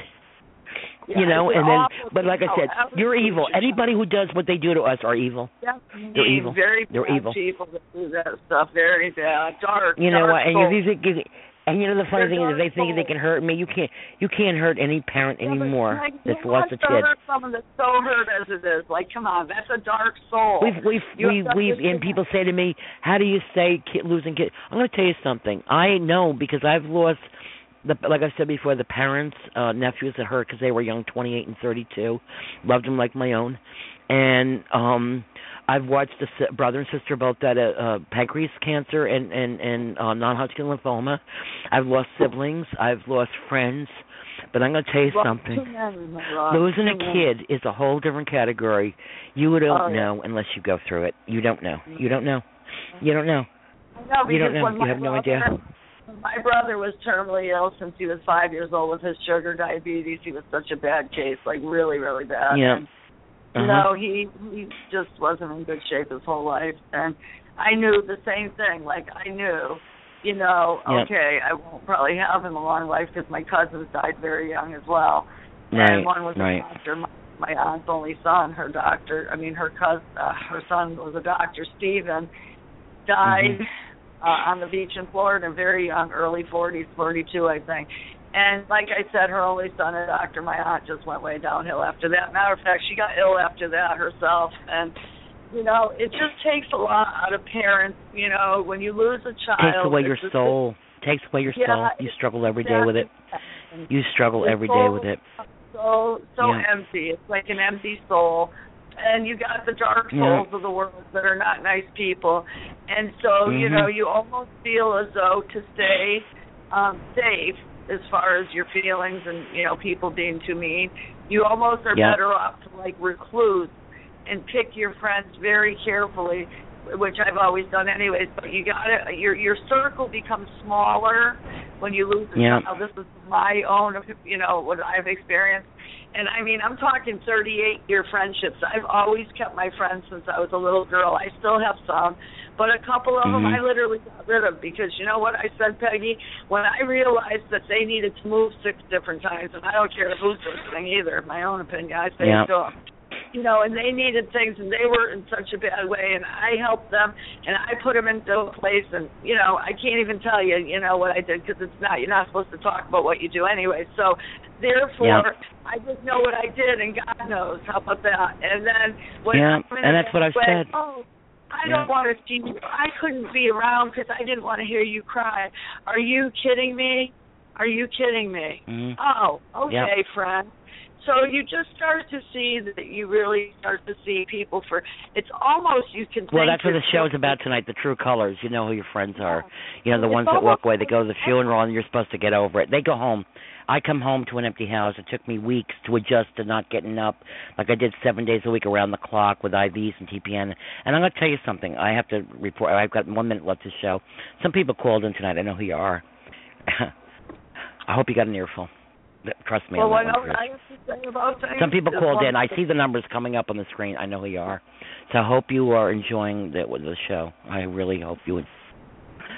Yeah,
You know, and then, but like I said,
however
you're evil. Anybody who does what they do to us are evil.
child.
They're evil.
Very
They're evil.
people that do that stuff. Very bad, dark.
You know what? And you think, you- and you know the funny thing is, if they think they can hurt me, you can't. You can't hurt any parent
Yeah,
anymore
like,
that's lost a kid.
hurt someone that's so hurt as it is? Like, come on, that's a dark soul.
We've we've
You
we've we've and people say to me, "How do you say kid, losing kid?" I'm going to tell you something. I know because I've lost the like I said before, the parents, uh nephews that hurt because they were young, 28 and 32, loved them like my own, and um I've watched a si- brother and sister both died of uh, pancreas cancer and and and uh, non-Hodgkin lymphoma. I've lost siblings. I've lost friends. But I'm going to tell you something.
too many, my love.
Losing a kid is a whole different category. You don't
Oh,
know unless you go through it. You don't know. You don't know. You don't know, You don't know. You have no idea.
My brother was terminally ill since he was five years old with his sugar diabetes. He was such a bad case, like really, really bad.
Yeah. Uh-huh.
know, he he just wasn't in good shape his whole life, and I knew the same thing. Like I knew, you know,
Yeah.
okay, I won't probably have him a long life because my cousins died very young as well.
Right,
and one was
right.
a doctor. My, my aunt's only son, her doctor. I mean, her cousin, uh, her son was a doctor. Stephen died
Mhm.
Uh, on the beach in Florida, very young, early 40s, 42, I think. And like I said, her only son, a doctor. My aunt just went way downhill after that. Matter of fact, she got ill after that herself, and. You know, it just takes a lot out of parents. You know, when you lose a child,
Takes away your
just-
soul. Takes away your
Yeah,
soul. You struggle every day with it. You struggle every day with it.
so so
Yeah.
empty. It's like an empty soul. And you got the dark
Yeah.
souls of the world that are not nice people. And so, you
Mhm.
know, you almost feel as though to stay um safe as far as your feelings and, you know, people being too mean, you almost are
Yeah.
better off to like recluse and pick your friends very carefully which I've always done anyways, but you got to your your circle becomes smaller when you lose a
Yeah.
child. This is my own, you know, what I've experienced. And I mean, I'm talking 38 year friendships. I've always kept my friends since I was a little girl. I still have some, but a couple of them
Mhm.
I literally got rid of because you know what I said, Peggy? When I realized that they needed to move six different times, and I don't care who's listening either, my own opinion, I say
Yeah.
it to them you know, and they needed things, and they were in such a bad way, and I helped them, and I put them into a place, and you know, I can't even tell you, you know, what I did because it's not. You're not supposed to talk about what you do anyway. So, therefore,
Yeah.
I just know what I did, and God knows. How about that? And then when
Yeah, and that's what I've
way,
said.
Oh, I
Yeah.
don't want to see you. I couldn't be around because I didn't want to hear you cry. Are you kidding me? Are you kidding me?
Mhm.
Oh, okay,
Yep.
friend. So you just start to see that you really start to see people for it's almost you can
Well, that's what the show's about tonight. The true colors. You know who your friends are. You know the
It's
ones that walk away. They go to the funeral, and you're supposed to get over it. They go home. I come home to an empty house. It took me weeks to adjust to not getting up, like I did seven days a week around the clock with IVs and TPN. And I'm going to tell you something. I have to report. I've got one minute left to show. Some people called in tonight. I know who you are. I hope you got an earful. Trust me.
Well,
on
I
that.
I have to about things.
Some people called in. I see the numbers coming up on the screen. I know who you are. So I hope you are enjoying the the show. I really hope you would.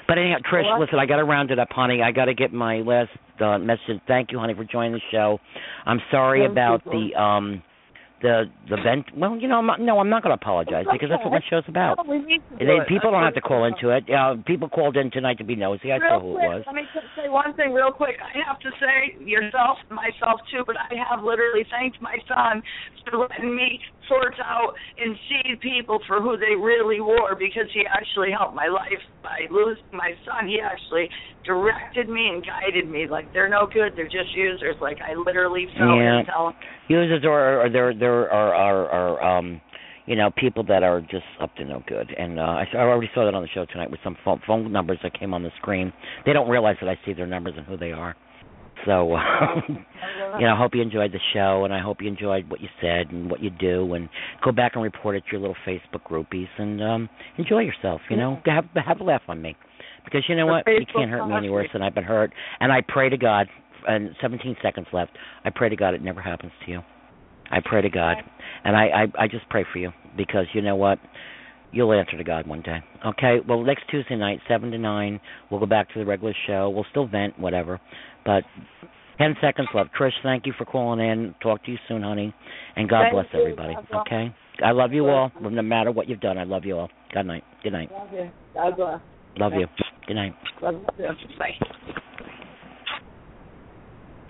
But anyhow, Trish,
Well,
listen, I got to round it up, honey. I got to get my last uh, message. Thank you, honey, for joining the show. I'm sorry
Thank
about
you.
the um the the vent. Well, you know, I'm not, no, I'm not going to apologize because that's what my show's about.
No, we need to do
They, people don't have to call into it. Uh, people called in tonight to be nosy. I
real
saw who
quick,
it was.
Let me just say one thing real quick. I have to say, yourself, myself too, but I have literally thanked my son for letting me sort out and see people for who they really were because he actually helped my life by losing my son. He actually directed me and guided me. Like they're no good, they're just users. Like I literally felt
Yeah.
him tell him.
Users or, or there there are, are are um you know people that are just up to no good. And uh, I, I already saw that on the show tonight with some phone, phone numbers that came on the screen. They don't realize that I see their numbers and who they are. So, uh, you know, I hope you enjoyed the show, and I hope you enjoyed what you said and what you do, and go back and report it to your little Facebook groupies, and um enjoy yourself. You know, have have a laugh on me, because you know what, you can't hurt me any worse than I've been hurt. And I pray to God, and 17 seconds left. I pray to God it never happens to you. I pray to God, and I I, I just pray for you because you know what. You'll answer to God one day. Okay. Well, next Tuesday night, seven to nine, we'll go back to the regular show. We'll still vent, whatever. But ten seconds left. Trish, thank you for calling in. Talk to you soon, honey. And God
Thank
bless
you.
everybody. Okay. I love you all. No matter what you've done, I love you all. Good night. Good night.
Love you. God bless.
Love you. Good night.
Love you. Bye.